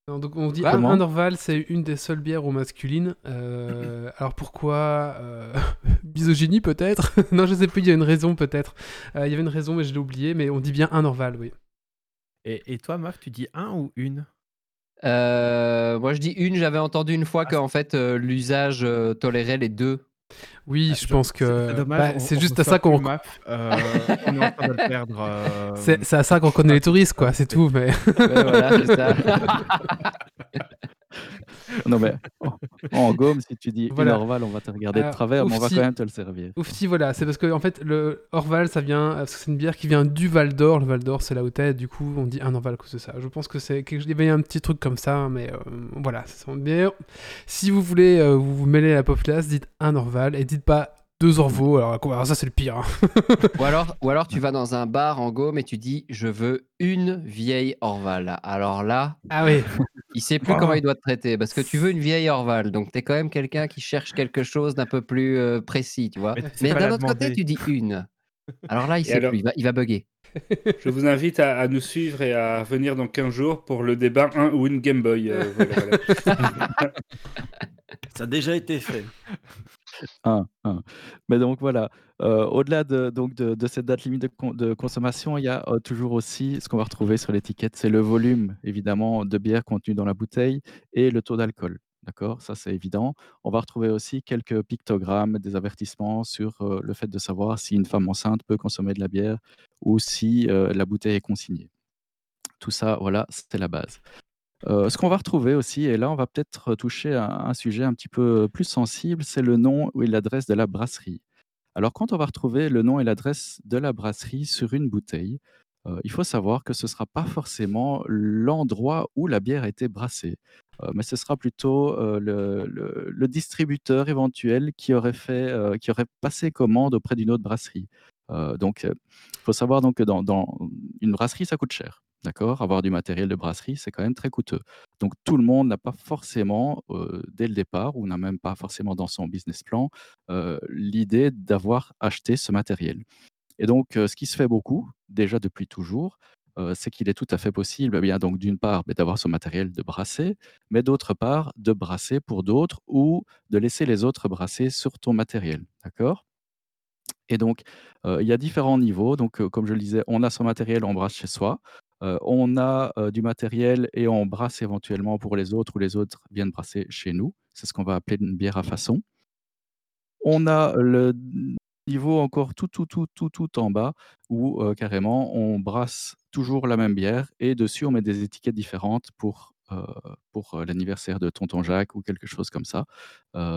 Non, donc on dit un, Orval, c'est une des seules bières au masculine. Euh, alors pourquoi euh, Misogynie peut-être? Non, je sais plus, il y a une raison peut-être. Euh, Il y avait une raison, mais je l'ai oublié, mais on dit bien un Orval, oui. et, et toi, Marc, tu dis un ou une? Euh, Moi je dis une, j'avais entendu une fois Ah, qu'en fait euh, l'usage euh, tolérait les deux. Oui, Ah, je pense que c'est bah, c'est juste à ça qu'on euh, euh, c'est à ça qu'on connaît les touristes, quoi, c'est tout. Mais voilà, ça. Non, mais en, en Gaume, si tu dis Voilà. Orval, on va te regarder de Alors, travers, mais on va quand même te le servir. Oufti, voilà, c'est parce que en fait le Orval, ça vient, c'est une bière qui vient du Val d'Or. Le Val d'Or, c'est là où t'es. Du coup, on dit un Orval à cause de ça. Je pense que c'est quelque chose. Il y avait un petit truc comme ça, mais euh, voilà, c'est une bière. Si vous voulez euh, vous vous mêler à la populace, dites un Orval et dites pas deux Orvaux. Alors, alors ça, c'est le pire. hein. ou, alors, ou alors tu vas dans un bar en Gaume et tu dis je veux une vieille Orval. Alors là, Ah oui. il sait plus comment il doit te traiter parce que tu veux une vieille Orval. Donc tu es quand même quelqu'un qui cherche quelque chose d'un peu plus euh, précis, tu vois. Mais Mais d'un autre côté, tu dis une. Alors là, il Et sait alors plus, il va, il va bugger. Je vous invite à, à nous suivre et à venir dans 15 jours pour le débat un ou une Game Boy. euh, voilà, voilà. Ça a déjà été fait. Un, un. Mais donc voilà, au-delà de donc de cette date limite de con de consommation, il y a, toujours aussi ce qu'on va retrouver sur l'étiquette, c'est le volume évidemment de bière contenu dans la bouteille et le taux d'alcool, d'accord? Ça, c'est évident. On va retrouver aussi quelques pictogrammes, des avertissements sur, le fait de savoir si une femme enceinte peut consommer de la bière ou si, la bouteille est consignée. Tout ça, voilà, c'était la base. Heu, ce qu'on va retrouver aussi et là, on va peut-être toucher à un sujet un petit peu plus sensible, c'est le nom et l'adresse de la brasserie. Alors quand on va retrouver le nom et l'adresse de la brasserie sur une bouteille, heu, il faut savoir que ce ne sera pas forcément l'endroit où la bière a été brassée, heu, mais ce sera plutôt, le distributeur éventuel qui aurait fait, qui aurait passé commande auprès d'une autre brasserie. Donc, il faut savoir donc que dans une brasserie, ça coûte cher. D'accord? Avoir du matériel de brasserie, c'est quand même très coûteux. Donc tout le monde n'a pas forcément, dès le départ ou n'a même pas forcément dans son business plan, l'idée d'avoir acheté ce matériel. Et donc, ce qui se fait beaucoup, déjà depuis toujours, c'est qu'il est tout à fait possible, eh bien donc d'une part, beh, d'avoir son matériel de brasser, mais d'autre part, de brasser pour d'autres ou de laisser les autres brasser sur ton matériel. D'accord? Et donc, il y a différents niveaux. Donc, comme je le disais, on a son matériel, on brasse chez soi. On a, du matériel et on brasse éventuellement pour les autres ou les autres viennent brasser chez nous. C'est ce qu'on va appeler une bière à façon. On a le niveau encore tout, tout, tout, tout, tout en bas où, carrément on brasse toujours la même bière et dessus on met des étiquettes différentes pour, pour, l'anniversaire de tonton Jacques ou quelque chose comme ça.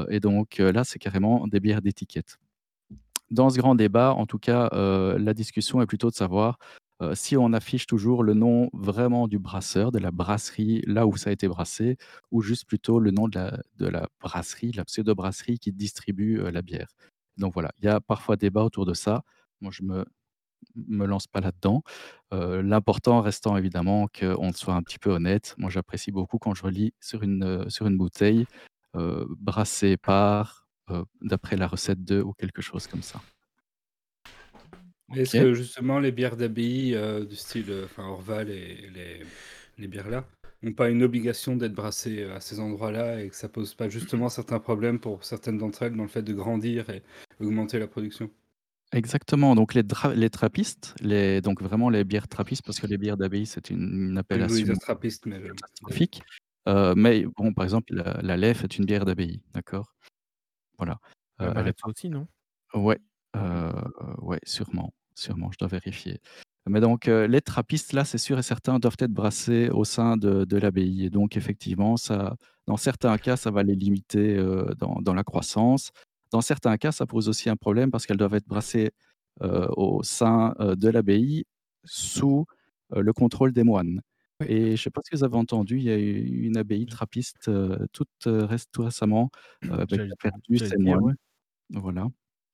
Et donc, là, c'est carrément des bières d'étiquette. Dans ce grand débat, en tout cas, la discussion est plutôt de savoir, si on affiche toujours le nom vraiment du brasseur, de la brasserie, là où ça a été brassé, ou juste plutôt le nom de la brasserie, la pseudo-brasserie qui distribue, la bière. Donc voilà, il y a parfois débat autour de ça. Moi, je me me lance pas là-dedans. L'important restant évidemment qu'on soit un petit peu honnête. Moi, j'apprécie beaucoup quand je relis sur une, sur une bouteille, heu, brassé par, d'après la recette de ou quelque chose comme ça. Est-ce OK. que justement les bières d'abbaye, heu, du style, enfin Orval et les les bières là, ont pas une obligation d'être brassées, heu, à ces endroits-là et que ça pose pas justement certains problèmes pour certaines d'entre elles dans le fait de grandir et augmenter la production? Exactement, donc les dra les trappistes, les donc vraiment les bières trappistes parce que les bières d'abbaye, c'est une une Oui, je voulais appellation dire trappiste, mais catastrophique. Mais bon, par exemple, la la est une bière d'abbaye, d'accord? Voilà, La elle est aussi, non? ouais, Heu, ouais, sûrement, sûrement, je dois vérifier. Mais donc, les trappistes là, c'est sûr et certain, doivent être brassés au sein de de l'abbaye et donc effectivement, ça dans certains cas, ça va les limiter, dans dans la croissance. Dans certains cas, ça pose aussi un problème parce qu'elles doivent être brassées, au sein, de l'abbaye sous, le contrôle des moines Oui. et je sais pas si vous avez entendu, il y a eu une abbaye J trappiste, toute, réc tout récemment, heu, bah, qui a perdu ses ouais. moines. Voilà.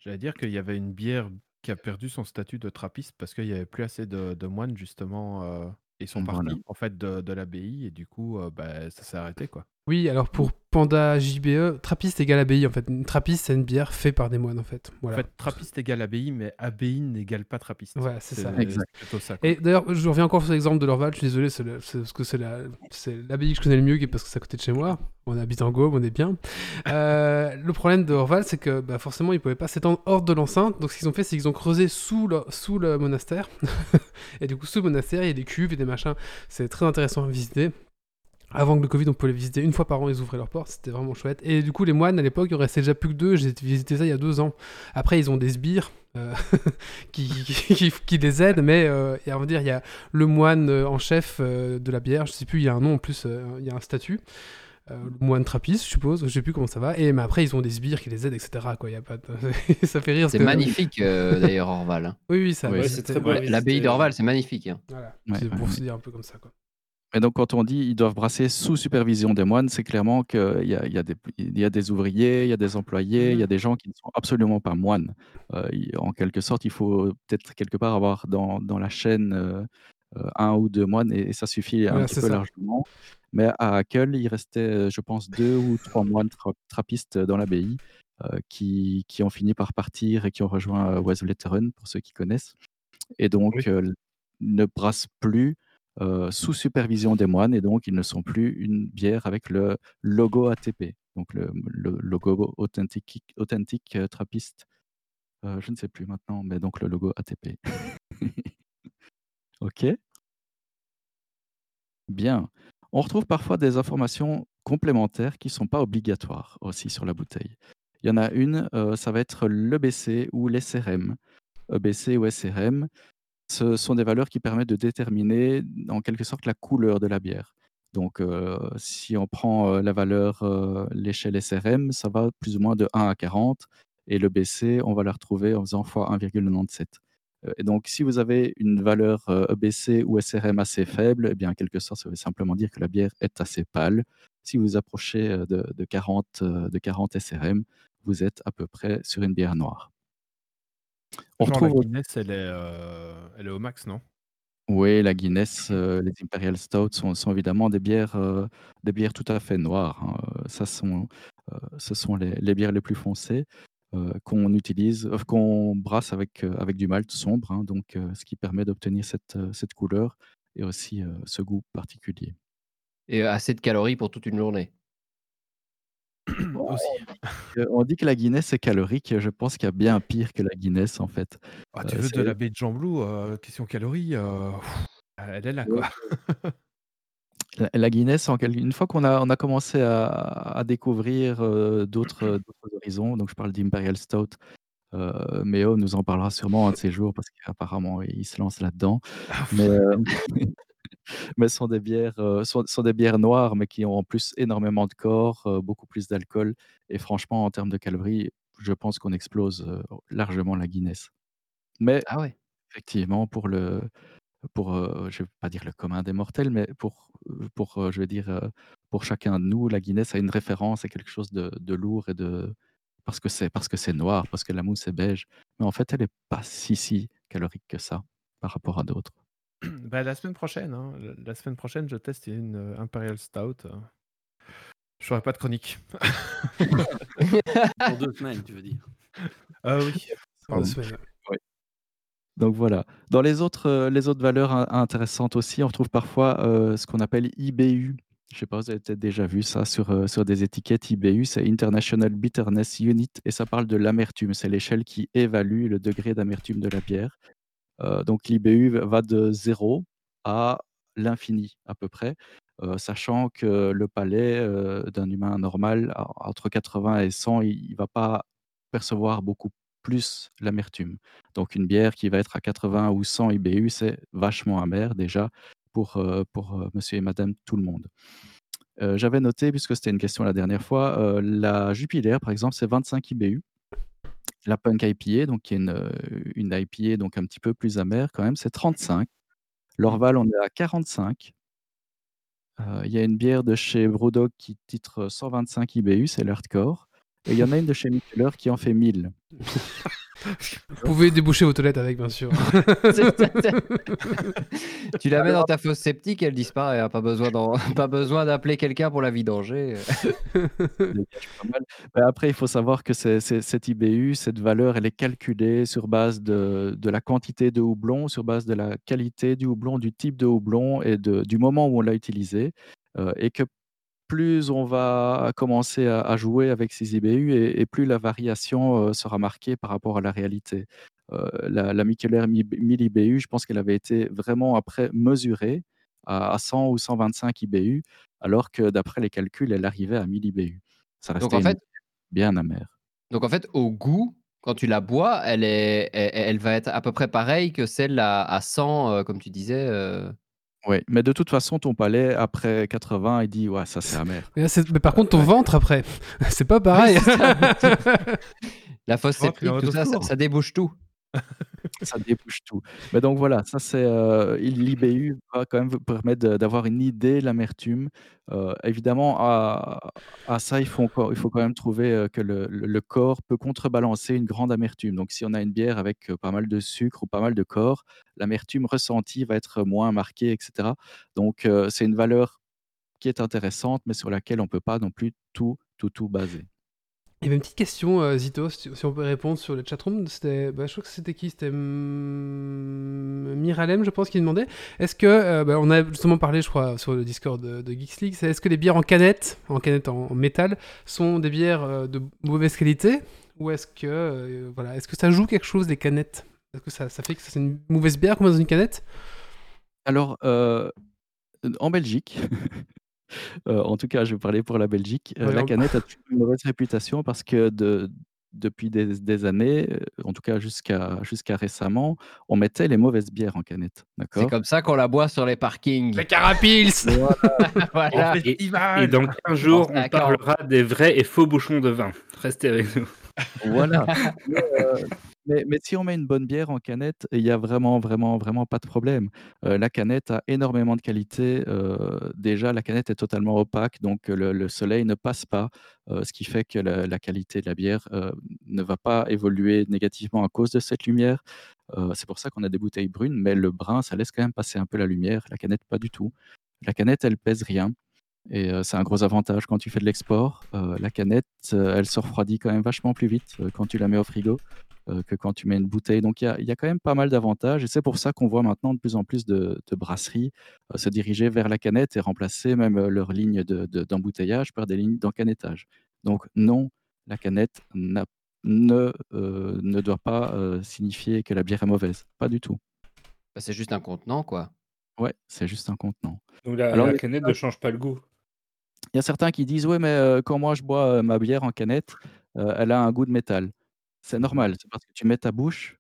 J'allais dire qu'il y avait une bière qui a perdu son statut de trappiste parce qu'il y avait plus assez de de moines justement, heu, ils sont Voilà. partis en fait de de l'abbaye et du coup, heu, bah, ça s'est arrêté quoi. Oui, alors pour Panda JBE, trappiste égale abbaye en fait. Une trappiste, c'est une bière faite par des moines en fait. En Voilà. fait, trappiste égale abbaye, mais abbaye n'égale pas trappiste. Ouais, c'est ça. Exact. ça. Et d'ailleurs, je reviens encore sur l'exemple de l'Orval, je suis désolé, c'est parce que c'est la- c'est l'abbaye que je connais le mieux, parce que c'est à côté de chez moi. On habite en Gaume, on est bien. Euh, le problème de Orval, c'est que bah, forcément, ils pouvaient pas s'étendre hors de l'enceinte. Donc, ce qu'ils ont fait, c'est qu'ils ont creusé sous le, sous le monastère. et du coup, sous le monastère, il y a des cuves et des machins. C'est très intéressant à visiter. Avant que le Covid, on pouvait les visiter une fois par an, ils ouvraient leurs portes, c'était vraiment chouette. Et du coup, les moines, à l'époque, il en restait déjà plus que deux, j'ai visité ça il y a deux ans. Après, ils ont des sbires euh, qui, qui, qui les aident, mais euh, et on va dire, il y a le moine euh, en chef euh, de la bière, je sais plus, il y a un nom en plus, euh, il y a un statut. Euh, le moine trappiste, je suppose, je sais plus comment ça va. Et mais après, ils ont des sbires qui les aident, etc. Quoi, il y a pas de- ça fait rire. C'est que- magnifique euh, d'ailleurs, Orval. hein. Oui, oui, ça. Ouais, c'est très. L'abbaye d'Orval, c'est magnifique. hein. Voilà, Ouais, c'est ouais, pour ouais. se dire un peu comme ça, quoi. Et donc, quand on dit ils doivent brasser sous supervision des moines, c'est clairement qu'il y a, il y, a des- il y a des ouvriers, il y a des employés, il y a des gens qui ne sont absolument pas moines. Euh, il- en quelque sorte, il faut peut-être quelque part avoir dans, dans la chaîne euh, euh, un ou deux moines et, et ça suffit un Voilà, petit c'est peu ça. largement. Mais à Hackle, il restait, euh, je pense, deux ou trois moines tra- trappistes dans l'abbaye euh, qui, qui ont fini par partir et qui ont rejoint euh, Wesletteren, pour ceux qui connaissent et donc Oui. euh, ne brassent plus euh, sous supervision des moines et donc ils ne sont plus une bière avec le logo ATP. Donc le, logo Authentic, Authentic euh, Trappist, euh, je ne sais plus maintenant, mais donc le logo ATP. ok. Bien. On retrouve parfois des informations complémentaires qui ne sont pas obligatoires aussi sur la bouteille. Il y en a une, ça va être l'EBC ou l'SRM. EBC ou SRM, ce sont des valeurs qui permettent de déterminer en quelque sorte la couleur de la bière. Donc, euh, si on prend euh, la valeur, euh, l'échelle SRM, ça va plus ou moins de 1 à 40 et le BC, on va la retrouver en faisant fois 1,97. Euh, et donc, si vous avez une valeur EBC ou SRM assez faible, eh bien, en quelque sorte, ça veut simplement dire que la bière est assez pâle. Si vous approchez de, de 40, euh, de 40 SRM, vous êtes à peu près sur une bière noire. On retrouve la Guinness, elle est, euh, elle est au max, non? Oui, la Guinness, euh, les Imperial Stout sont, sont évidemment des bières, euh, des bières tout à fait noires. hein. Ça sont, euh, ce sont les, les bières les plus foncées euh, qu'on utilise, euh, qu'on brasse avec, euh, avec du malt sombre, hein, donc euh, ce qui permet d'obtenir cette, cette couleur et aussi euh, ce goût particulier. Et assez de calories pour toute une journée? Aussi. Euh, on dit que la Guinness est calorique, je pense qu'il y a bien pire que la Guinness en fait. Ah, tu Euh, veux de la baie de Jamblou, euh, question calories, euh, elle est là, quoi. La, la Guinness, en quel- une fois qu'on a, on a commencé à, à découvrir euh, d'autres d'autres horizons, donc je parle d'Imperial Stout, euh, Méo nous en parlera sûrement un de ces jours parce qu'apparemment il se lance là-dedans. Mais, euh, mais sont des bières, euh, sont, sont des bières noires, mais qui ont en plus énormément de corps, euh, beaucoup plus d'alcool. Et franchement, en termes de calories, je pense qu'on explose euh, largement la Guinness. Mais Ah ouais. effectivement, pour le, pour, euh, je vais pas dire le commun des mortels, mais pour, pour euh, je vais dire, euh, pour chacun de nous, la Guinness a une référence à quelque chose de, de lourd et de parce que c'est parce que c'est noir, parce que la mousse est beige. Mais en fait, elle n'est pas si si calorique que ça par rapport à d'autres. Bah, la semaine prochaine, hein, la- semaine prochaine, je teste une euh, Imperial Stout. euh. Je ferai pas de chronique. Pour deux semaines, tu veux dire. Ah oui. Dans deux semaines. Donc voilà. Dans les autres, euh, les autres valeurs in- intéressantes aussi, on retrouve parfois euh, ce qu'on appelle IBU. Je ne sais pas, vous avez peut-être déjà vu ça sur, euh, sur des étiquettes. IBU, c'est International Bitterness Unit et ça parle de l'amertume. C'est l'échelle qui évalue le degré d'amertume de la bière. Euh, donc l'IBU va de 0 à l'infini à peu près, euh, sachant que le palais euh, d'un humain normal, entre 80 et 100, il ne va pas percevoir beaucoup plus l'amertume. Donc une bière qui va être à 80 ou 100 IBU, c'est vachement amer déjà pour, monsieur et madame tout le monde. J'avais noté, puisque c'était une question la dernière fois, la Jupiler, par exemple, c'est 25 IBU. La Punk IPA, donc qui est une, euh, une IPA donc un petit peu plus amère quand même, c'est 35. L'Orval, on est à 45. Euh, Il y a une bière de chez Brewdog qui titre 125 IBU, c'est l'Hardcore. Et il y en a une de chez Mikeller qui en fait 1000. Vous pouvez déboucher vos toilettes avec, bien sûr. Tu la mets dans ta fosse septique, elle disparaît. hein, Pas besoin d'en- pas besoin d'appeler quelqu'un pour la vidanger. après, il faut savoir que c'est- c'est- cette IBU, cette valeur, elle est calculée sur base de, de la quantité de houblon, sur base de la qualité du houblon, du type de houblon et de- du moment où on l'a utilisé. euh, et que plus on va commencer à, à jouer avec ces IBU et, et plus la variation euh, sera marquée par rapport à la réalité. Euh, la, la Mikkeller 1000 IBU, je pense qu'elle avait été vraiment après mesurée à, à 100 ou 125 IBU, alors que d'après les calculs, elle arrivait à 1000 IBU. Ça Donc restait en une fait, bien amère. donc en fait, au goût, quand tu la bois, elle, est, elle, elle va être à peu près pareille que celle à, à 100, euh, comme tu disais. euh. Oui, mais de toute façon, ton palais, après 80, il dit Ouais, ça c'est amer. Mais, c'est- mais par contre, ton ventre après, c'est pas pareil. c'est. La fosse en tout ça, ça débouche tout. ça débouche tout. Mais donc voilà, ça c'est euh, l'IBU va quand même vous permettre d'avoir une idée de l'amertume. Euh, évidemment, à, ça, il faut, encore, il faut quand même trouver euh, que le, corps peut contrebalancer une grande amertume. Donc si on a une bière avec pas mal de sucre ou pas mal de corps, l'amertume ressentie va être moins marquée, etc. Donc c'est une valeur qui est intéressante, mais sur laquelle on ne peut pas non plus tout, tout, tout baser. Il y avait une petite question, euh, Zito, si, on peut répondre sur le chatroom. C'était, bah, je crois que c'était qui? C'était Miralem, je pense, qui demandait. Est-ce que, euh, bah, on a justement parlé, je crois, sur le Discord de, de Geeks League, c'est est-ce que les bières en canette, en canette en, métal, sont des bières euh, de mauvaise qualité? Ou est-ce que, voilà, est-ce que ça joue quelque chose, les canettes? Est-ce que ça, fait que c'est une mauvaise bière comme dans une canette? Alors, en Belgique, euh, en tout cas, je vais parler pour la Belgique, euh, la canette a toujours une mauvaise réputation parce que de- depuis des, des années, euh, en tout cas jusqu'à jusqu'à récemment, on mettait les mauvaises bières en canette. C'est comme ça qu'on la boit sur les parkings. Les carapils Voilà. Et, et dans 15 jours, Pense à on parlera des vrais et faux bouchons de vin. Restez avec nous. Voilà. mais, euh, mais, mais si on met une bonne bière en canette, il y a vraiment, vraiment, vraiment pas de problème. Euh, la canette a énormément de qualité. euh, déjà, la canette est totalement opaque, donc le, le soleil ne passe pas, ce qui fait que la, la qualité de la bière ne va pas évoluer négativement à cause de cette lumière. C'est pour ça qu'on a des bouteilles brunes, mais le brun, ça laisse quand même passer un peu la lumière. La canette, pas du tout. La canette, elle pèse rien. Et euh, c'est un gros avantage quand tu fais de l'export. Euh, la canette, euh, elle se refroidit quand même vachement plus vite euh, quand tu la mets au frigo euh, que quand tu mets une bouteille. Donc il y a, il y a quand même pas mal d'avantages. Et c'est pour ça qu'on voit maintenant de plus en plus de, de brasseries euh, se diriger vers la canette et remplacer même leur ligne de- de- d'embouteillage par des lignes d'encanettage. Donc non, la canette ne, euh, ne doit pas euh, signifier que la bière est mauvaise. Pas du tout. Bah, c'est juste un contenant, quoi. Ouais, c'est juste un contenant. Donc la, Alors, la canette ne change pas le goût. Il y a certains qui disent ouais mais euh, quand moi je bois euh, ma bière en canette, euh, elle a un goût de métal. C'est normal, c'est parce que tu mets ta bouche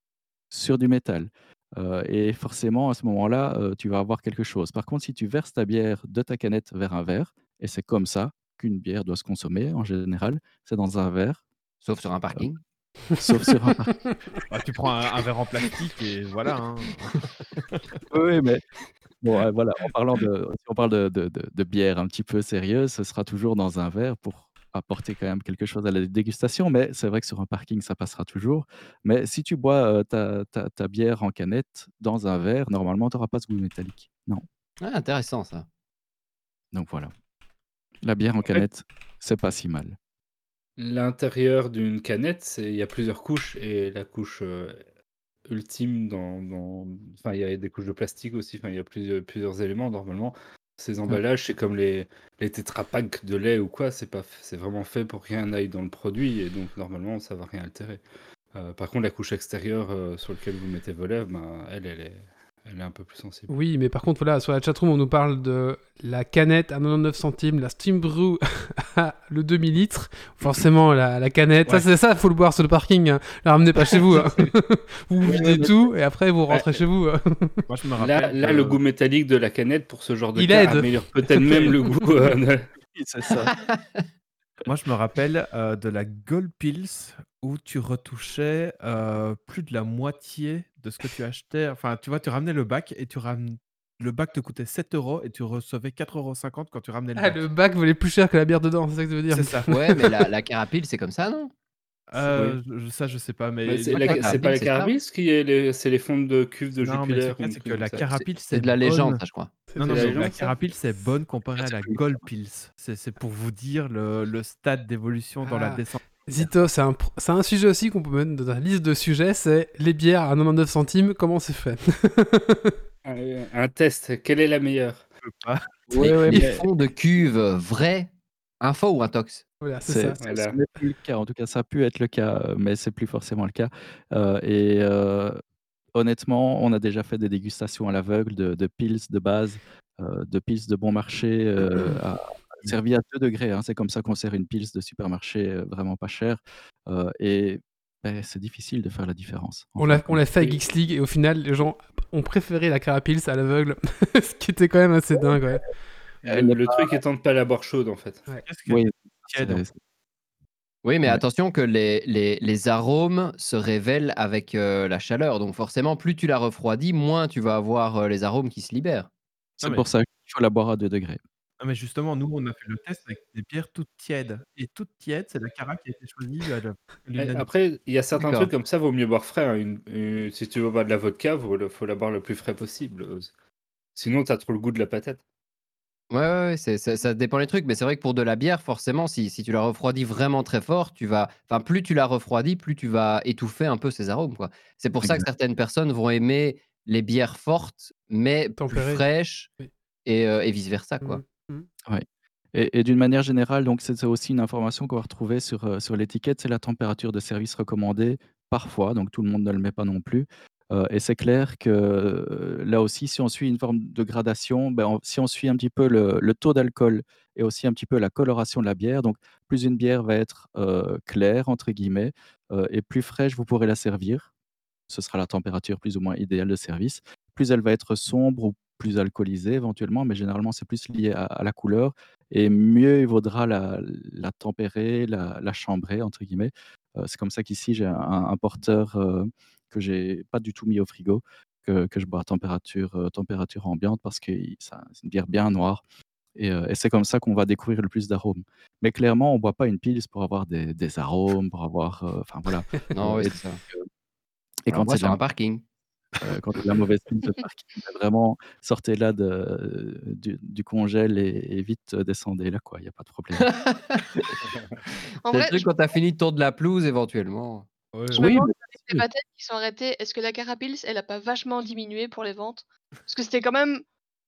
sur du métal. Euh, et forcément, à ce moment-là, euh, tu vas avoir quelque chose. Par contre, si tu verses ta bière de ta canette vers un verre, et c'est comme ça qu'une bière doit se consommer en général, c'est dans un verre, Sauf sur un parking. sauf sur un Bah, tu prends un, un verre en plastique et voilà. hein. Oui, oui, mais bon, euh, voilà, en parlant de, si on parle de, de- de- de bière un petit peu sérieuse, ce sera toujours dans un verre pour apporter quand même quelque chose à la dégustation. Mais c'est vrai que sur un parking, ça passera toujours. Mais si tu bois euh, ta, ta- ta bière en canette dans un verre, normalement, tu n'auras pas ce goût métallique. Non. Ah, intéressant ça. Donc voilà. La bière en canette, c'est pas si mal. L'intérieur d'une canette, il y a plusieurs couches et la couche euh, ultime dans, dans- enfin il y a des couches de plastique aussi, enfin il y a plusieurs, plusieurs éléments normalement. Ces emballages, c'est comme les, les Tetra Pak de lait ou quoi, c'est pas c'est vraiment fait pour que rien n'aille dans le produit et donc normalement ça va rien altérer. Euh, par contre la couche extérieure euh, sur laquelle vous mettez vos lèvres, ben, elle, elle est, elle est un peu plus sensible. Oui, mais par contre, voilà, sur la chatroom, on nous parle de la canette à 99 centimes, la Steam Brew à le demi-litre. Forcément, la, la canette, ça, Ouais. c'est ça, faut le boire sur le parking. hein. La ramenez pas chez vous. hein. vous videz tout et après, vous rentrez Ouais. chez vous. hein. Moi, je me Là, rappelle. là que- le goût métallique de la canette pour ce genre de Il cas aide. améliore peut-être même le goût. euh, de- C'est ça. Moi, je me rappelle euh, de la Gold Pills où tu retouchais euh, plus de la moitié de ce que tu achetais. Enfin, tu vois, tu ramenais le bac et tu ram- le bac te coûtait 7 euros et tu recevais 4,50 euros quand tu ramenais le Ah, bac. le bac valait plus cher que la bière dedans, c'est ça que tu veux dire C'est ça. Ouais, mais la, la carapile, c'est comme ça, non? Euh, je- ça, je sais pas, mais. Mais c'est la- pas la c'est ça qui est les, c'est les fonds de cuve de non, mais Jupiler. c'est que comme la carapile, C'est de la bonne. légende, ça, je crois. Non, non, mais la carapile, c'est bonne comparée à la Pills. C'est c'est pour vous dire le, le stade d'évolution dans la Ah. descente. Zito, c'est un, pr- c'est un sujet aussi qu'on peut mettre dans la liste de sujets, c'est les bières à 99 centimes, comment c'est fait? Un, un test, quelle est la meilleure? Ouais, ouais, les mais- fonds de cuve vrais, un faux ou un tox? Voilà, c'est ça. Voilà. Ce n'est plus le cas. En tout cas, ça a pu être le cas, euh, mais c'est plus forcément le cas. Euh, et euh, honnêtement, on a déjà fait des dégustations à l'aveugle de, de pils de base, euh, de pils de bon marché, euh, à- servis à 2 degrés. hein. C'est comme ça qu'on sert une pils de supermarché euh, vraiment pas cher. Euh, et ben, c'est difficile de faire la différence. en On l'a on fait à Geeks League et au final, les gens ont préféré la carapils à l'aveugle, ce qui était quand même assez dingue. Ouais. Le, le truc étant de pas la boire chaude en fait. Qu'est-ce que Oui, tiède, Oui, mais Ouais. attention que les, les, les arômes se révèlent avec euh, la chaleur. Donc forcément, plus tu la refroidis, moins tu vas avoir euh, les arômes qui se libèrent. c'est mais- pour ça qu'il faut la boire à 2 degrés. Non, mais justement, nous, on a fait le test avec des bières toutes tièdes. Et toutes tièdes, c'est la Cara qui a été choisie à la- à Et l'unanimité. Après, il y a certains trucs comme ça, vaut mieux boire frais. hein. Une- une- si tu veux boire de la vodka, il faut la boire le plus frais possible. Sinon, tu as trop le goût de la patate. Ouais, ouais, ouais, c'est c'est ça dépend les trucs, mais c'est vrai que pour de la bière, forcément, si si tu la refroidis vraiment très fort, tu vas enfin, plus tu la refroidis, plus tu vas étouffer un peu ses arômes, quoi. C'est pour ça que Exact. certaines personnes vont aimer les bières fortes, mais plus fraîches Oui. et et vice versa, quoi. Mmh. Mmh. Ouais. Et, et d'une manière générale, donc c'est c'est aussi une information qu'on va retrouver sur, euh, sur l'étiquette, c'est la température de service recommandée parfois, donc tout le monde ne le met pas non plus. Et c'est clair que là aussi, si on suit une forme de gradation, ben, si on suit un petit peu le, taux d'alcool et aussi un petit peu la coloration de la bière, donc plus une bière va être claire, entre guillemets, et plus fraîche vous pourrez la servir, ce sera la température plus ou moins idéale de service. Plus elle va être sombre ou plus alcoolisée éventuellement, mais généralement c'est plus lié à, la couleur. Et mieux il vaudra la, tempérer, la, chambrer, entre guillemets. C'est comme ça qu'ici j'ai un, porteur que j'ai pas du tout mis au frigo, que, que je bois à température, euh, température ambiante parce que c'est une bière bien noire. Et, euh, et c'est comme ça qu'on va découvrir le plus d'arômes. Mais clairement, on ne boit pas une pils pour avoir des, des arômes, pour avoir. euh, Enfin voilà. Non, Euh, oui, ça. et On quand c'est de sur la un parking. Heu, quand de la mauvaise pile de parking, bah, vraiment sortez-la de du du congèle et et vite, heu, descendez-la quoi, il y a pas de problème. En C'est le vrai, truc je, quand tu as fini tour de la pelouse éventuellement. Ouais, je ouais. me Oui, demande les patates qui sont arrêtées, est-ce que la Carapils, elle a pas vachement diminué pour les ventes? Parce que c'était quand même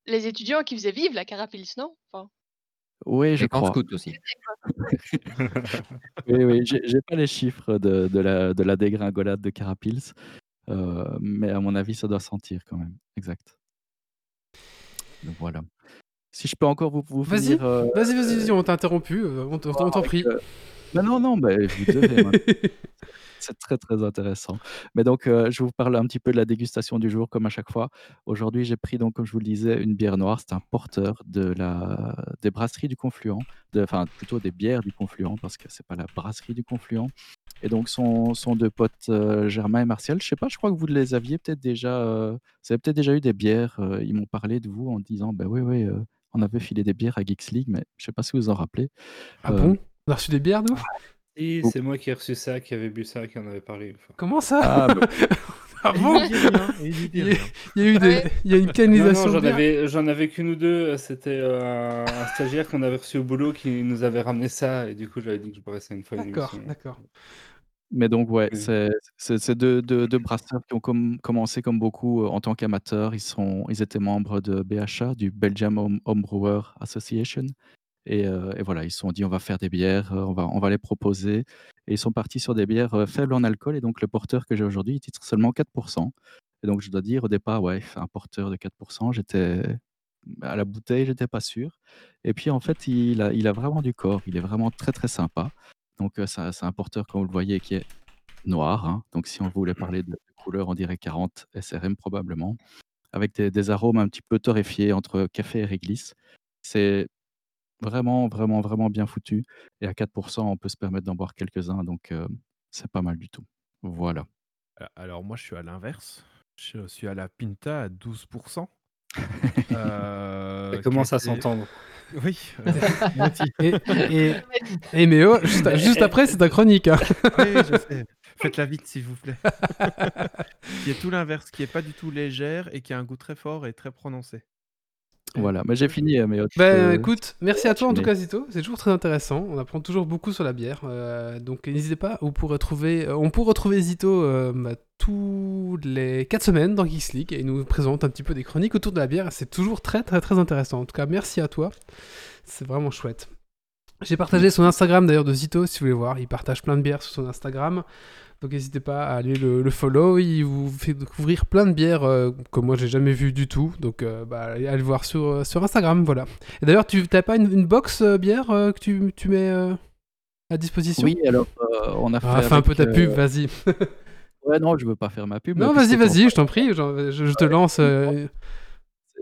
les étudiants qui faisaient vivre la Carapils, non? Enfin, oui, je Et crois. scout aussi. Oui, oui, j'ai pas les chiffres de de la de la dégringolade de Carapils, heu, mais à mon avis, ça doit sentir quand même. Exact. Donc voilà. Si je peux encore vous vous Vas-y, finir, heu, vas-y, vas-y, vas-y, on t'a interrompu, euh, on t'en avec, prie. non, non, non, mais vous devez. C'est très, très intéressant. Mais donc, heu, je vous parle un petit peu de la dégustation du jour comme à chaque fois. Aujourd'hui, j'ai pris donc, comme je vous le disais, une bière noire. C'est un porteur de la des brasseries du Confluent, de enfin, plutôt des bières du Confluent parce que c'est pas la brasserie du Confluent et donc sont sont 2 potes, heu, Germain et Martial. Je sais pas, je crois que vous les aviez peut-être déjà, heu, vous avez peut-être déjà eu des bières, ils m'ont parlé de vous en disant: «Bah, oui, oui, on avait filé des bières à Geeks League», mais je sais pas si vous vous en rappelez. Ah bon? On a reçu des bières, nous? Et Ou c'est moi qui ai reçu ça, qui avait bu ça, qui en avait parlé une fois. Comment ça ah, bah, Ah Il bon il y a- rien. Il y a eu des, il y a une canalisation j'en avais, j'en avais qu'une ou deux. C'était euh, un, stagiaire qu'on avait reçu au boulot qui nous avait ramené ça, et du coup, j'avais dit que je boirais ça une fois D'accord, d'accord. Mais donc ouais, Oui. c'est c'est c'est 2 2 2 brasseurs qui ont com commencé comme beaucoup, heu, en tant qu'amateurs. Ils sont ils étaient membres de BHA, du Belgium Home Homebrewer Association et heu et voilà, ils se sont dit: «On va faire des bières, heu, on va les proposer» et ils sont partis sur des bières, heu, faibles en alcool et donc le porteur que j'ai aujourd'hui, il titre seulement 4% et donc je dois dire au départ, ouais, un porteur de 4% j'étais à la bouteille, j'étais pas sûr et puis en fait, il a vraiment du corps. Il est vraiment très, très sympa. Donc c'est un porteur, comme vous le voyez, qui est noir, hein, donc si on voulait parler de couleur, on dirait 40 SRM probablement, avec des des arômes un petit peu torréfiés entre café et réglisse. C'est vraiment, vraiment, vraiment bien foutu et à 4% on peut se permettre d'en boire quelques-uns donc heu, c'est pas mal du tout. Voilà. Alors moi, je suis à l'inverse. Je suis à la Pinta à 12%. Ça Euh, qui commence à s'entendre. Oui, euh. Et, et, Méo, juste, juste après, c'est ta chronique. hein. Oui, je sais. Faites-la vite, s'il vous plaît. qui est tout l'inverse, qui est pas du tout légère et qui a un goût très fort et très prononcé. Voilà, mais j'ai fini, mais tu Ben écoute, merci à toi en tout cas Zito, c'est toujours très intéressant, on apprend toujours beaucoup sur la bière, euh, donc n'hésitez pas, euh, on peut retrouver Zito euh, bah, tous les 4 semaines dans Geeks League et il nous présente un petit peu des chroniques autour de la bière, c'est toujours très très très intéressant, en tout cas merci à toi, c'est vraiment chouette. J'ai partagé son Instagram d'ailleurs de Zito si vous voulez voir, il partage plein de bières sur son Instagram, donc n'hésitez pas à aller le, le follow, il vous fait découvrir plein de bières euh, que moi j'ai jamais vues du tout, donc euh, bah, allez, allez le voir sur, euh, sur Instagram, voilà. Et d'ailleurs, tu n'as pas une, une box bière que tu, tu mets à disposition? Oui, alors, on a fait Ah, fais un peu ta pub, vas-y. ouais, non, je veux pas faire ma pub, non, vas-y, vas-y, je t'en prie, je, je te lance.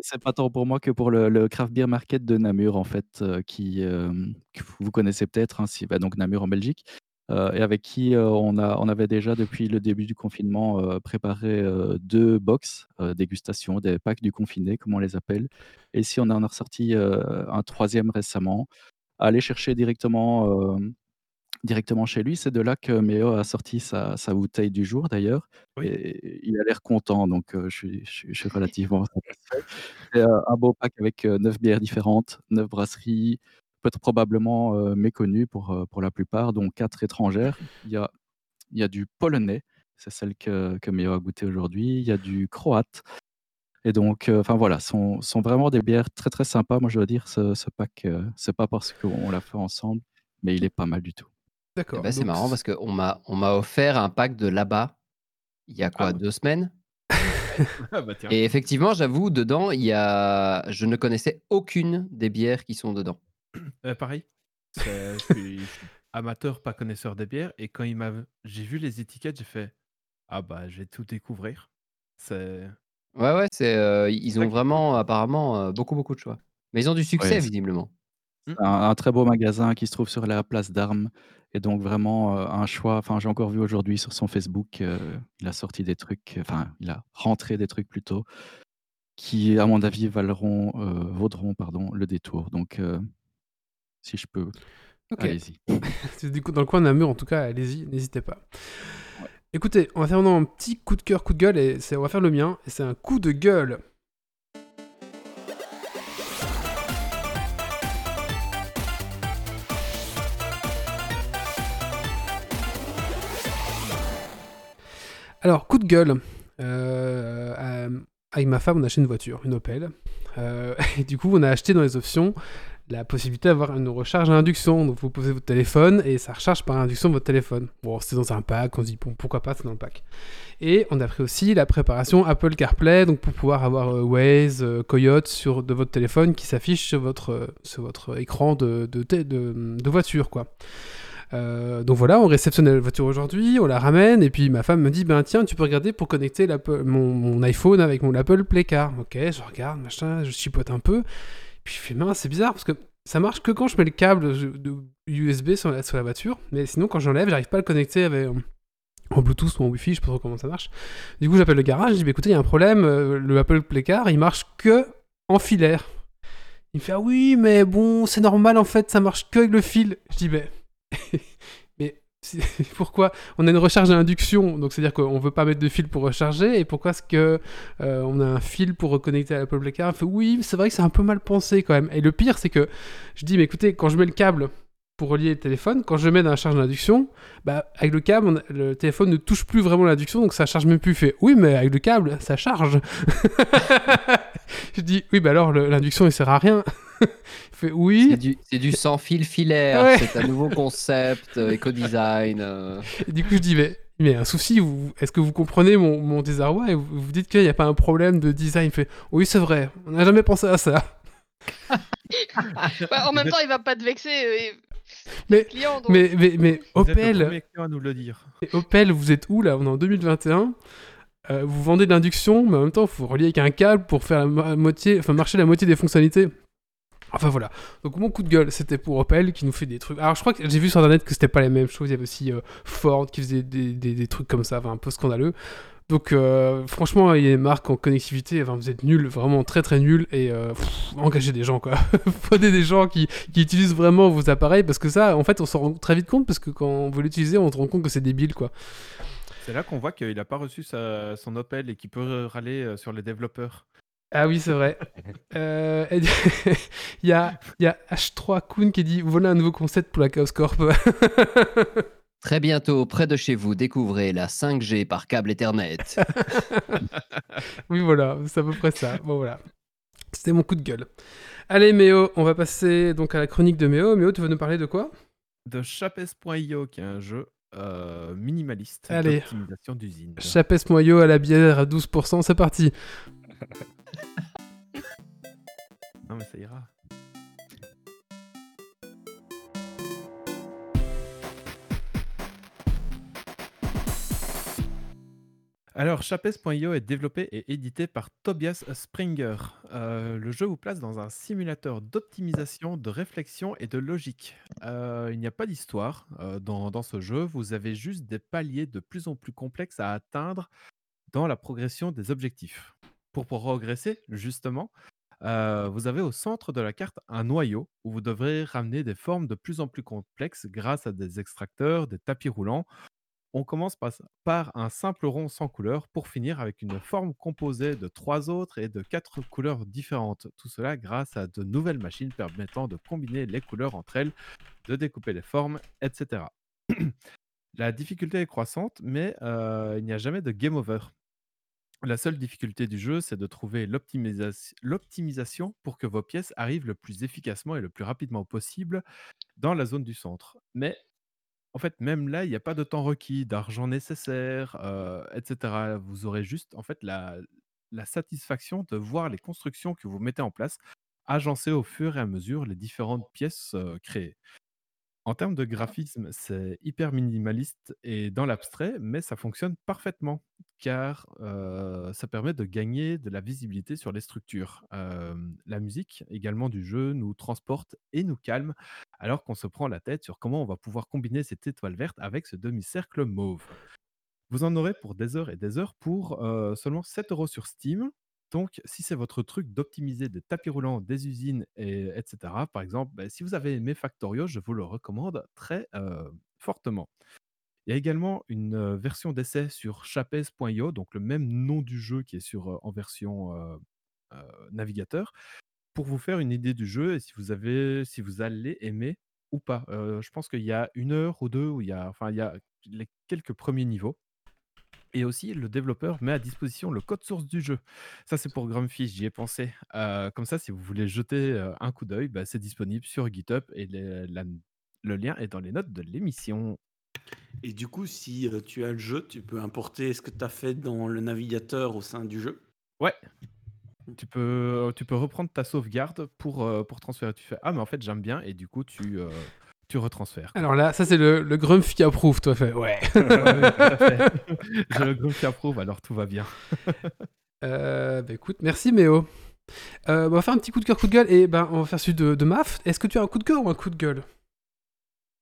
C'est pas tant pour moi que pour le le Craft Beer Market de Namur en fait, qui, que vous connaissez peut-être, hein, si bah, donc Namur en Belgique, heu et avec qui, heu, on a on avait déjà depuis le début du confinement, heu, préparé, heu, 2 box, dégustation, des packs du confiné comme on les appelle et ici on en a ressorti, un troisième récemment. Aller chercher directement, directement chez lui. C'est de là que Méo a sorti sa, sa bouteille du jour d'ailleurs. Oui. Et il a l'air content, donc euh, je, suis, je, suis, relativement satisfait. C'est euh, un beau pack avec euh, neuf bières différentes, neuf brasseries, peut-être probablement euh, méconnues pour, euh, pour la plupart, dont quatre étrangères. Il y a, il y a du polonais, c'est celle que, que Méo a goûté aujourd'hui. Il y a du croate. Et donc, euh, enfin voilà, sont, sont vraiment des bières très très sympas. Moi, je dois dire, ce, ce pack, euh, c'est pas parce qu'on l'a fait ensemble, mais il est pas mal du tout. Eh D'accord. ben, c'est donc marrant parce qu'on m'a on m'a offert un pack de là-bas il y a quoi, Ah. deux semaines? Ah bah tiens. Et effectivement, j'avoue, dedans, il y a... je ne connaissais aucune des bières qui sont dedans. Euh, pareil. C'est- Je suis, amateur, pas connaisseur des bières. Et quand il m'a, j'ai vu les étiquettes, j'ai fait Ah bah, je vais tout découvrir. C'est. Ouais, ouais, c'est, euh, ils ont vraiment, apparemment, euh, beaucoup, beaucoup de choix. Mais ils ont du succès, Ouais, visiblement. C'est un, un très beau magasin qui se trouve sur la place d'Armes. Et donc vraiment euh, un choix. Enfin, j'ai encore vu aujourd'hui sur son Facebook, euh, il a sorti des trucs, enfin, il a rentré des trucs plutôt, qui, à mon avis, valeront, euh, vaudront pardon, le détour. Donc, euh, si je peux, Ok. allez-y. C'est du coup dans le coin d'un mur, en tout cas, allez-y, n'hésitez pas. Écoutez, on va faire maintenant un petit coup de cœur, coup de gueule, et c'est, on va faire le mien, et c'est un coup de gueule. Alors, coup de gueule. Euh, euh, avec ma femme, on a acheté une voiture, une Opel. Euh, et du coup, on a acheté dans les options la possibilité d'avoir une recharge à induction. Donc vous posez votre téléphone et ça recharge par induction votre téléphone. Bon, c'était dans un pack, on se dit bon, pourquoi pas, c'est dans le pack. Et on a pris aussi la préparation Apple CarPlay, donc pour pouvoir avoir euh, Waze, euh, Coyote sur de votre téléphone qui s'affiche sur votre, euh, sur votre écran de, de, de- voiture, quoi. Donc voilà, on réceptionne la voiture aujourd'hui, on la ramène, et puis ma femme me dit, ben tiens, tu peux regarder pour connecter mon, mon iPhone avec mon Apple Play Car. Ok, je regarde, machin, je chipote un peu. Puis je fais, mince, c'est bizarre, parce que ça marche que quand je mets le câble USB sur la, voiture, mais sinon quand j'enlève, j'arrive pas à le connecter avec, en Bluetooth ou en Wi-Fi, je sais pas trop comment ça marche. Du coup, j'appelle le garage, je dis, bah, écoutez, il y a un problème, euh, le Apple Play Car, il marche que en filaire. Il me fait, ah oui, mais bon, c'est normal en fait, ça marche que avec le fil. Je dis, c'est- pourquoi On a une recharge à induction, donc c'est-à-dire qu'on veut pas mettre de fil pour recharger, et pourquoi est-ce que euh, on a un fil pour reconnecter à l'Apple Play oui, c'est vrai que c'est un peu mal pensé quand même. Et le pire, c'est que je dis, mais écoutez, quand je mets le câble pour relier le téléphone, quand je mets dans la charge d'induction, bah, avec le câble, on le téléphone ne touche plus vraiment l'induction, donc ça charge même plus. Il fait, oui, mais avec le câble, ça charge. je dis, oui, bah alors l'induction, il sert à rien. il fait, C'est oui. du, c'est du sans fil filaire, Ouais. c'est un nouveau concept, euh, éco-design. euh. Du coup, je dis, mais, mais un souci, vous- est-ce que vous comprenez mon, mon désarroi et vous, vous dites qu'il n'y a pas un problème de design? Il fait, oui, c'est vrai, on n'a jamais pensé à ça. Bah, en même temps, il va pas te vexer. Mais-. Mais, mais, mais Vous êtes le Opel, premier client à nous le dire. Et Opel, vous êtes où là? On est en 2021. Euh, vous vendez de l'induction, mais en même temps, il faut relier avec un câble pour faire la mo- moitié, enfin marcher la moitié des fonctionnalités. Enfin voilà. Donc mon coup de gueule, c'était pour Opel qui nous fait des trucs. Alors je crois que j'ai vu sur internet que c'était pas les mêmes choses. Il y avait aussi euh, Ford qui faisait des, des- des trucs comme ça, enfin, un peu scandaleux. Donc euh, franchement, il y a des marques en connectivité, enfin, vous êtes nuls, vraiment très très nuls et euh, pff, engagez des gens quoi. Prenez des gens qui, qui utilisent vraiment vos appareils parce que ça, en fait, on s'en rend très vite compte parce que quand vous l'utilisez, on se rend compte que c'est débile quoi. C'est là qu'on voit qu'il n'a pas reçu sa- son Opel et qu'il peut râler euh, sur les développeurs. Ah oui, c'est vrai. Euh, et- Il y, a, il y a H3 Kuhn qui dit voilà un nouveau concept pour la Chaos Corp. Très bientôt, près de chez vous, découvrez la 5G par câble Ethernet. oui, voilà, c'est à peu près ça. Bon, voilà. C'était mon coup de gueule. Allez, Méo, on va passer donc à la chronique de Méo. Méo, tu veux nous parler de quoi? De Chapes.io, qui est un jeu euh, minimaliste Allez. d'optimisation d'usine. Chapès moyau à la bière à 12%, c'est parti. Non, mais ça ira. Alors, Chapes.io est développé et édité par Tobias Springer. Euh, le jeu vous place dans un simulateur d'optimisation, de réflexion et de logique. Euh, il n'y a pas d'histoire euh, dans, dans ce jeu, vous avez juste des paliers de plus en plus complexes à atteindre dans la progression des objectifs. Pour progresser, justement, vous avez au centre de la carte un noyau où vous devrez ramener des formes de plus en plus complexes grâce à des extracteurs, des tapis roulants. On commence par, un simple rond sans couleur pour finir avec une forme composée de trois autres et de quatre couleurs différentes. Tout cela grâce à de nouvelles machines permettant de combiner les couleurs entre elles, de découper les formes, etc. La difficulté est croissante, mais euh, il n'y a jamais de game over. La seule difficulté du jeu, c'est de trouver l'optimisation pour que vos pièces arrivent le plus efficacement et le plus rapidement possible dans la zone du centre. Mais en fait, même là, il n'y a pas de temps requis, d'argent nécessaire, euh, etc. Vous aurez juste en fait la, la satisfaction de voir les constructions que vous mettez en place agencer au fur et à mesure les différentes pièces euh, créées. En termes de graphisme, c'est hyper minimaliste et dans l'abstrait, mais ça fonctionne parfaitement car ça permet de gagner de la visibilité sur les structures. La musique également du jeu nous transporte et nous calme alors qu'on se prend la tête sur comment on va pouvoir combiner cette étoile verte avec ce demi-cercle mauve. Vous en aurez pour des heures et des heures pour seulement 7 euros sur Steam donc, si c'est votre truc d'optimiser des tapis roulants, des usines, et, etc., par exemple, bah, si vous avez aimé Factorio, je vous le recommande très fortement. Il y a également une version d'essai sur chapez.io, donc le même nom du jeu qui est sur, en version navigateur, pour vous faire une idée du jeu et si vous, avez, si vous allez aimer ou pas. je pense qu'il y a une heure ou deux où il y a, enfin, il y a les quelques premiers niveaux. Et aussi, le développeur met à disposition le code source du jeu. Ça, c'est pour Grumpy, j'y ai pensé. Comme ça, si vous voulez jeter un coup d'œil, bah, c'est disponible sur GitHub et le lien est dans les notes de l'émission. Et du coup, si euh, tu as le jeu, tu peux importer ce que tu as fait dans le navigateur au sein du jeu. Ouais, tu peux, tu peux reprendre ta sauvegarde pour, euh, pour transférer. Tu fais Ah, mais en fait, j'aime bien, et du coup, tu, euh, tu retransfères. quoi. Alors là, ça c'est le, le Grumpy approuve, toi fait. Ouais. Ouais, ouais, tout à fait. J'ai le groupe qui approuve, alors tout va bien. Euh, bah écoute, merci Méo. Euh, bah, on va faire un petit coup de cœur, coup de gueule, et ben on va faire celui de, de Maf. Est-ce que tu as un coup de cœur ou un coup de gueule?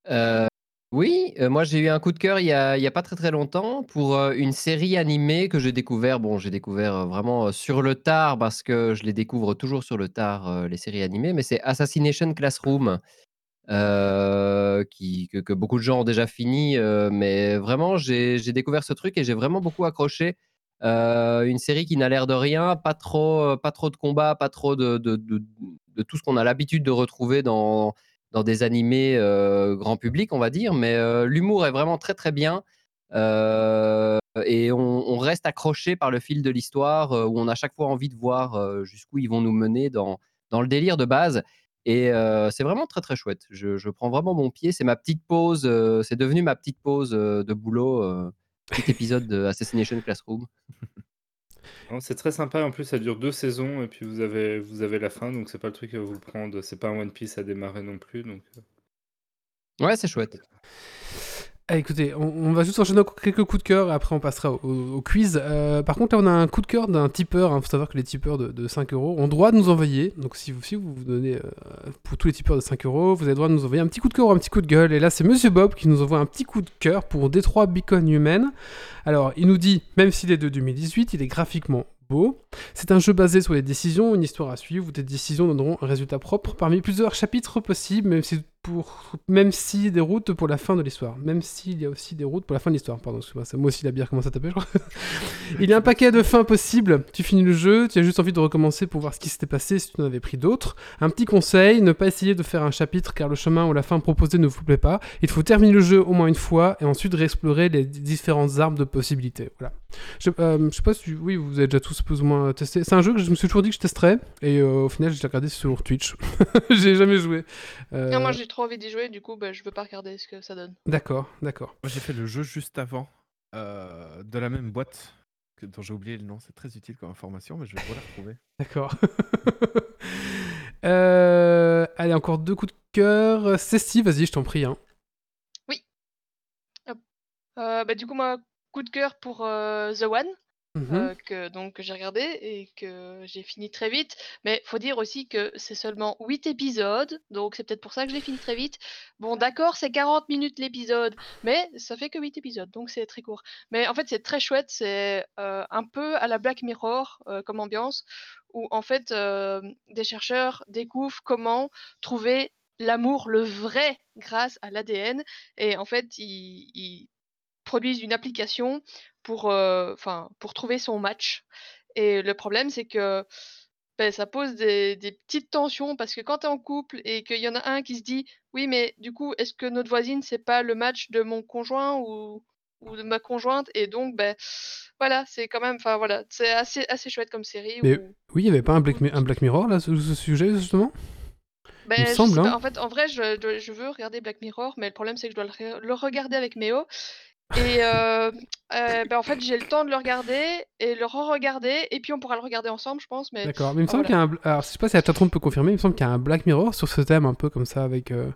Euh, oui, euh, moi j'ai eu un coup de cœur il y a, pas très très longtemps pour euh, une série animée que j'ai découvert. Bon, j'ai découvert euh, vraiment sur le tard parce que je les découvre toujours sur le tard, les séries animées, mais c'est Assassination Classroom. que, beaucoup de gens ont déjà fini, mais vraiment j'ai découvert ce truc et j'ai vraiment beaucoup accroché. Une série qui n'a l'air de rien, pas trop, pas trop de combats, pas trop de tout ce qu'on a l'habitude de retrouver dans, dans des animés euh, grand public, on va dire, mais euh, l'humour est vraiment très très bien. Euh, et on, reste accroché par le fil de l'histoire, où on a chaque fois envie de voir jusqu'où ils vont nous mener dans, dans le délire de base. Et c'est vraiment très très chouette. Je, prends vraiment mon pied. C'est ma petite pause. c'est devenu ma petite pause de boulot. petit épisode de Assassination Classroom. Non, C'est très sympa, en plus ça dure deux saisons et puis vous avez, vous avez la fin, donc c'est pas le truc à vous prendre, c'est pas un One Piece à démarrer non plus. Donc... euh. Ouais, c'est chouette. Ah, écoutez, on, va juste enchaîner quelques coups de cœur et après on passera au, quiz. Euh, par contre, là on a un coup de cœur d'un tipeur. Il faut savoir que les tipeurs de, de 5 euros ont droit de nous envoyer. Donc si vous, vous vous donnez euh, pour tous les tipeurs de 5 euros, vous avez droit de nous envoyer un petit coup de cœur ou un petit coup de gueule. Et là, c'est Monsieur Bob qui nous envoie un petit coup de cœur pour Détroit Beacon Human. Alors, il nous dit, même s'il est de 2018, il est graphiquement beau. C'est un jeu basé sur les décisions, une histoire à suivre où des décisions donneront un résultat propre parmi plusieurs chapitres possibles, même si, pour, même si des routes pour la fin de l'histoire. Même s'il y a aussi des routes pour la fin de l'histoire. Pardon, c'est moi aussi la bière commence à taper, je crois. Il y a un paquet de fins possibles. Tu finis le jeu, tu as juste envie de recommencer pour voir ce qui s'était passé si tu en avais pris d'autres. Un petit conseil, ne pas essayer de faire un chapitre car le chemin ou la fin proposée ne vous plaît pas. Il faut terminer le jeu au moins une fois et ensuite réexplorer les différentes arbres de possibilités. Voilà. Je, euh, je sais pas si oui, vous avez déjà tous plus ou moins testé. C'est un jeu que je me suis toujours dit que je testerais et euh, au final, j'ai regardé sur Twitch. j'ai jamais joué. Euh, Non, moi j'ai trop envie d'y jouer, du coup bah, je veux pas regarder ce que ça donne. D'accord, d'accord. Moi, j'ai fait le jeu juste avant, euh, de la même boîte, que, dont j'ai oublié le nom. C'est très utile comme information, mais je vais la retrouver. D'accord. Euh, allez, encore deux coups de cœur. Ceci, vas-y, je t'en prie. hein. Euh, bah, du coup, moi, coup de cœur pour euh, The One. Euh, que donc que j'ai regardé et que j'ai fini très vite. Mais faut dire aussi que c'est seulement 8 épisodes, donc c'est peut-être pour ça que je l'ai fini très vite. Bon, d'accord, c'est 40 minutes l'épisode, mais ça fait que 8 épisodes, donc c'est très court. Mais en fait, c'est très chouette, c'est euh, un peu à la Black Mirror euh, comme ambiance, où en fait des chercheurs découvrent comment trouver l'amour, le vrai, grâce à l'ADN. Et en fait, ils, ils produisent une application pour, euh, enfin, pour trouver son match. Et le problème, c'est que ben, ça pose des, des petites tensions parce que quand tu es en couple et qu'il y en a un qui se dit Oui, mais du coup, est-ce que notre voisine, c'est pas le match de mon conjoint ou, ou de ma conjointe? Et donc, ben, voilà, c'est quand même, enfin voilà, c'est assez, assez chouette comme série. Mais où- oui, il n'y avait pas un Black, un Black Mirror là, sur ce sujet justement? Ben, me je semble, hein. En fait, en vrai, je, je veux regarder Black Mirror, mais le problème, c'est que je dois le, le regarder avec Méo. Et euh, euh, ben, en fait, j'ai le temps de le regarder et le re-regarder, et puis on pourra le regarder ensemble, je pense. Mais D'accord, mais il me Ah, semble voilà. qu'il y a un. Alors, je sais pas si la Chatron peut confirmer, il me semble qu'il y a un Black Mirror sur ce thème, un peu comme ça, avec. euh,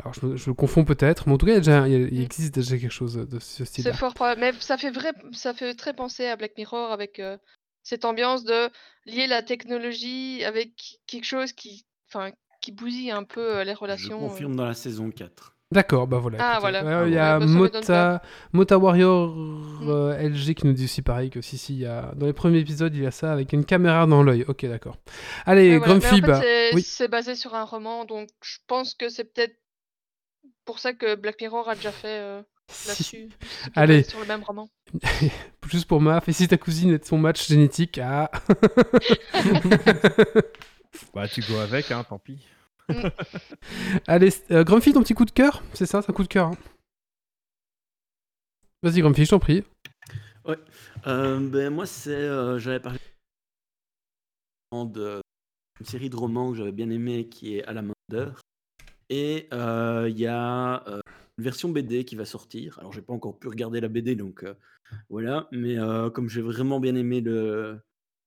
Alors, je, me- je le confonds peut-être, mais en tout cas, il, y a déjà- il y a- il Mm. existe déjà quelque chose de ce c'est style-là. fort probable. Mais ça fait, vrai, ça fait très penser à Black Mirror avec euh, cette ambiance de lier la technologie avec quelque chose qui, enfin, qui bousille un peu les Je relations. euh. confirme dans la saison 4. D'accord, bah voilà. Ah, voilà. euh, Il y a bah, Mota, Mota Warrior euh, LG qui nous dit aussi pareil que si, si, il y a... dans les premiers épisodes, il y a ça avec une caméra dans l'œil. Ok, d'accord. Allez, Ouais, voilà. Grumpy, en bah, fait, c'est oui. c'est basé sur un roman, donc je pense que c'est peut-être pour ça que Black Mirror a déjà fait euh, là-dessus. Allez. sur le même roman. Juste pour ma, et si ta cousine est de son match génétique ah. Bah, tu go avec, hein, tant pis. Allez, euh, Grumpy, ton petit coup de cœur C'est ça, un coup de cœur. hein Vas-y, Grumpy, je t'en prie. Euh, ben, moi, c'est, euh, j'avais parlé de une série de romans que j'avais bien aimé qui est À la main d'heure. Et euh, il y a une version BD qui va sortir. Alors, j'ai pas encore pu regarder la BD, donc voilà. Mais comme j'ai vraiment bien aimé le,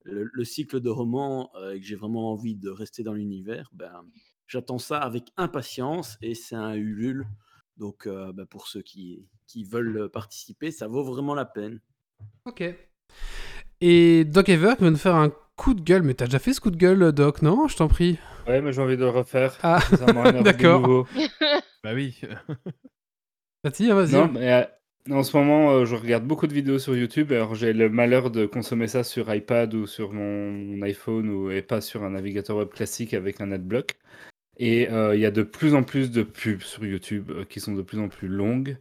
le, le cycle de romans et que j'ai vraiment envie de rester dans l'univers, ben, j'attends ça avec impatience. Et c'est un Ulule. Donc, euh, ben, pour ceux qui, qui veulent participer, ça vaut vraiment la peine. Ok. Et Doc Ever qui va nous faire un coup de gueule. Mais t'as déjà fait ce coup de gueule, Doc, non? Je t'en prie. Ouais, mais j'ai envie de le refaire. Ah, de d'accord. Bah oui. Vas-y, hein, vas-y. Non, mais euh, en ce moment, euh, je regarde beaucoup de vidéos sur YouTube. Alors, j'ai le malheur de consommer ça sur iPad ou sur mon, mon iPhone ou, et pas sur un navigateur web classique avec un adblock. Et euh, il y a de plus en plus de pubs sur YouTube euh, qui sont de plus en plus longues.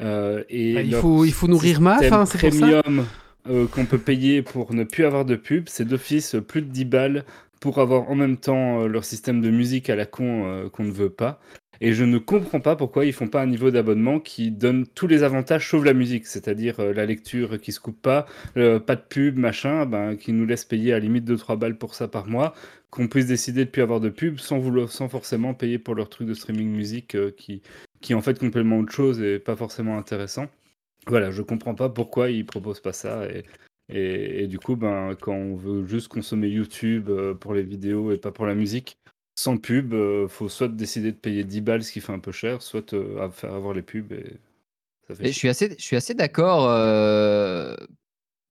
Euh, et Bah, il faut- il faut nourrir MAF, hein, c'est premium euh, qu'on peut payer pour ne plus avoir de pubs, c'est d'office plus de 10 balles pour avoir en même temps euh, leur système de musique à la con qu'on ne veut pas. Et je ne comprends pas pourquoi ils font pas un niveau d'abonnement qui donne tous les avantages sauf la musique, c'est-à-dire la lecture qui se coupe pas, pas de pub, machin, ben, qui nous laisse payer à la limite 2-3 balles pour ça par mois, qu'on puisse décider de plus avoir de pub sans, vouloir, sans forcément payer pour leur truc de streaming musique euh, qui, qui est en fait complètement autre chose et pas forcément intéressant. Voilà, je comprends pas pourquoi ils proposent pas ça et, et, et du coup, ben, quand on veut juste consommer YouTube euh, pour les vidéos et pas pour la musique, sans pub, euh, faut soit décider de payer 10 balles, ce qui fait un peu cher, soit euh, faire avoir les pubs et ça fait Et je suis assez, je suis assez d'accord euh,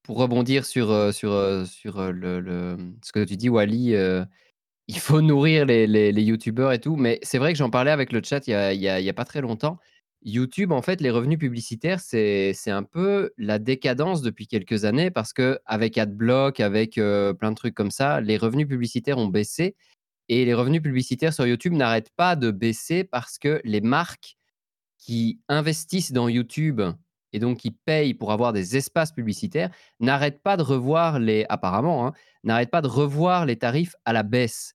pour rebondir sur, euh, sur, euh, sur euh, le, ce que tu dis, Wally. il faut nourrir les, les, youtubeurs et tout, mais c'est vrai que j'en parlais avec le chat il y a, pas très longtemps. YouTube, en fait, les revenus publicitaires, c'est un peu la décadence depuis quelques années parce que avec AdBlock, avec plein de trucs comme ça, les revenus publicitaires ont baissé et les revenus publicitaires sur YouTube n'arrêtent pas de baisser parce que les marques qui investissent dans YouTube et donc qui payent pour avoir des espaces publicitaires n'arrêtent pas de revoir les, apparemment, hein, n'arrêtent pas de revoir les tarifs à la baisse.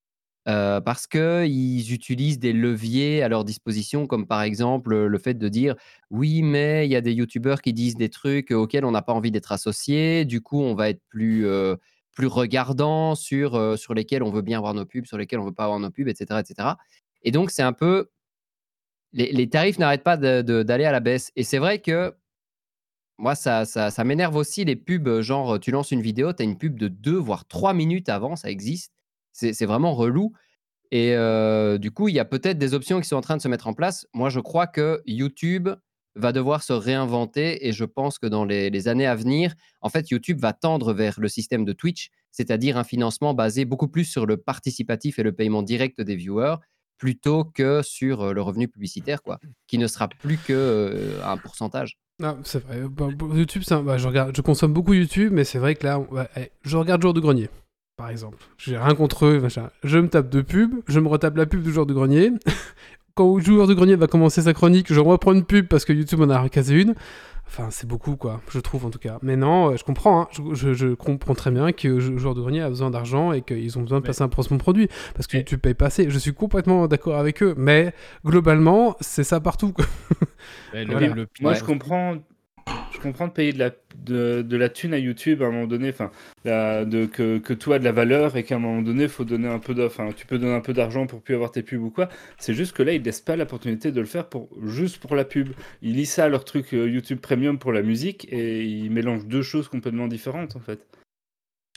Euh, parce qu'ils utilisent des leviers à leur disposition, comme par exemple le fait de dire oui, mais il y a des youtubeurs qui disent des trucs auxquels on n'a pas envie d'être associé, du coup on va être plus, euh, plus regardant sur, euh, sur lesquels on veut bien avoir nos pubs, sur lesquels on veut pas avoir nos pubs, etc. etc. Et donc c'est un peu les, les tarifs n'arrêtent pas d'aller à la baisse. Et c'est vrai que moi, ça, ça, m'énerve aussi les pubs, genre tu lances une vidéo, tu as une pub de 2 voire 3 minutes avant, ça existe. C'est c'est vraiment relou. Et euh, du coup, il y a peut-être des options qui sont en train de se mettre en place. Moi, je crois que YouTube va devoir se réinventer et je pense que dans les, les années à venir, en fait, YouTube va tendre vers le système de Twitch, c'est-à-dire un financement basé beaucoup plus sur le participatif et le paiement direct des viewers plutôt que sur euh, le revenu publicitaire, quoi, qui ne sera plus que euh, un pourcentage. Ah, c'est vrai. Bah, bah, YouTube, un- bah, je, regarde, je consomme beaucoup YouTube, mais c'est vrai que là, eh, je regarde Jour de Grenier, par exemple. J'ai rien contre eux, machin. Je me tape de pub, je me retape la pub du Jour de Grenier. Quand le Joueur de Grenier va commencer sa chronique, je reprends une pub parce que YouTube en a casé une. Enfin, c'est beaucoup, quoi, je trouve en tout cas. Mais non, euh, je comprends, hein. je, je- je comprends très bien que le Joueur de Grenier a besoin d'argent et qu'ils ont besoin de Mais- passer un placement de produit parce que Mais- YouTube paye pas assez. Je suis complètement d'accord avec eux, mais globalement, c'est ça partout. quoi. Le- Voilà. le pire, Moi, je comprends, je comprends de payer de la, de, de la thune à YouTube à un moment donné, enfin, que, que tout a de la valeur et qu'à un moment donné, faut donner un peu d'offre. Enfin, tu peux donner un peu d'argent pour plus avoir tes pubs ou quoi. C'est juste que là, ils laissent pas l'opportunité de le faire pour, juste pour la pub. Ils lisent ça à leur truc euh, YouTube Premium pour la musique et ils mélangent deux choses complètement différentes en fait.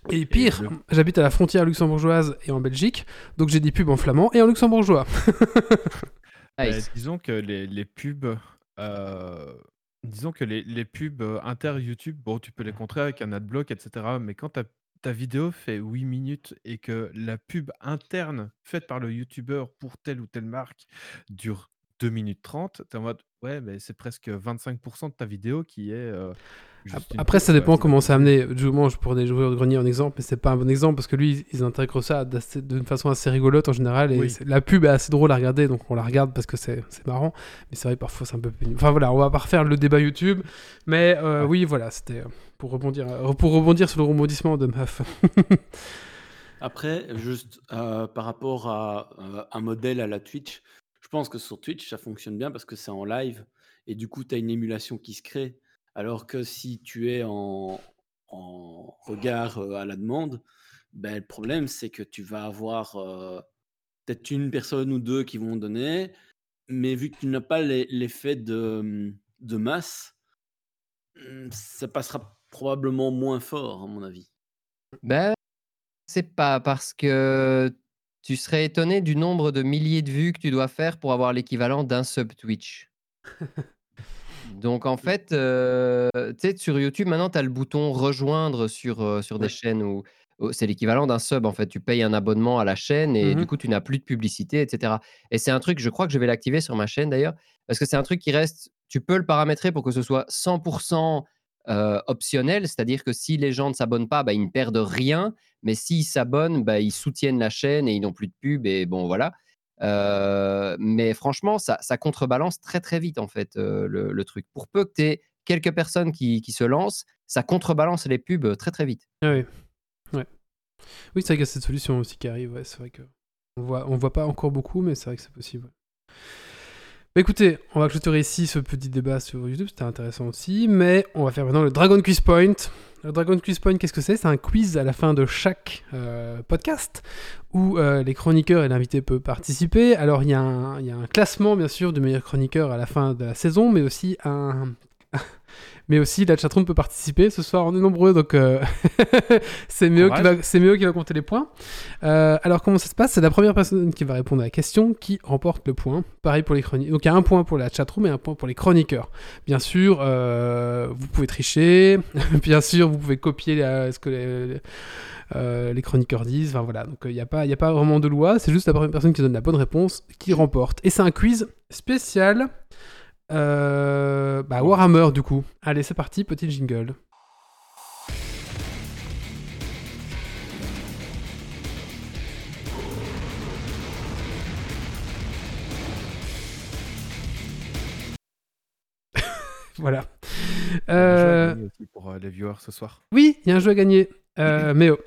Et pire, j'habite à la frontière luxembourgeoise et en Belgique, donc j'ai des pubs en flamand et en luxembourgeois. Euh, Nice. disons que les, les pubs, euh, disons que les, pubs euh, inter-YouTube, bon, tu peux les contrer avec un adblock, etc. Mais quand ta, vidéo fait 8 minutes et que la pub interne faite par le YouTuber pour telle ou telle marque dure 2 minutes 30, t'es en mode, ouais, mais c'est presque 25% de ta vidéo qui est. euh, Après, ça dépend comment possible. amené. Du moment, je pourrais jouer au grenier en exemple, mais c'est pas un bon exemple parce que lui, ils intègrent ça d'une façon assez rigolote en général. Et Oui. la pub est assez drôle à regarder, donc on la regarde parce que c'est marrant. Mais c'est vrai, parfois c'est un peu pénible. Enfin voilà, on va pas refaire le débat YouTube. Mais euh, Ouais. oui, voilà, c'était euh, pour rebondir, euh, pour rebondir sur le rebondissement de Meuf. Après, juste euh, par rapport à euh, un modèle à la Twitch, je pense que sur Twitch, ça fonctionne bien parce que c'est en live et du coup, tu as une émulation qui se crée. Alors que si tu es en, en regard euh, à la demande, ben, le problème, c'est que tu vas avoir euh, peut-être une personne ou deux qui vont donner, mais vu que tu n'as pas l'effet de, de masse, hum, ça passera probablement moins fort, à mon avis. Ben, c'est pas parce que tu serais étonné du nombre de milliers de vues que tu dois faire pour avoir l'équivalent d'un sub Twitch. Donc en fait, euh, tu sais, sur YouTube, maintenant, tu as le bouton rejoindre sur, euh, sur des Ouais. chaînes où, où c'est l'équivalent d'un sub. En fait, tu payes un abonnement à la chaîne et Mhm. du coup, tu n'as plus de publicité, etc. Et c'est un truc, je crois que je vais l'activer sur ma chaîne d'ailleurs, parce que c'est un truc qui reste, tu peux le paramétrer pour que ce soit 100% euh, optionnel, c'est-à-dire que si les gens ne s'abonnent pas, bah, ils ne perdent rien, mais s'ils s'abonnent, bah, ils soutiennent la chaîne et ils n'ont plus de pub, et bon, voilà. Euh, mais franchement, ça, contrebalance très très vite en fait euh, le, truc. Pour peu que tu aies quelques personnes qui, se lancent, ça contrebalance les pubs très très vite. Ah oui. Oui, c'est vrai qu'il y a cette solution aussi qui arrive. Ouais, c'est vrai que on voit, on voit pas encore beaucoup, mais c'est vrai que c'est possible. Bah, écoutez, on va clôturer ici ce petit débat sur YouTube, c'était intéressant aussi, mais on va faire maintenant le Dragon Quiz Point. Le Dragon Quiz Point, qu'est-ce que c'est? C'est un quiz à la fin de chaque euh, podcast où euh, les chroniqueurs et l'invité peuvent participer. Alors il y, a un- il y a un classement bien sûr du meilleur chroniqueur à la fin de la saison, mais aussi un, mais aussi la chatroom peut participer. Ce soir, on est nombreux, donc euh, c'est mieux qui va, qui va compter les points. Euh, alors comment ça se passe? C'est la première personne qui va répondre à la question qui remporte le point. Pareil pour les chroniqueurs. Donc il y a un point pour la chatroom et un point pour les chroniqueurs. Bien sûr, euh, vous pouvez tricher. Bien sûr, vous pouvez copier la- ce que les, les chroniqueurs disent. Enfin voilà. Donc il n'y pas, a pas vraiment de loi. C'est juste la première personne qui donne la bonne réponse qui remporte. Et c'est un quiz spécial. Euh, bah, Warhammer du coup. Allez, c'est parti, petit jingle. voilà. Il y a un jeu à Euh, gagner aussi pour euh, les viewers ce soir. oui, il y a un jeu à gagner. Euh, mais oh.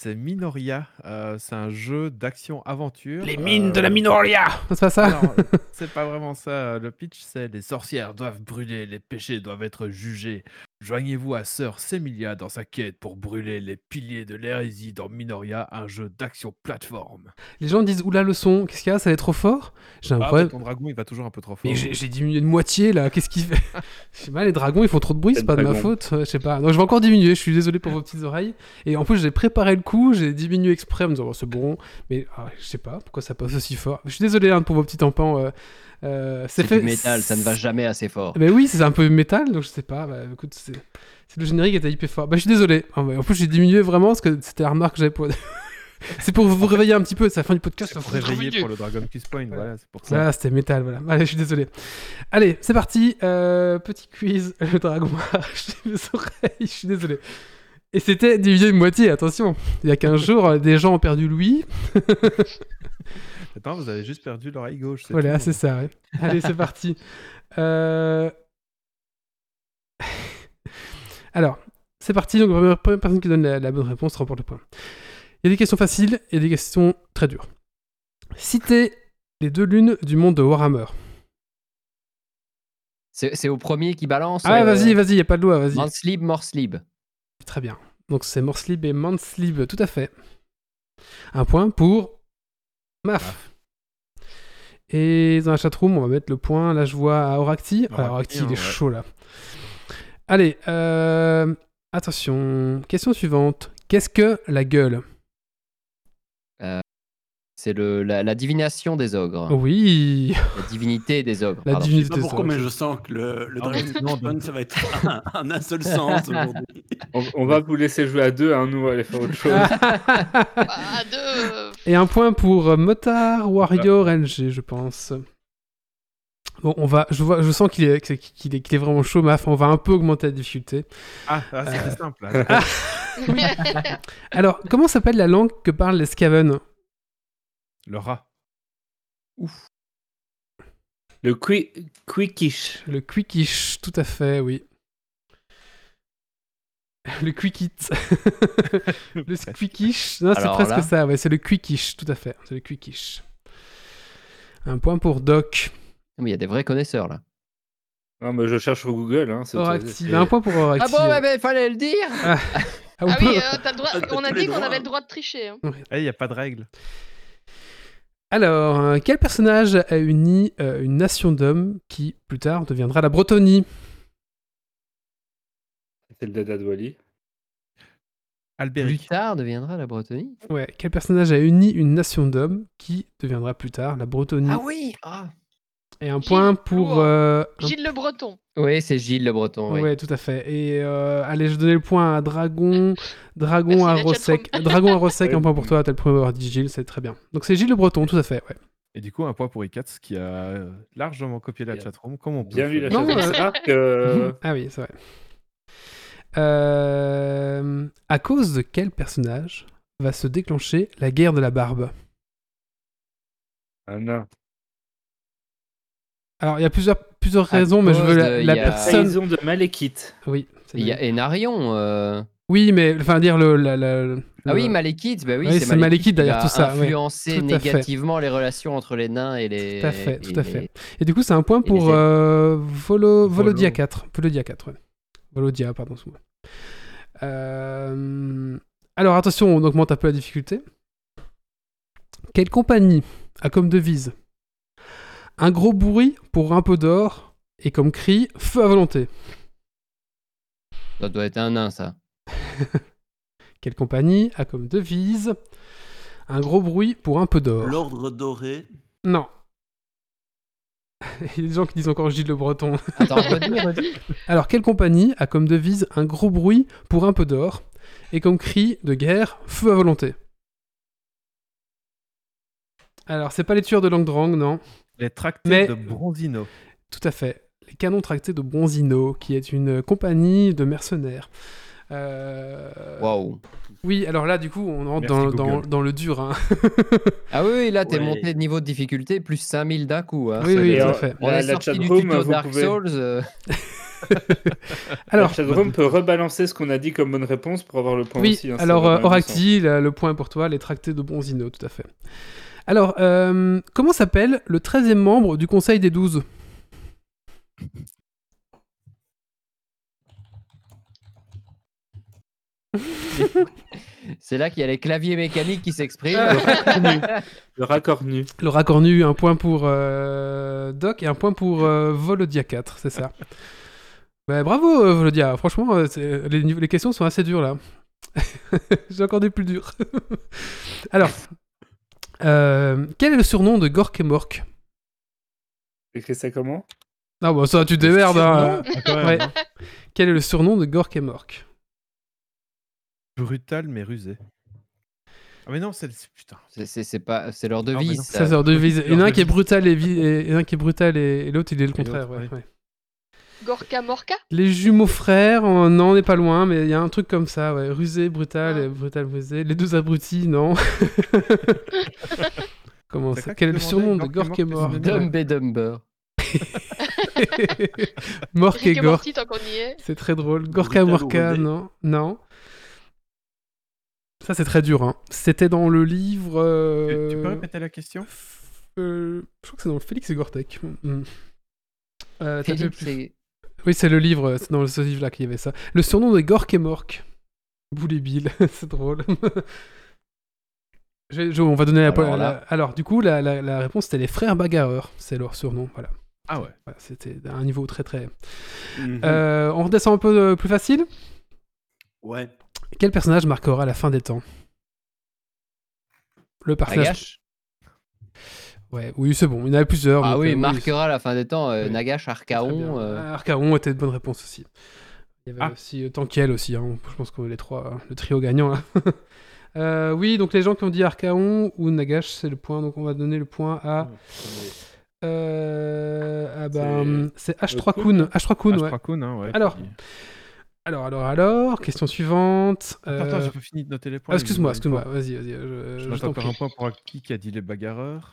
C'est Minoria. euh, c'est un jeu d'action-aventure. Les mines de la euh, Minoria C'est pas ça euh, c'est pas vraiment ça. Le pitch, c'est les sorcières doivent brûler, les péchés doivent être jugés. Joignez-vous à Sœur Semilia dans sa quête pour brûler les piliers de l'hérésie dans Minoria, un jeu d'action plateforme. Les gens disent Oula, le son, qu'est-ce qu'il y a Ça va être trop fort? J'ai un Ah, problème. ton dragon, il va toujours un peu trop fort. Mais j'ai diminué de moitié là, qu'est-ce qu'il fait? Je sais pas, les dragons ils font trop de bruit, c'est pas de ma faute, je sais pas. Donc je vais encore diminuer, je suis désolé pour vos petites oreilles. Et en plus j'ai préparé le coup, j'ai diminué exprès en me disant oh, c'est bon, mais ah, je sais pas pourquoi ça passe aussi fort? Je suis désolé hein, pour vos petits tampons. euh, Euh, C'est du métal, ça ne va jamais assez fort. Mais oui, c'est un peu métal, donc je sais pas. Bah, écoute, c'est c'est le générique était hyper fort. Bah, je suis désolé. En plus, j'ai diminué vraiment parce que c'était la remarque que j'avais pour. c'est pour vous réveiller un petit peu. C'est la fin du podcast. C'est ça pour faut réveiller pour le Dragon Kiss Point, voilà, c'est pour ça. Voilà, c'était métal, voilà. Allez, je suis désolé. Allez, c'est parti. Euh, petit quiz. Le dragon a arraché mes oreilles. Je suis désolé. Et c'était divisé de moitié, attention. Il y a 15 jours, des gens ont perdu Louis. Attends, vous avez juste perdu l'oreille gauche. c'est Voilà, c'est ça, ouais. Allez, c'est parti. Euh, Alors, c'est parti. Donc, la première, première personne qui donne la, la bonne réponse remporte le point. Il y a des questions faciles et des questions très dures. Citez les deux lunes du monde de Warhammer. C'est c'est au premier qui balance. Ah, euh, vas-y, vas-y, il n'y a pas de loi, vas-y. Manslib, Morslib. Très bien. Donc, c'est Morslib et Manslib, tout à fait. Un point pour Maf. Et dans la chatroom, on va mettre le point. Là, je vois à Oracti. Oracti, il est ouais. chaud là. Allez, euh, attention. Question suivante. Qu'est-ce que la gueule? C'est le- la, la divination des ogres. Oui, La divinité des ogres. la pardon. Je sais divinité. pas pourquoi, mais je sens que le, le Ah Dragon ça va être un, un un seul sens aujourd'hui. On, on va vous laisser jouer à deux, hein, nous on va aller faire autre chose. Bah, deux. Et un point pour euh, Motard Warrior LG, je pense. Bon, on va. Je vois, je sens qu'il est, qu'il est, qu'il est vraiment chaud, Maf. On va un peu augmenter la difficulté. Ah, ah, c'était Euh, simple. là. Alors, comment s'appelle la langue que parlent les Skaven? Le rat. Le qui- quickish. Le Quickish, tout à fait, oui. Le Quickit. le Quickish. Non, c'est presque là- ça, ouais, c'est le Quickish, tout à fait. C'est le Quickish. Un point pour Doc. Mais il y a des vrais connaisseurs là. Non, mais je cherche sur Google. Hein, c'est Oracti. autorisé. Un point pour Ah Oracti. bon, mais il fallait le dire Ah, on Ah peut- oui, euh, le droit. On a dit qu'on avait le droit de tricher. hein. Eh, il n'y a pas de règle. Alors, euh, quel personnage a uni euh, une nation d'hommes qui, plus tard, deviendra la Bretonie C'est le Dada de Wally. Plus tard deviendra la Bretonie. Ouais, quel personnage a uni une nation d'hommes qui deviendra plus tard la Bretonie Ah oui ah. Et un Gilles point pour... Euh, un- Gilles Le Breton. Oui, c'est Gilles le Breton. oui. Ouais, tout à fait. Et euh, allez, je donnais le point à Dragon, Dragon Merci, à chatroom. Dragon à Rossec, un point pour toi, t'as le premier à avoir dit Gilles, c'est très bien. Donc c'est Gilles le Breton, tout à fait, ouais. Et du coup, un point pour Ikats qui a largement copié la chatroom, comme on peut. Bien vu la chose. euh, que. Ah oui, c'est vrai. Euh, à cause de quel personnage va se déclencher la guerre de la barbe? Un nain. Alors, il y a plusieurs, plusieurs raisons, mais je veux la, de- la il y a- personne. Trahison de Malekith. Oui, Il y a Enarion. euh, oui, mais enfin dire le. la- la- le- Ah oui, Malekith, bah oui, Oui, c'est Malekith va tout ça, ouais. Tout à fait. négativement les relations entre les nains et les. Tout à fait, tout et à les- fait. Et du coup, c'est un point pour les euh, Volo, Volodia Volo. 4. Volodia 4, ouais. Volodia, pardon. Euh, Alors, attention, on augmente un peu la difficulté. Quelle compagnie a comme devise un gros bruit pour un peu d'or et comme cri feu à volonté Ça doit être un nain, ça. Quelle compagnie a comme devise un gros bruit pour un peu d'or? L'ordre doré. Non. Il y a des gens qui disent encore Gilles Le Breton. Attends, redis, redis. Alors, quelle compagnie a comme devise un gros bruit pour un peu d'or et comme cri de guerre feu à volonté? Alors, c'est pas les tueurs de Langdrang, non Les tractés Mais- de Bronzino. Tout à fait. Les canons tractés de Bronzino, qui est une compagnie de mercenaires. Euh, Waouh. Oui, alors là, du coup, on rentre dans, dans- Google. dans le dur. hein. Ah oui, oui, là, t'es Ouais. monté de niveau de difficulté, plus 5000 d'un coup. hein. Oui, oui, tout à fait. On La- est la sorti du chatroom, tuto vous Dark pouvez- Souls. euh, Alors, La chatroom peut rebalancer ce qu'on a dit comme bonne réponse pour avoir le point Oui, aussi. hein, alors euh, Oracti, le point pour toi, les tractés de Bronzino, tout à fait. Alors, euh, comment s'appelle le 13e membre du Conseil des 12 C'est là qu'il y a les claviers mécaniques qui s'expriment. Le raccord nu. Le raccord nu, un point pour euh, Doc et un point pour euh, Volodia 4, c'est ça. Bravo euh, Volodia, franchement, les, les questions sont assez dures là. J'ai encore des plus dures. Alors, euh, quel est le surnom de Gork et Mork Écris ça comment Ah bah ça, tu te démerdes. hein. Ah, Ouais. hein. Quel est le surnom de Gork et Mork Brutal mais rusé. Ah mais non, c'est putain. C'est- C'est c'est pas, c'est leur devise. Vise. Il y en a un qui est brutal et, et, et un qui est brutal et, et l'autre il est le contraire. ouais, oui. ouais. Gorka Morka Les jumeaux frères, euh, non, on n'est pas loin, mais il y a un truc comme ça, ouais. Rusé, brutal, Ah. et brutal, rusé. Les deux abrutis, non. Comment ça Quel est le surnom de Gork et Mork, Dumb et Dumber. Mork et Gork, c'est très drôle. Gorka Morka, non. Non. Ça, c'est très dur, hein. C'était dans le livre. Tu, euh, tu peux répéter la question euh, Je crois que c'est dans le Félix et Gortek. Hmm. Euh, plus- Oui, c'est le livre, c'est dans ce livre-là qu'il y avait ça. Le surnom de Gork et Mork. Boulet Bill, c'est drôle. Je- je- on va donner la, Alors la- alors, du coup, la, la- la réponse c'était les frères bagarreurs, c'est leur surnom. Voilà. Ah ouais. Voilà, c'était un niveau très très. Mhm. Euh, on redescend un peu euh, plus facile. Ouais. Quel personnage marquera la fin des temps? Le personnage. Ouais, oui, c'est bon. Il y en avait plusieurs. Ah donc, oui, euh, marquera la fin des temps. euh, Oui. Nagash, Très Archaon. bien. euh, Ah, était de bonne réponse aussi. Il y avait Ah. aussi euh, Tankiel aussi. hein. Je pense que les trois, euh, le trio gagnant là. Euh, oui, donc les gens qui ont dit Archaon ou Nagash, c'est le point. Donc on va donner le point à. Euh, ah ben, c'est H3 Kun. H3 Kun, ouais. H3 hein, ouais. Alors, Alors, alors, alors, question suivante. Attends, attends, Euh, j'ai pas fini de noter les ah, points. excuse-moi, me excuse-moi. faut- Vas-y, vas-y. Je, Je je encore un point pour qui qui a dit les bagarreurs.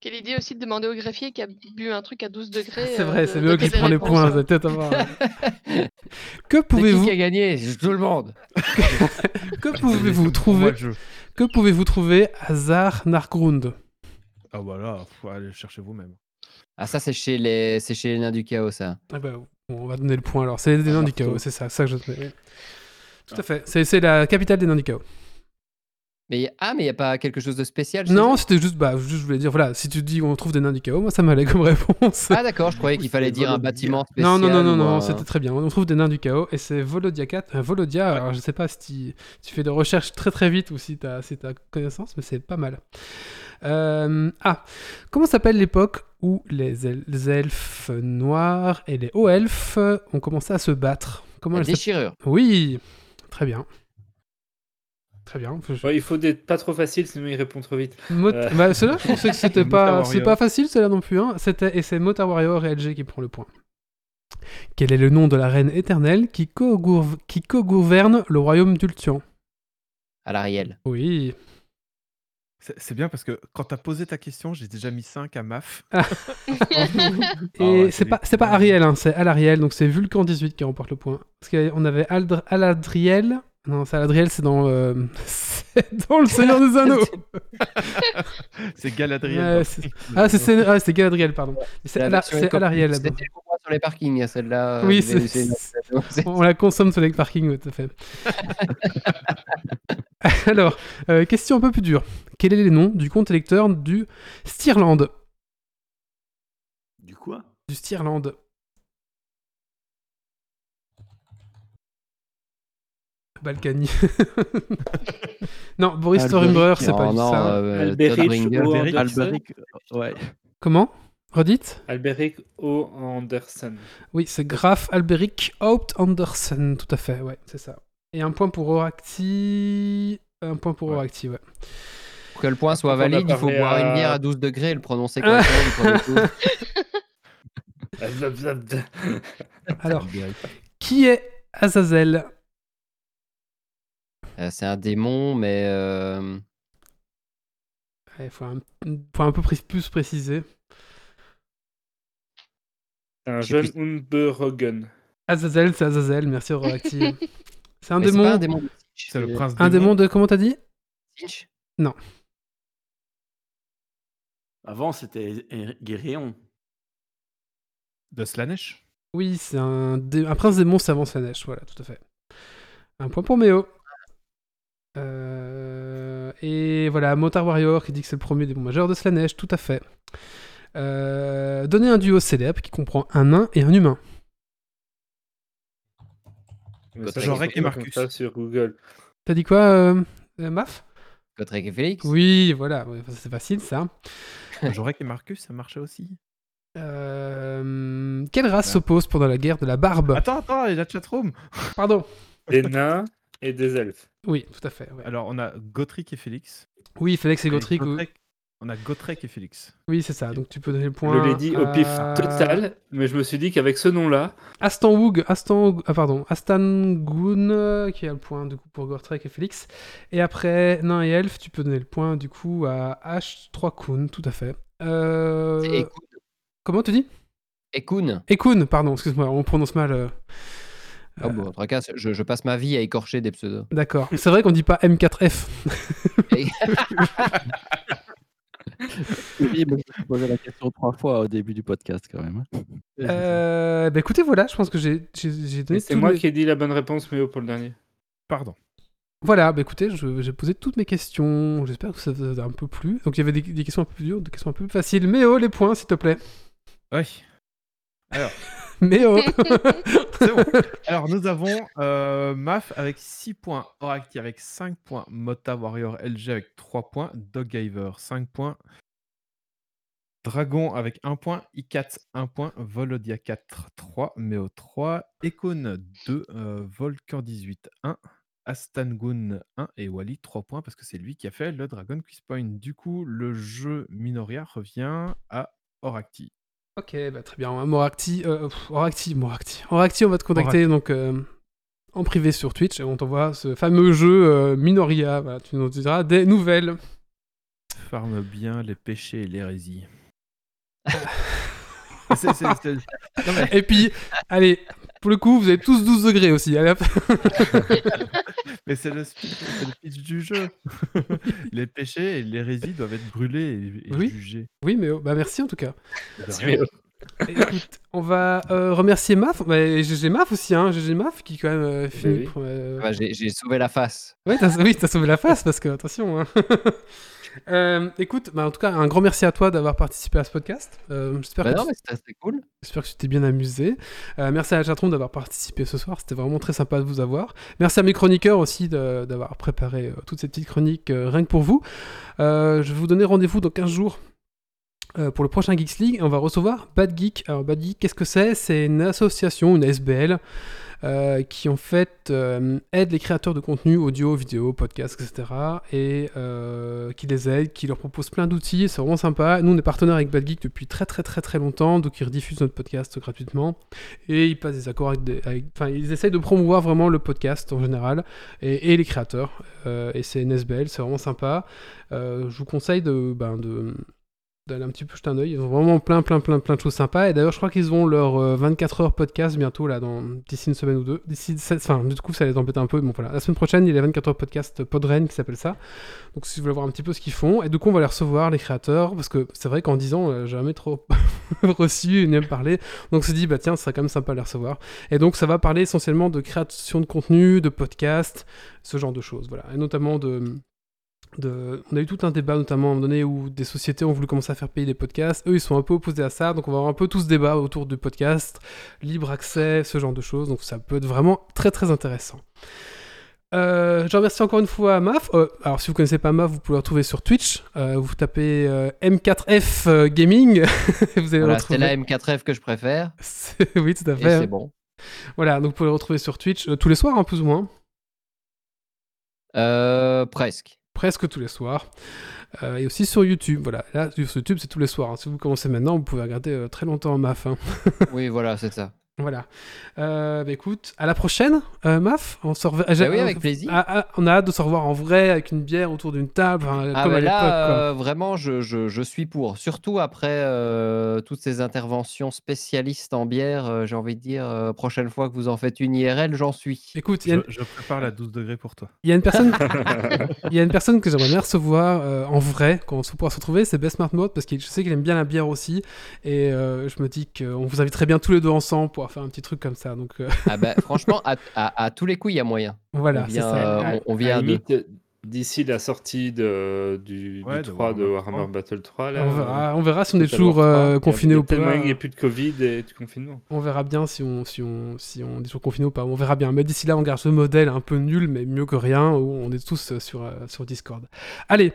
Quelle idée aussi de demander au greffier qui a bu un truc à 12 degrés. C'est euh, vrai, de c'est mieux qui prend les points. ça va peut-être avoir- que C'est qui pouvez-vous qui a gagné? Tout le monde. que pouvez-vous trouver le que pouvez-vous trouver à Zar Nargrund Ah voilà, faut aller le chercher vous-même. Ah, ça, c'est chez les, c'est chez les nains du chaos, ça. Ah bah, on va donner le point alors. C'est les nains du chaos, c'est ça, ça que je te oui. Tout à fait. C'est c'est la capitale des nains du chaos. Mais ah, mais il n'y a pas quelque chose de spécial Non, c'était juste, bah, juste, je voulais dire, voilà, si tu dis on trouve des nains du chaos, moi ça m'allait comme réponse. Ah, d'accord, je croyais qu'il fallait dire un bâtiment spécial. non, non, non, non, non, un- c'était très bien. On trouve des nains du chaos et c'est Volodia 4. euh, Volodia, alors je sais pas si tu, tu fais des recherches très très vite ou si tu as, connaissance, mais c'est pas mal. Euh, ah, comment s'appelle l'époque où les, el- les elfes noirs et les hauts elfes ont commencé à se battre? Comment La déchirure. Oui, très bien. Très bien. Je- Ouais, il faut des pas trop facile, sinon il répond trop vite. Mot- Euh. bah, ceux-là, je pensais que c'était pas, c'est pas facile, celle-là non plus. Hein. C'était, et c'est Motor Warrior et LG qui prend le point. Quel est le nom de la reine éternelle qui, co-gouverne le royaume d'Ultian? À l'Ariel. Oui. C'est c'est bien parce que quand t'as posé ta question, j'ai déjà mis 5 à MAF. Et Ah ouais, pas, c'est pas Ariel, hein, c'est Alariel, donc c'est Vulcan 18 qui remporte le point. Parce qu'on avait Aldr- Aladriel. Non, c'est Aladriel, c'est dans, euh, c'est dans le Seigneur des Anneaux. C'est Galadriel. Ouais, ah, c'est, ah, c'est Galadriel, pardon. C'est, Alariel. C'était le combat sur les parkings, celle-là. Oui, euh, c'est- des- c'est- c'est- On la consomme sur les parkings, tout à fait. Alors, euh, question un peu plus dure. Quel est le nom du compte électeur du Stirland Du quoi? Du Stirland. Balkany. non, Boris. Stormbringer, c'est pas Oh non, ça. euh, Alberic Alberic, Anderson Alberic, ouais. Comment? Redites? Alberic O. Anderson. Oui, c'est Graf Alberic Haupt Andersen, tout à fait, ouais, c'est ça. Et un point pour Oracti. Un point pour Ouais. Oracti, ouais. Pour que le point soit valide, il faut boire à- une bière à 12 degrés et le prononcer premier coup. Alors, qui est Azazel? Euh, c'est un démon, mais euh, Il faut un, faut un peu pré- plus préciser. C'est un J'ai jeune plus- Unberogen. Azazel, c'est Azazel, merci Oracti. c'est un mais c'est démon. pas un démon. de Sinch, C'est le prince Un démon de. Comment t'as dit Sinch. Avant, c'était Guéréon. de Slanesh. Oui, c'est un, dé- un prince démon, c'est avant Slanesh, voilà, tout à fait. Un point pour Méo. Euh, Et voilà, Motar Warrior qui dit que c'est le premier démon majeur de Slanesh, tout à fait. Euh, Donner un duo célèbre qui comprend un nain et un humain. Genre et Marcus. ça sur Google. T'as dit quoi, euh, euh, Maf? Gotrek et Félix? Oui, voilà, ouais, c'est facile ça. J'aurais que Marcus, ça marchait aussi. Euh, quelle race s'oppose pendant la guerre de la barbe? Attends, attends, il y a la chatroom. Pardon. Des nains et des elfes. Oui, tout à fait. ouais. Alors, on a Gotrick et Félix. Oui, Félix et Gotrick. Gotrek- On a Gotrek et Félix. Oui, c'est ça. Donc tu peux donner le point. Je l'ai dit au pif total, mais je me suis dit qu'avec ce nom-là, Astanwoog, Astan, ah pardon, Astangoon euh, qui a le point du coup pour Gortrek et Félix. Et après Nain et Elf, tu peux donner le point du coup à H3 Kun, tout à fait. Euh, C'est Ekun. Comment tu dis? Ekun. Ekun, pardon, excuse-moi, on prononce mal. euh, Ah bon, en tout cas, je, je passe ma vie à écorcher des pseudos. D'accord. C'est vrai qu'on dit pas M4F. Oui, mais je me posais la question trois fois au début du podcast quand même. hein. Euh, bah écoutez, voilà, je pense que j'ai donné c'est moi les- qui ai dit la bonne réponse, mais pour le dernier. Pardon. Voilà, bah écoutez, j'ai posé toutes mes questions. J'espère que ça vous a un peu plu. Donc il y avait des, des questions un peu plus dures, des questions un peu plus faciles. Mais oh, les points, s'il te plaît. Oui. Mais oh C'est bon. Alors, nous avons euh, Maf avec 6 points, Oracti avec 5 points, Mota Warrior LG avec 3 points, Doggiver 5 points, Dragon avec 1 point, Ikat 1 point, Volodia 4 3, Meo 3, Ekon 2, euh, Volcan 18 1, Astangun 1 et Wally 3 points parce que c'est lui qui a fait le Dragon Quiz Point. Du coup, le jeu Minoria revient à Oracti. Ok, bah très bien. Moracti, euh, pff, Oracti, Moracti. Oracti, on va te contacter donc euh, en privé sur Twitch et on t'envoie ce fameux jeu euh, Minoria. Voilà, tu nous diras des nouvelles. Farme bien les péchés et l'hérésie. C'est- c'est- c'est- Non, mais- Et puis, allez, pour le coup, vous avez tous 12 degrés aussi. Allez, hop. Mais c'est le, speech- c'est le pitch du jeu. les péchés et l'hérésie doivent être brûlés et, et Oui. jugés. Oui, mais oh, bah merci en tout cas. Écoute, on va euh, remercier Maf, bah, et GG Maf aussi, hein, GG Maf qui quand même euh, finit. oui. euh, Ouais, J'ai sauvé la face. Ouais, oui, t'as sauvé la face parce que, attention. hein. Euh, écoute, bah, en tout cas, un grand merci à toi d'avoir participé à ce podcast. Euh, j'espère, Bah que non, tu, mais c'était cool. j'espère que tu t'es bien amusé. Euh, merci à la Chatron d'avoir participé ce soir. C'était vraiment très sympa de vous avoir. Merci à mes chroniqueurs aussi d'avoir préparé toutes ces petites chroniques rien que pour vous. Je vais vous donner rendez-vous dans 15 jours. Euh, pour le prochain Geeks League, on va recevoir Bad Geek. Alors, Bad Geek, qu'est-ce que c'est? C'est une association, une SBL, euh, qui en fait euh, aide les créateurs de contenu audio, vidéo, podcast, etc. Et qui les aide, qui leur propose plein d'outils. C'est vraiment sympa. Nous, on est partenaires avec Bad Geek depuis très très très longtemps, donc ils rediffusent notre podcast gratuitement. Et ils passent des accords avec Enfin, ils essayent de promouvoir vraiment le podcast en général et, les créateurs. Et c'est une SBL, c'est vraiment sympa. Je vous conseille de. Ben, de d'aller un petit peu jeter un œil. Ils ont vraiment plein, plein, plein, plein de choses sympas. Et d'ailleurs, je crois qu'ils ont leur euh, 24 heures podcast bientôt, là, dans, d'ici une semaine ou deux. D'ici, enfin, du coup, ça les embête un peu. Bon, voilà. La semaine prochaine, il y a les 24 heures podcast Podren qui s'appelle ça. Donc, si vous voulez voir un petit peu ce qu'ils font. Et du coup, on va les recevoir, les créateurs, parce que c'est vrai qu'en 10 ans, euh, jamais trop reçu ni même parlé. Donc, on s'est dit, bah tiens, ce serait quand même sympa de les recevoir. Et donc, ça va parler essentiellement de création de contenu, de podcast, ce genre de choses. Voilà. Et notamment de. De... On a eu tout un débat notamment à un moment donné où des sociétés ont voulu commencer à faire payer des podcasts. Eux, ils sont un peu opposés à ça, donc on va avoir un peu tout ce débat autour du podcast, libre accès, ce genre de choses. Donc ça peut être vraiment très très intéressant. Euh, je remercie encore une fois Maf. Euh, alors si vous connaissez pas Maf, vous pouvez le retrouver sur Twitch. Euh, vous tapez euh, M4F euh, Gaming. et vous allez le Voilà, c'est la M4F que je préfère. Oui, tout à fait. hein. c'est bon. Voilà, donc vous pouvez le retrouver sur Twitch tous les soirs, hein, plus ou moins. Presque. Presque tous les soirs. Euh, et aussi sur YouTube. Voilà, là sur YouTube c'est tous les soirs. hein. Si vous commencez maintenant, vous pouvez regarder euh, très longtemps Maf. hein. Oui, voilà, c'est ça. Voilà. Euh, bah, écoute, à la prochaine, euh, Maf. On se Bah oui, avec plaisir. Ah, ah, on a hâte de se revoir en vrai avec une bière autour d'une table, Ah comme à bah l'époque. là, quoi. euh, vraiment, je, je- je suis pour. Surtout après euh, toutes ces interventions spécialistes en bière, euh, j'ai envie de dire, euh, prochaine fois que vous en faites une IRL, j'en suis. Écoute, il y, a Je, une- je prépare la 12 degrés pour toi. il y a une personne, il y a une personne que j'aimerais bien recevoir euh, en vrai quand on se pourra se retrouver, c'est Best Smart Mode parce que je sais qu'il aime bien la bière aussi et euh, je me dis qu'on vous inviterait bien tous les deux ensemble pour faire un petit truc comme ça. Donc euh, Ah bah, franchement, à, à- à tous les coups, il y a moyen. voilà, on vient, ça. euh, À- on, on vient euh, d'ici la sortie de, du, Ouais, du de 3 de Warhammer Warhammer 3. Battle 3. Là, on, verra, on verra si on est toujours War 3, euh, il y a- confiné il ou pas. Qu'il n'y a plus de Covid et de confinement. On verra bien si on, si on, si on est toujours confiné ou pas. On verra bien. Mais d'ici là, on garde ce modèle un peu nul, mais mieux que rien, où on est tous euh, sur, euh, sur Discord. Allez,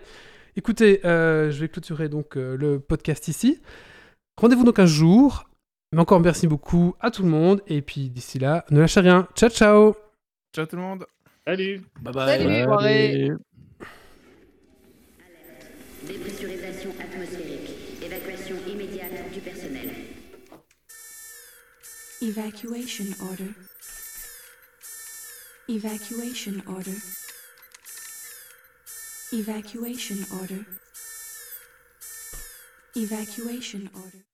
écoutez, euh, je vais clôturer donc euh, le podcast ici. Rendez-vous donc un jour. Mais encore merci beaucoup à tout le monde. Et puis d'ici là, ne lâchez rien. Ciao, ciao Ciao tout le monde. Salut Bye bye. Salut, soirée. Dépressurisation atmosphérique. Évacuation immédiate du personnel. Evacuation order. Evacuation order. Evacuation order. Evacuation order.